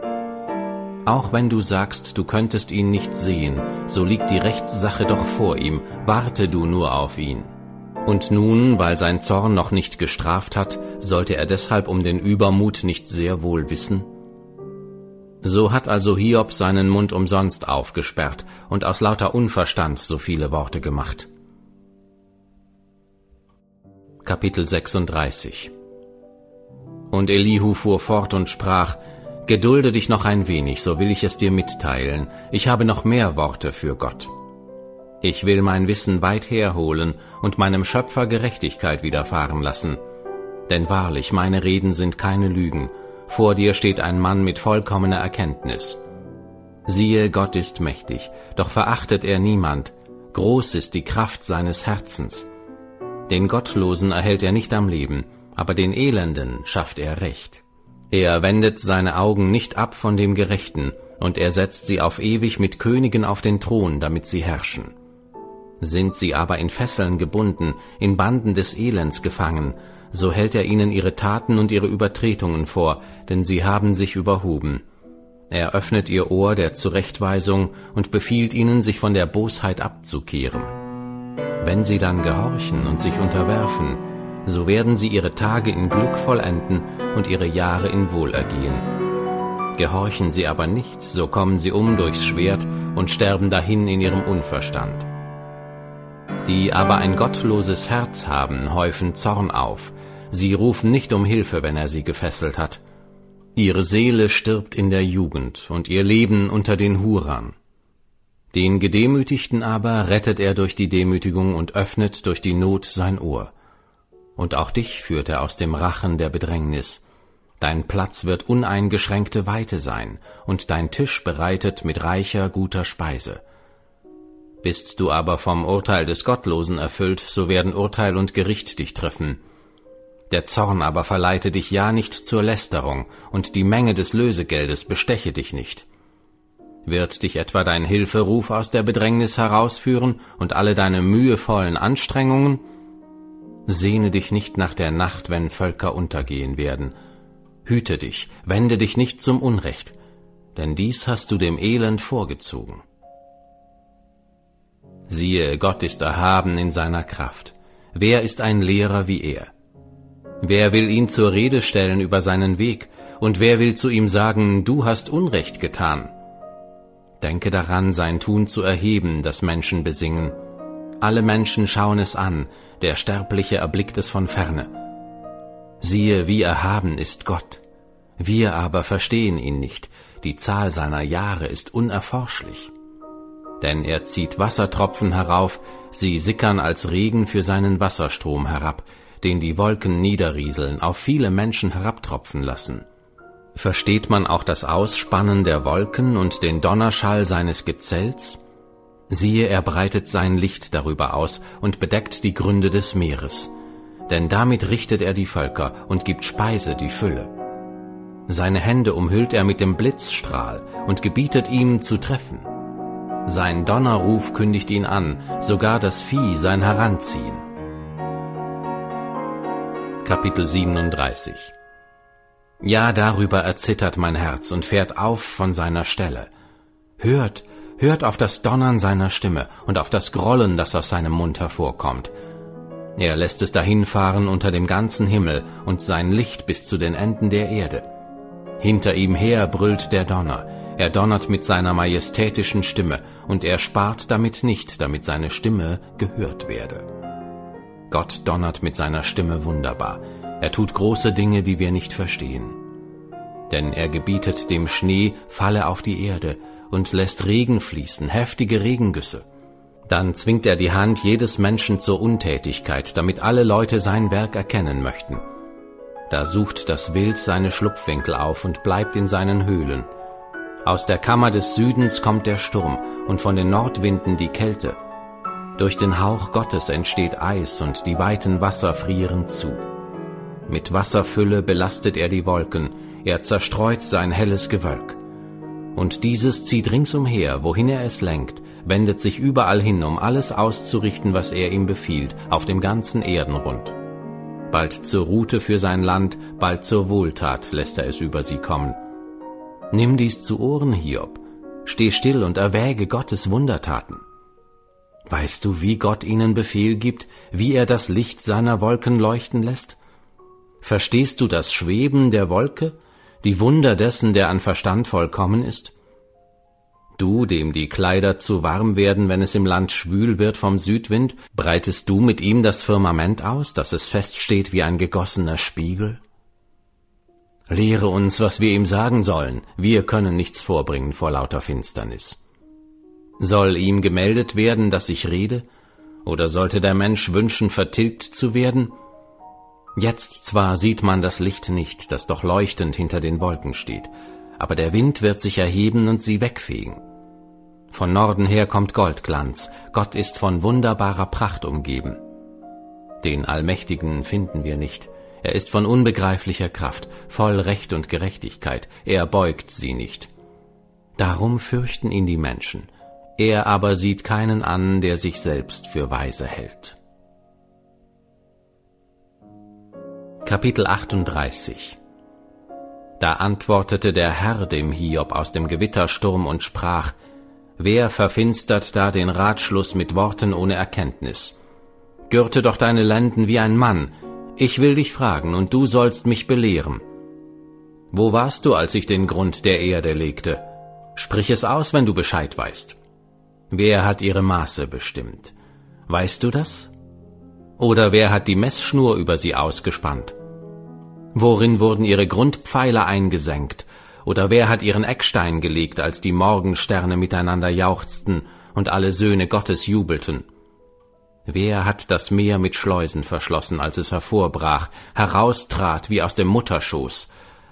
Auch wenn du sagst, du könntest ihn nicht sehen, so liegt die Rechtssache doch vor ihm, warte du nur auf ihn. Und nun, weil sein Zorn noch nicht gestraft hat, sollte er deshalb um den Übermut nicht sehr wohl wissen? So hat also Hiob seinen Mund umsonst aufgesperrt und aus lauter Unverstand so viele Worte gemacht. Kapitel 36 Und Elihu fuhr fort und sprach, Gedulde dich noch ein wenig, so will ich es dir mitteilen. Ich habe noch mehr Worte für Gott. Ich will mein Wissen weit herholen und meinem Schöpfer Gerechtigkeit widerfahren lassen. Denn wahrlich, meine Reden sind keine Lügen. Vor dir steht ein Mann mit vollkommener Erkenntnis. Siehe, Gott ist mächtig, doch verachtet er niemand, groß ist die Kraft seines Herzens. Den Gottlosen erhält er nicht am Leben, aber den Elenden schafft er Recht. Er wendet seine Augen nicht ab von dem Gerechten, und er setzt sie auf ewig mit Königen auf den Thron, damit sie herrschen. Sind sie aber in Fesseln gebunden, in Banden des Elends gefangen, so hält er ihnen ihre Taten und ihre Übertretungen vor, denn sie haben sich überhoben. Er öffnet ihr Ohr der Zurechtweisung und befiehlt ihnen, sich von der Bosheit abzukehren. Wenn sie dann gehorchen und sich unterwerfen, so werden sie ihre Tage in Glück vollenden und ihre Jahre in Wohlergehen. Gehorchen sie aber nicht, so kommen sie um durchs Schwert und sterben dahin in ihrem Unverstand. Die aber ein gottloses Herz haben, häufen Zorn auf, sie rufen nicht um Hilfe, wenn er sie gefesselt hat. Ihre Seele stirbt in der Jugend und ihr Leben unter den Hurern. Den Gedemütigten aber rettet er durch die Demütigung und öffnet durch die Not sein Ohr. Und auch dich führt er aus dem Rachen der Bedrängnis. Dein Platz wird uneingeschränkte Weite sein und dein Tisch bereitet mit reicher, guter Speise. Bist du aber vom Urteil des Gottlosen erfüllt, so werden Urteil und Gericht dich treffen, der Zorn aber verleite dich ja nicht zur Lästerung, und die Menge des Lösegeldes besteche dich nicht. Wird dich etwa dein Hilferuf aus der Bedrängnis herausführen und alle deine mühevollen Anstrengungen? Sehne dich nicht nach der Nacht, wenn Völker untergehen werden. Hüte dich, wende dich nicht zum Unrecht, denn dies hast du dem Elend vorgezogen. Siehe, Gott ist erhaben in seiner Kraft. Wer ist ein Lehrer wie er? Wer will ihn zur Rede stellen über seinen Weg, und wer will zu ihm sagen, du hast Unrecht getan? Denke daran, sein Tun zu erheben, das Menschen besingen. Alle Menschen schauen es an, der Sterbliche erblickt es von ferne. Siehe, wie erhaben ist Gott. Wir aber verstehen ihn nicht, die Zahl seiner Jahre ist unerforschlich. Denn er zieht Wassertropfen herauf, sie sickern als Regen für seinen Wasserstrom herab, den die Wolken niederrieseln, auf viele Menschen herabtropfen lassen. Versteht man auch das Ausspannen der Wolken und den Donnerschall seines Gezelts? Siehe, er breitet sein Licht darüber aus und bedeckt die Gründe des Meeres. Denn damit richtet er die Völker und gibt Speise die Fülle. Seine Hände umhüllt er mit dem Blitzstrahl und gebietet ihm zu treffen. Sein Donnerruf kündigt ihn an, sogar das Vieh sein Heranziehen. Kapitel 37 Ja, darüber erzittert mein Herz und fährt auf von seiner Stelle. Hört, hört auf das Donnern seiner Stimme und auf das Grollen, das aus seinem Mund hervorkommt. Er lässt es dahinfahren unter dem ganzen Himmel und sein Licht bis zu den Enden der Erde. Hinter ihm her brüllt der Donner, er donnert mit seiner majestätischen Stimme, und er spart damit nicht, damit seine Stimme gehört werde. Gott donnert mit seiner Stimme wunderbar. Er tut große Dinge, die wir nicht verstehen. Denn er gebietet dem Schnee, falle auf die Erde und lässt Regen fließen, heftige Regengüsse. Dann zwingt er die Hand jedes Menschen zur Untätigkeit, damit alle Leute sein Werk erkennen möchten. Da sucht das Wild seine Schlupfwinkel auf und bleibt in seinen Höhlen. Aus der Kammer des Südens kommt der Sturm und von den Nordwinden die Kälte. Durch den Hauch Gottes entsteht Eis und die weiten Wasser frieren zu. Mit Wasserfülle belastet er die Wolken, er zerstreut sein helles Gewölk. Und dieses zieht ringsumher, wohin er es lenkt, wendet sich überall hin, um alles auszurichten, was er ihm befiehlt, auf dem ganzen Erdenrund. Bald zur Route für sein Land, bald zur Wohltat lässt er es über sie kommen. Nimm dies zu Ohren, Hiob. Steh still und erwäge Gottes Wundertaten. Weißt du, wie Gott ihnen Befehl gibt, wie er das Licht seiner Wolken leuchten lässt? Verstehst du das Schweben der Wolke, die Wunder dessen, der an Verstand vollkommen ist? Du, dem die Kleider zu warm werden, wenn es im Land schwül wird vom Südwind, breitest du mit ihm das Firmament aus, dass es feststeht wie ein gegossener Spiegel? Lehre uns, was wir ihm sagen sollen, wir können nichts vorbringen vor lauter Finsternis. Soll ihm gemeldet werden, dass ich rede? Oder sollte der Mensch wünschen, vertilgt zu werden? Jetzt zwar sieht man das Licht nicht, das doch leuchtend hinter den Wolken steht, aber der Wind wird sich erheben und sie wegfegen. Von Norden her kommt Goldglanz, Gott ist von wunderbarer Pracht umgeben. Den Allmächtigen finden wir nicht, er ist von unbegreiflicher Kraft, voll Recht und Gerechtigkeit, er beugt sie nicht. Darum fürchten ihn die Menschen, er aber sieht keinen an, der sich selbst für weise hält. Kapitel 38 Da antwortete der Herr dem Hiob aus dem Gewittersturm und sprach, Wer verfinstert da den Ratschluss mit Worten ohne Erkenntnis? Gürte doch deine Lenden wie ein Mann, ich will dich fragen, und du sollst mich belehren. Wo warst du, als ich den Grund der Erde legte? Sprich es aus, wenn du Bescheid weißt. Wer hat ihre Maße bestimmt? Weißt du das? Oder wer hat die Messschnur über sie ausgespannt? Worin wurden ihre Grundpfeiler eingesenkt? Oder wer hat ihren Eckstein gelegt, als die Morgensterne miteinander jauchzten und alle Söhne Gottes jubelten? Wer hat das Meer mit Schleusen verschlossen, als es hervorbrach, heraustrat wie aus dem Mutterschoß,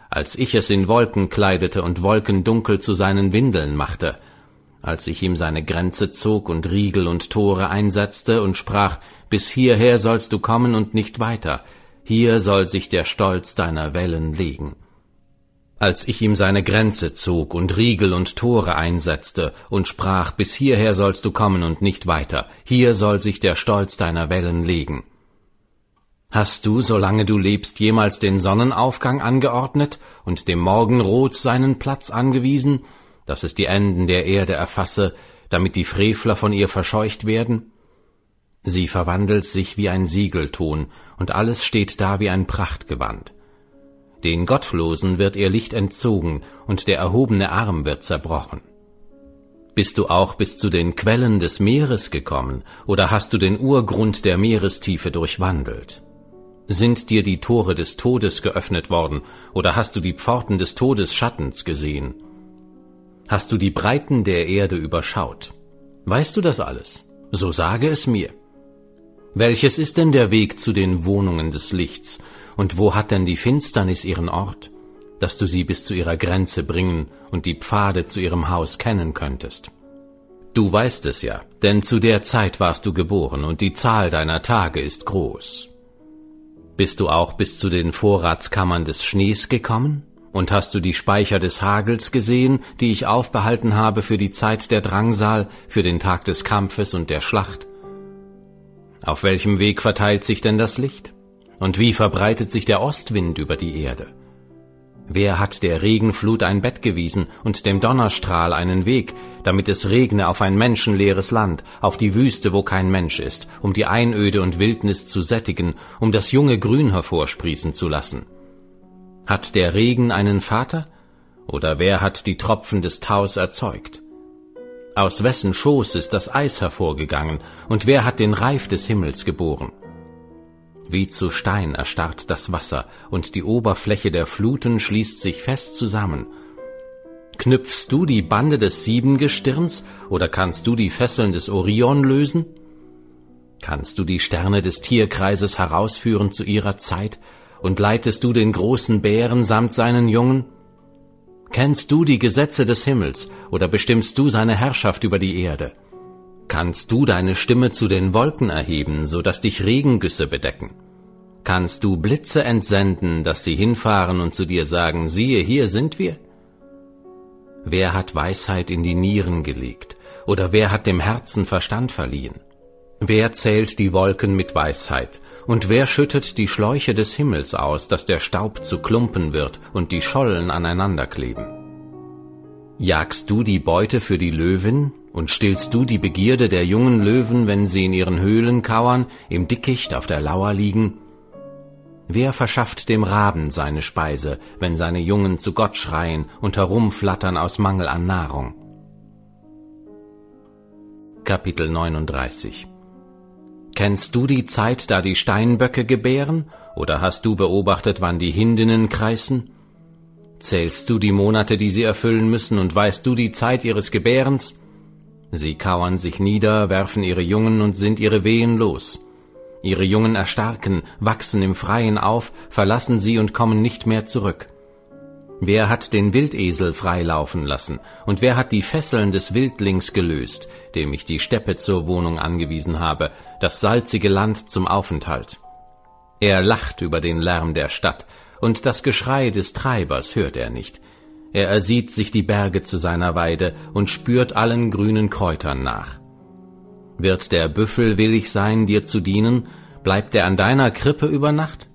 als ich es in Wolken kleidete und Wolken dunkel zu seinen Windeln machte, als ich ihm seine Grenze zog und Riegel und Tore einsetzte und sprach, bis hierher sollst du kommen und nicht weiter, hier soll sich der Stolz deiner Wellen legen. Als ich ihm seine Grenze zog und Riegel und Tore einsetzte und sprach, bis hierher sollst du kommen und nicht weiter, hier soll sich der Stolz deiner Wellen legen. Hast du, solange du lebst, jemals den Sonnenaufgang angeordnet und dem Morgenrot seinen Platz angewiesen, dass es die Enden der Erde erfasse, damit die Frevler von ihr verscheucht werden? Sie verwandelt sich wie ein Siegelton, und alles steht da wie ein Prachtgewand. Den Gottlosen wird ihr Licht entzogen, und der erhobene Arm wird zerbrochen. Bist du auch bis zu den Quellen des Meeres gekommen, oder hast du den Urgrund der Meerestiefe durchwandelt? Sind dir die Tore des Todes geöffnet worden, oder hast du die Pforten des Todesschattens gesehen? Hast du die Breiten der Erde überschaut? Weißt du das alles? So sage es mir. Welches ist denn der Weg zu den Wohnungen des Lichts, und wo hat denn die Finsternis ihren Ort, dass du sie bis zu ihrer Grenze bringen und die Pfade zu ihrem Haus kennen könntest? Du weißt es ja, denn zu der Zeit warst du geboren, und die Zahl deiner Tage ist groß. Bist du auch bis zu den Vorratskammern des Schnees gekommen? Und hast du die Speicher des Hagels gesehen, die ich aufbehalten habe für die Zeit der Drangsal, für den Tag des Kampfes und der Schlacht? Auf welchem Weg verteilt sich denn das Licht? Und wie verbreitet sich der Ostwind über die Erde? Wer hat der Regenflut ein Bett gewiesen und dem Donnerstrahl einen Weg, damit es regne auf ein menschenleeres Land, auf die Wüste, wo kein Mensch ist, um die Einöde und Wildnis zu sättigen, um das junge Grün hervorsprießen zu lassen? Hat der Regen einen Vater? Oder wer hat die Tropfen des Taus erzeugt? Aus wessen Schoß ist das Eis hervorgegangen, und wer hat den Reif des Himmels geboren? Wie zu Stein erstarrt das Wasser, und die Oberfläche der Fluten schließt sich fest zusammen. Knüpfst du die Bande des Siebengestirns, oder kannst du die Fesseln des Orion lösen? Kannst du die Sterne des Tierkreises herausführen zu ihrer Zeit, und leitest du den großen Bären samt seinen Jungen? Kennst du die Gesetze des Himmels oder bestimmst du seine Herrschaft über die Erde? Kannst du deine Stimme zu den Wolken erheben, so dass dich Regengüsse bedecken? Kannst du Blitze entsenden, dass sie hinfahren und zu dir sagen, siehe, hier sind wir? Wer hat Weisheit in die Nieren gelegt, oder wer hat dem Herzen Verstand verliehen? Wer zählt die Wolken mit Weisheit, und wer schüttet die Schläuche des Himmels aus, dass der Staub zu Klumpen wird und die Schollen aneinanderkleben? Jagst du die Beute für die Löwin und stillst du die Begierde der jungen Löwen, wenn sie in ihren Höhlen kauern, im Dickicht auf der Lauer liegen? Wer verschafft dem Raben seine Speise, wenn seine Jungen zu Gott schreien und herumflattern aus Mangel an Nahrung? Kapitel 39 Kennst du die Zeit, da die Steinböcke gebären, oder hast du beobachtet, wann die Hindinnen kreisen? Zählst du die Monate, die sie erfüllen müssen, und weißt du die Zeit ihres Gebärens? Sie kauern sich nieder, werfen ihre Jungen und sind ihre Wehen los. Ihre Jungen erstarken, wachsen im Freien auf, verlassen sie und kommen nicht mehr zurück. Wer hat den Wildesel freilaufen lassen, und wer hat die Fesseln des Wildlings gelöst, dem ich die Steppe zur Wohnung angewiesen habe, das salzige Land zum Aufenthalt? Er lacht über den Lärm der Stadt, und das Geschrei des Treibers hört er nicht. Er ersieht sich die Berge zu seiner Weide und spürt allen grünen Kräutern nach. Wird der Büffel willig sein, dir zu dienen, bleibt er an deiner Krippe über Nacht?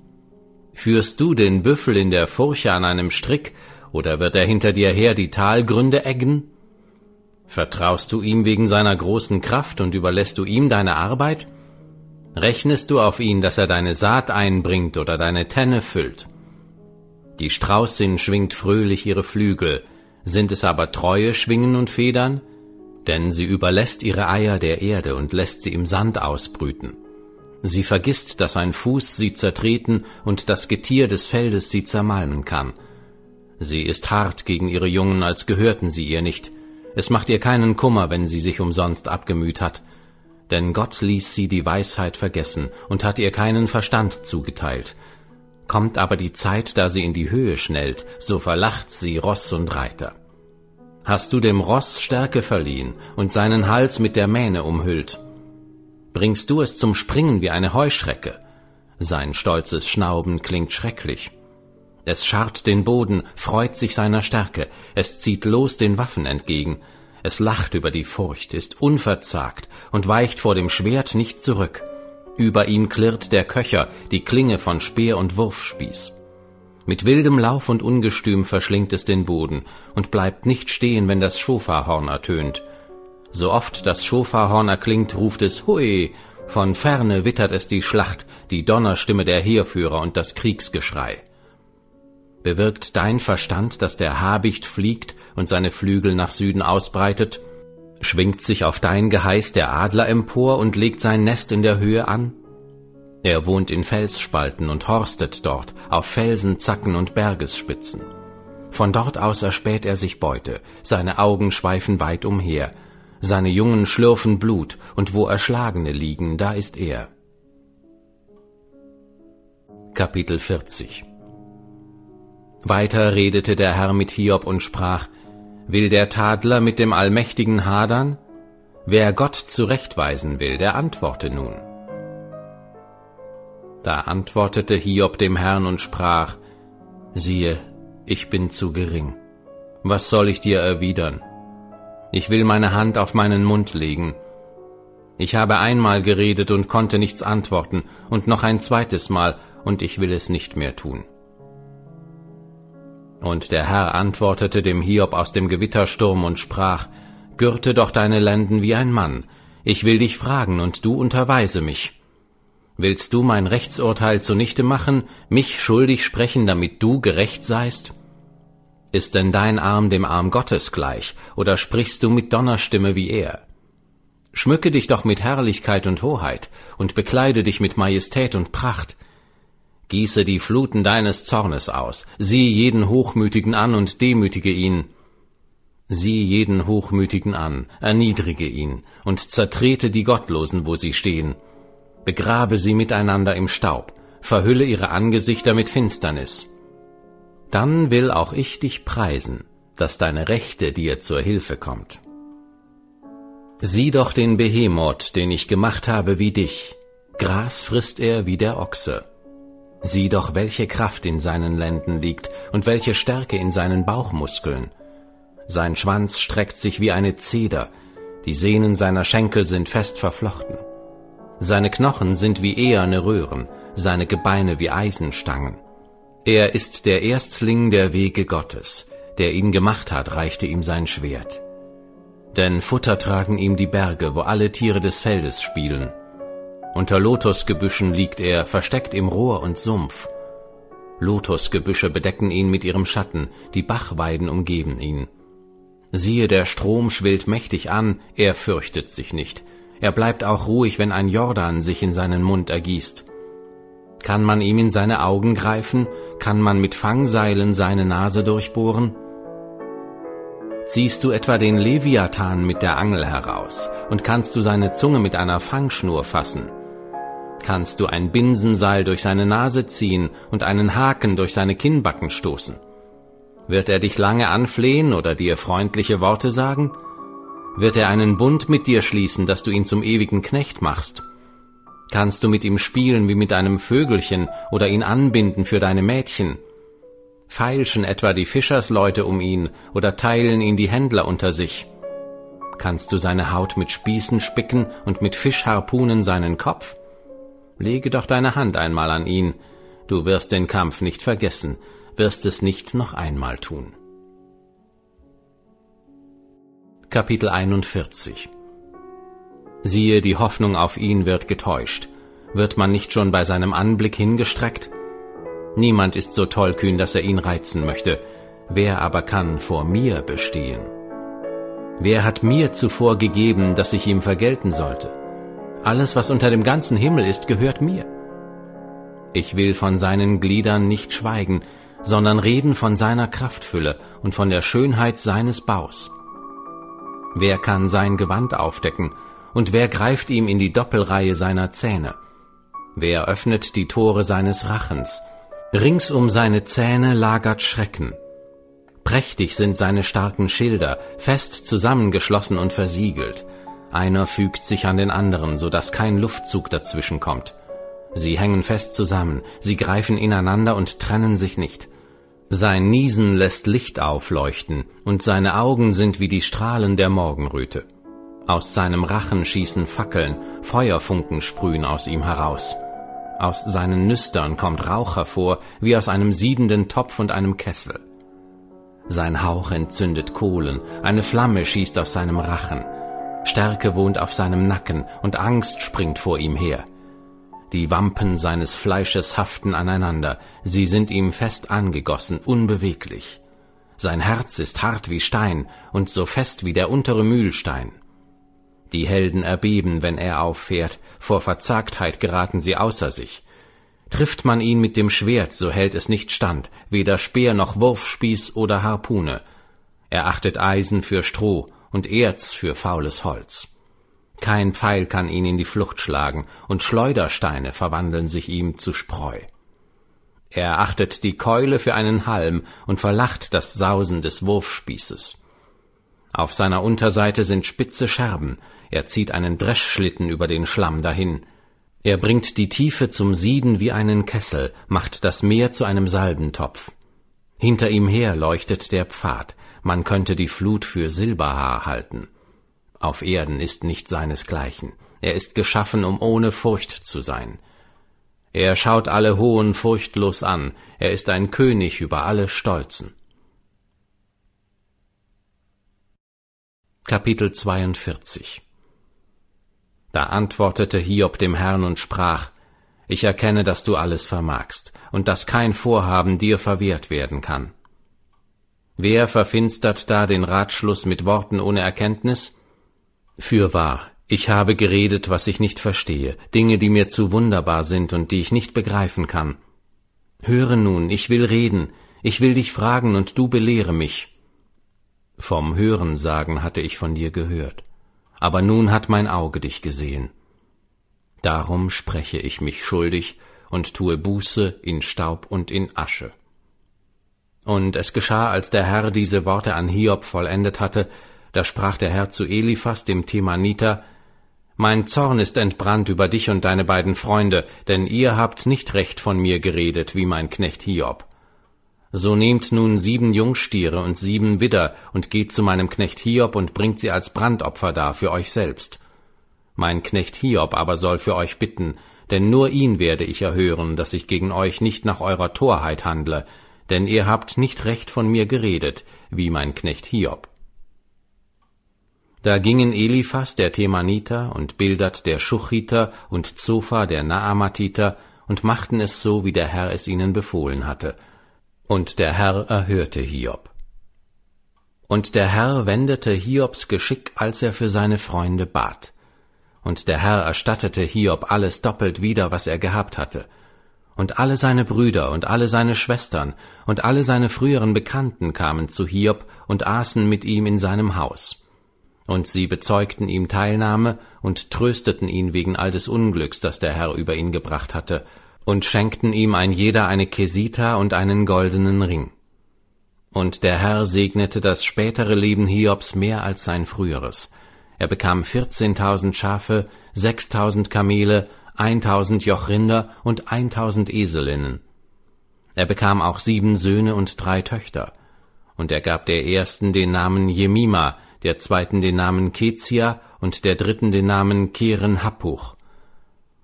Führst du den Büffel in der Furche an einem Strick, oder wird er hinter dir her die Talgründe eggen? Vertraust du ihm wegen seiner großen Kraft und überlässt du ihm deine Arbeit? Rechnest du auf ihn, dass er deine Saat einbringt oder deine Tenne füllt? Die Straußin schwingt fröhlich ihre Flügel, sind es aber treue Schwingen und Federn? Denn sie überlässt ihre Eier der Erde und lässt sie im Sand ausbrüten. Sie vergisst, dass ein Fuß sie zertreten und das Getier des Feldes sie zermalmen kann. Sie ist hart gegen ihre Jungen, als gehörten sie ihr nicht. Es macht ihr keinen Kummer, wenn sie sich umsonst abgemüht hat. Denn Gott ließ sie die Weisheit vergessen und hat ihr keinen Verstand zugeteilt. Kommt aber die Zeit, da sie in die Höhe schnellt, so verlacht sie Ross und Reiter. Hast du dem Ross Stärke verliehen und seinen Hals mit der Mähne umhüllt, bringst du es zum Springen wie eine Heuschrecke. Sein stolzes Schnauben klingt schrecklich. Es scharrt den Boden, freut sich seiner Stärke, es zieht los den Waffen entgegen, es lacht über die Furcht, ist unverzagt und weicht vor dem Schwert nicht zurück. Über ihm klirrt der Köcher, die Klinge von Speer und Wurfspieß. Mit wildem Lauf und Ungestüm verschlingt es den Boden und bleibt nicht stehen, wenn das Schofahorn ertönt. So oft das Schofarhorn erklingt, ruft es Hui, von ferne wittert es die Schlacht, die Donnerstimme der Heerführer und das Kriegsgeschrei. Bewirkt dein Verstand, dass der Habicht fliegt und seine Flügel nach Süden ausbreitet? Schwingt sich auf dein Geheiß der Adler empor und legt sein Nest in der Höhe an? Er wohnt in Felsspalten und horstet dort, auf Felsen, Zacken und Bergesspitzen. Von dort aus erspäht er sich Beute, seine Augen schweifen weit umher, seine Jungen schlürfen Blut, und wo Erschlagene liegen, da ist er. Kapitel 40 Weiter redete der Herr mit Hiob und sprach, Will der Tadler mit dem Allmächtigen hadern? Wer Gott zurechtweisen will, der antworte nun. Da antwortete Hiob dem Herrn und sprach, Siehe, ich bin zu gering. Was soll ich dir erwidern? Ich will meine Hand auf meinen Mund legen. Ich habe einmal geredet und konnte nichts antworten, und noch ein zweites Mal, und ich will es nicht mehr tun. Und der Herr antwortete dem Hiob aus dem Gewittersturm und sprach, Gürte doch deine Lenden wie ein Mann, ich will dich fragen, und du unterweise mich. Willst du mein Rechtsurteil zunichte machen, mich schuldig sprechen, damit du gerecht seist? Ist denn dein Arm dem Arm Gottes gleich, oder sprichst du mit Donnerstimme wie er? Schmücke dich doch mit Herrlichkeit und Hoheit und bekleide dich mit Majestät und Pracht. Gieße die Fluten deines Zornes aus, sieh jeden Hochmütigen an und demütige ihn. Sieh jeden Hochmütigen an, erniedrige ihn und zertrete die Gottlosen, wo sie stehen. Begrabe sie miteinander im Staub, verhülle ihre Angesichter mit Finsternis dann will auch ich dich preisen, dass deine Rechte dir zur Hilfe kommt. Sieh doch den Behemoth, den ich gemacht habe wie dich. Gras frisst er wie der Ochse. Sieh doch, welche Kraft in seinen Lenden liegt und welche Stärke in seinen Bauchmuskeln. Sein Schwanz streckt sich wie eine Zeder, die Sehnen seiner Schenkel sind fest verflochten. Seine Knochen sind wie eherne Röhren, seine Gebeine wie Eisenstangen. Er ist der Erstling der Wege Gottes, der ihn gemacht hat, reichte ihm sein Schwert. Denn Futter tragen ihm die Berge, wo alle Tiere des Feldes spielen. Unter Lotusgebüschen liegt er, versteckt im Rohr und Sumpf. Lotusgebüsche bedecken ihn mit ihrem Schatten, die Bachweiden umgeben ihn. Siehe, der Strom schwillt mächtig an, er fürchtet sich nicht. Er bleibt auch ruhig, wenn ein Jordan sich in seinen Mund ergießt. Kann man ihm in seine Augen greifen? Kann man mit Fangseilen seine Nase durchbohren? Ziehst du etwa den Leviathan mit der Angel heraus und kannst du seine Zunge mit einer Fangschnur fassen? Kannst du ein Binsenseil durch seine Nase ziehen und einen Haken durch seine Kinnbacken stoßen? Wird er dich lange anflehen oder dir freundliche Worte sagen? Wird er einen Bund mit dir schließen, dass du ihn zum ewigen Knecht machst? Kannst du mit ihm spielen wie mit einem Vögelchen oder ihn anbinden für deine Mädchen? Feilschen etwa die Fischersleute um ihn oder teilen ihn die Händler unter sich? Kannst du seine Haut mit Spießen spicken und mit Fischharpunen seinen Kopf? Lege doch deine Hand einmal an ihn, du wirst den Kampf nicht vergessen, wirst es nicht noch einmal tun. Kapitel 41 Siehe, die Hoffnung auf ihn wird getäuscht. Wird man nicht schon bei seinem Anblick hingestreckt? Niemand ist so tollkühn, dass er ihn reizen möchte. Wer aber kann vor mir bestehen? Wer hat mir zuvor gegeben, dass ich ihm vergelten sollte? Alles, was unter dem ganzen Himmel ist, gehört mir. Ich will von seinen Gliedern nicht schweigen, sondern reden von seiner Kraftfülle und von der Schönheit seines Baus. Wer kann sein Gewand aufdecken, und wer greift ihm in die Doppelreihe seiner Zähne? Wer öffnet die Tore seines Rachens? Rings um seine Zähne lagert Schrecken. Prächtig sind seine starken Schilder, fest zusammengeschlossen und versiegelt. Einer fügt sich an den anderen, so dass kein Luftzug dazwischen kommt. Sie hängen fest zusammen, sie greifen ineinander und trennen sich nicht. Sein Niesen lässt Licht aufleuchten, und seine Augen sind wie die Strahlen der Morgenröte. Aus seinem Rachen schießen Fackeln, Feuerfunken sprühen aus ihm heraus. Aus seinen Nüstern kommt Rauch hervor, wie aus einem siedenden Topf und einem Kessel. Sein Hauch entzündet Kohlen, eine Flamme schießt aus seinem Rachen. Stärke wohnt auf seinem Nacken, und Angst springt vor ihm her. Die Wampen seines Fleisches haften aneinander, sie sind ihm fest angegossen, unbeweglich. Sein Herz ist hart wie Stein und so fest wie der untere Mühlstein. Die Helden erbeben, wenn er auffährt, vor Verzagtheit geraten sie außer sich. Trifft man ihn mit dem Schwert, so hält es nicht stand, weder Speer noch Wurfspieß oder Harpune. Er achtet Eisen für Stroh und Erz für faules Holz. Kein Pfeil kann ihn in die Flucht schlagen, und Schleudersteine verwandeln sich ihm zu Spreu. Er achtet die Keule für einen Halm und verlacht das Sausen des Wurfspießes. Auf seiner Unterseite sind spitze Scherben, er zieht einen Dreschschlitten über den Schlamm dahin. Er bringt die Tiefe zum Sieden wie einen Kessel, macht das Meer zu einem Salbentopf. Hinter ihm her leuchtet der Pfad, man könnte die Flut für Silberhaar halten. Auf Erden ist nicht seinesgleichen. Er ist geschaffen, um ohne Furcht zu sein. Er schaut alle Hohen furchtlos an, er ist ein König über alle Stolzen. Kapitel 42 Da antwortete Hiob dem Herrn und sprach, Ich erkenne, dass du alles vermagst, und dass kein Vorhaben dir verwehrt werden kann. Wer verfinstert da den Ratschluss mit Worten ohne Erkenntnis? Fürwahr, ich habe geredet, was ich nicht verstehe, Dinge, die mir zu wunderbar sind und die ich nicht begreifen kann. Höre nun, ich will reden, ich will dich fragen und du belehre mich. Vom Hörensagen hatte ich von dir gehört, aber nun hat mein Auge dich gesehen. Darum spreche ich mich schuldig und tue Buße in Staub und in Asche. Und es geschah, als der Herr diese Worte an Hiob vollendet hatte, da sprach der Herr zu Eliphas, dem Themaniter, Mein Zorn ist entbrannt über dich und deine beiden Freunde, denn ihr habt nicht recht von mir geredet, wie mein Knecht Hiob. So nehmt nun sieben Jungstiere und sieben Widder und geht zu meinem Knecht Hiob und bringt sie als Brandopfer dar für euch selbst. Mein Knecht Hiob aber soll für euch bitten, denn nur ihn werde ich erhören, dass ich gegen euch nicht nach eurer Torheit handle, denn ihr habt nicht recht von mir geredet, wie mein Knecht Hiob. Da gingen Eliphas der Themaniter und Bildad der Schuchiter und Zophar der Naamatiter und machten es so, wie der Herr es ihnen befohlen hatte. Und der Herr erhörte Hiob. Und der Herr wendete Hiobs Geschick, als er für seine Freunde bat. Und der Herr erstattete Hiob alles doppelt wieder, was er gehabt hatte. Und alle seine Brüder und alle seine Schwestern und alle seine früheren Bekannten kamen zu Hiob und aßen mit ihm in seinem Haus und sie bezeugten ihm Teilnahme und trösteten ihn wegen all des Unglücks, das der Herr über ihn gebracht hatte, und schenkten ihm ein jeder eine Kesita und einen goldenen Ring. Und der Herr segnete das spätere Leben Hiobs mehr als sein früheres. Er bekam vierzehntausend Schafe, sechstausend Kamele, eintausend Jochrinder und eintausend Eselinnen. Er bekam auch sieben Söhne und drei Töchter. Und er gab der ersten den Namen Jemima, der zweiten den Namen Kezia und der dritten den Namen Keren Happuch.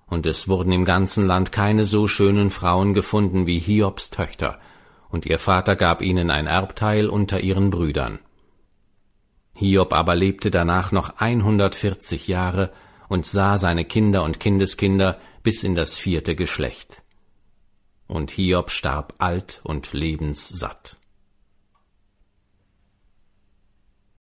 Und es wurden im ganzen Land keine so schönen Frauen gefunden wie Hiobs Töchter, und ihr Vater gab ihnen ein Erbteil unter ihren Brüdern. Hiob aber lebte danach noch einhundertvierzig Jahre und sah seine Kinder und Kindeskinder bis in das vierte Geschlecht. Und Hiob starb alt und lebenssatt.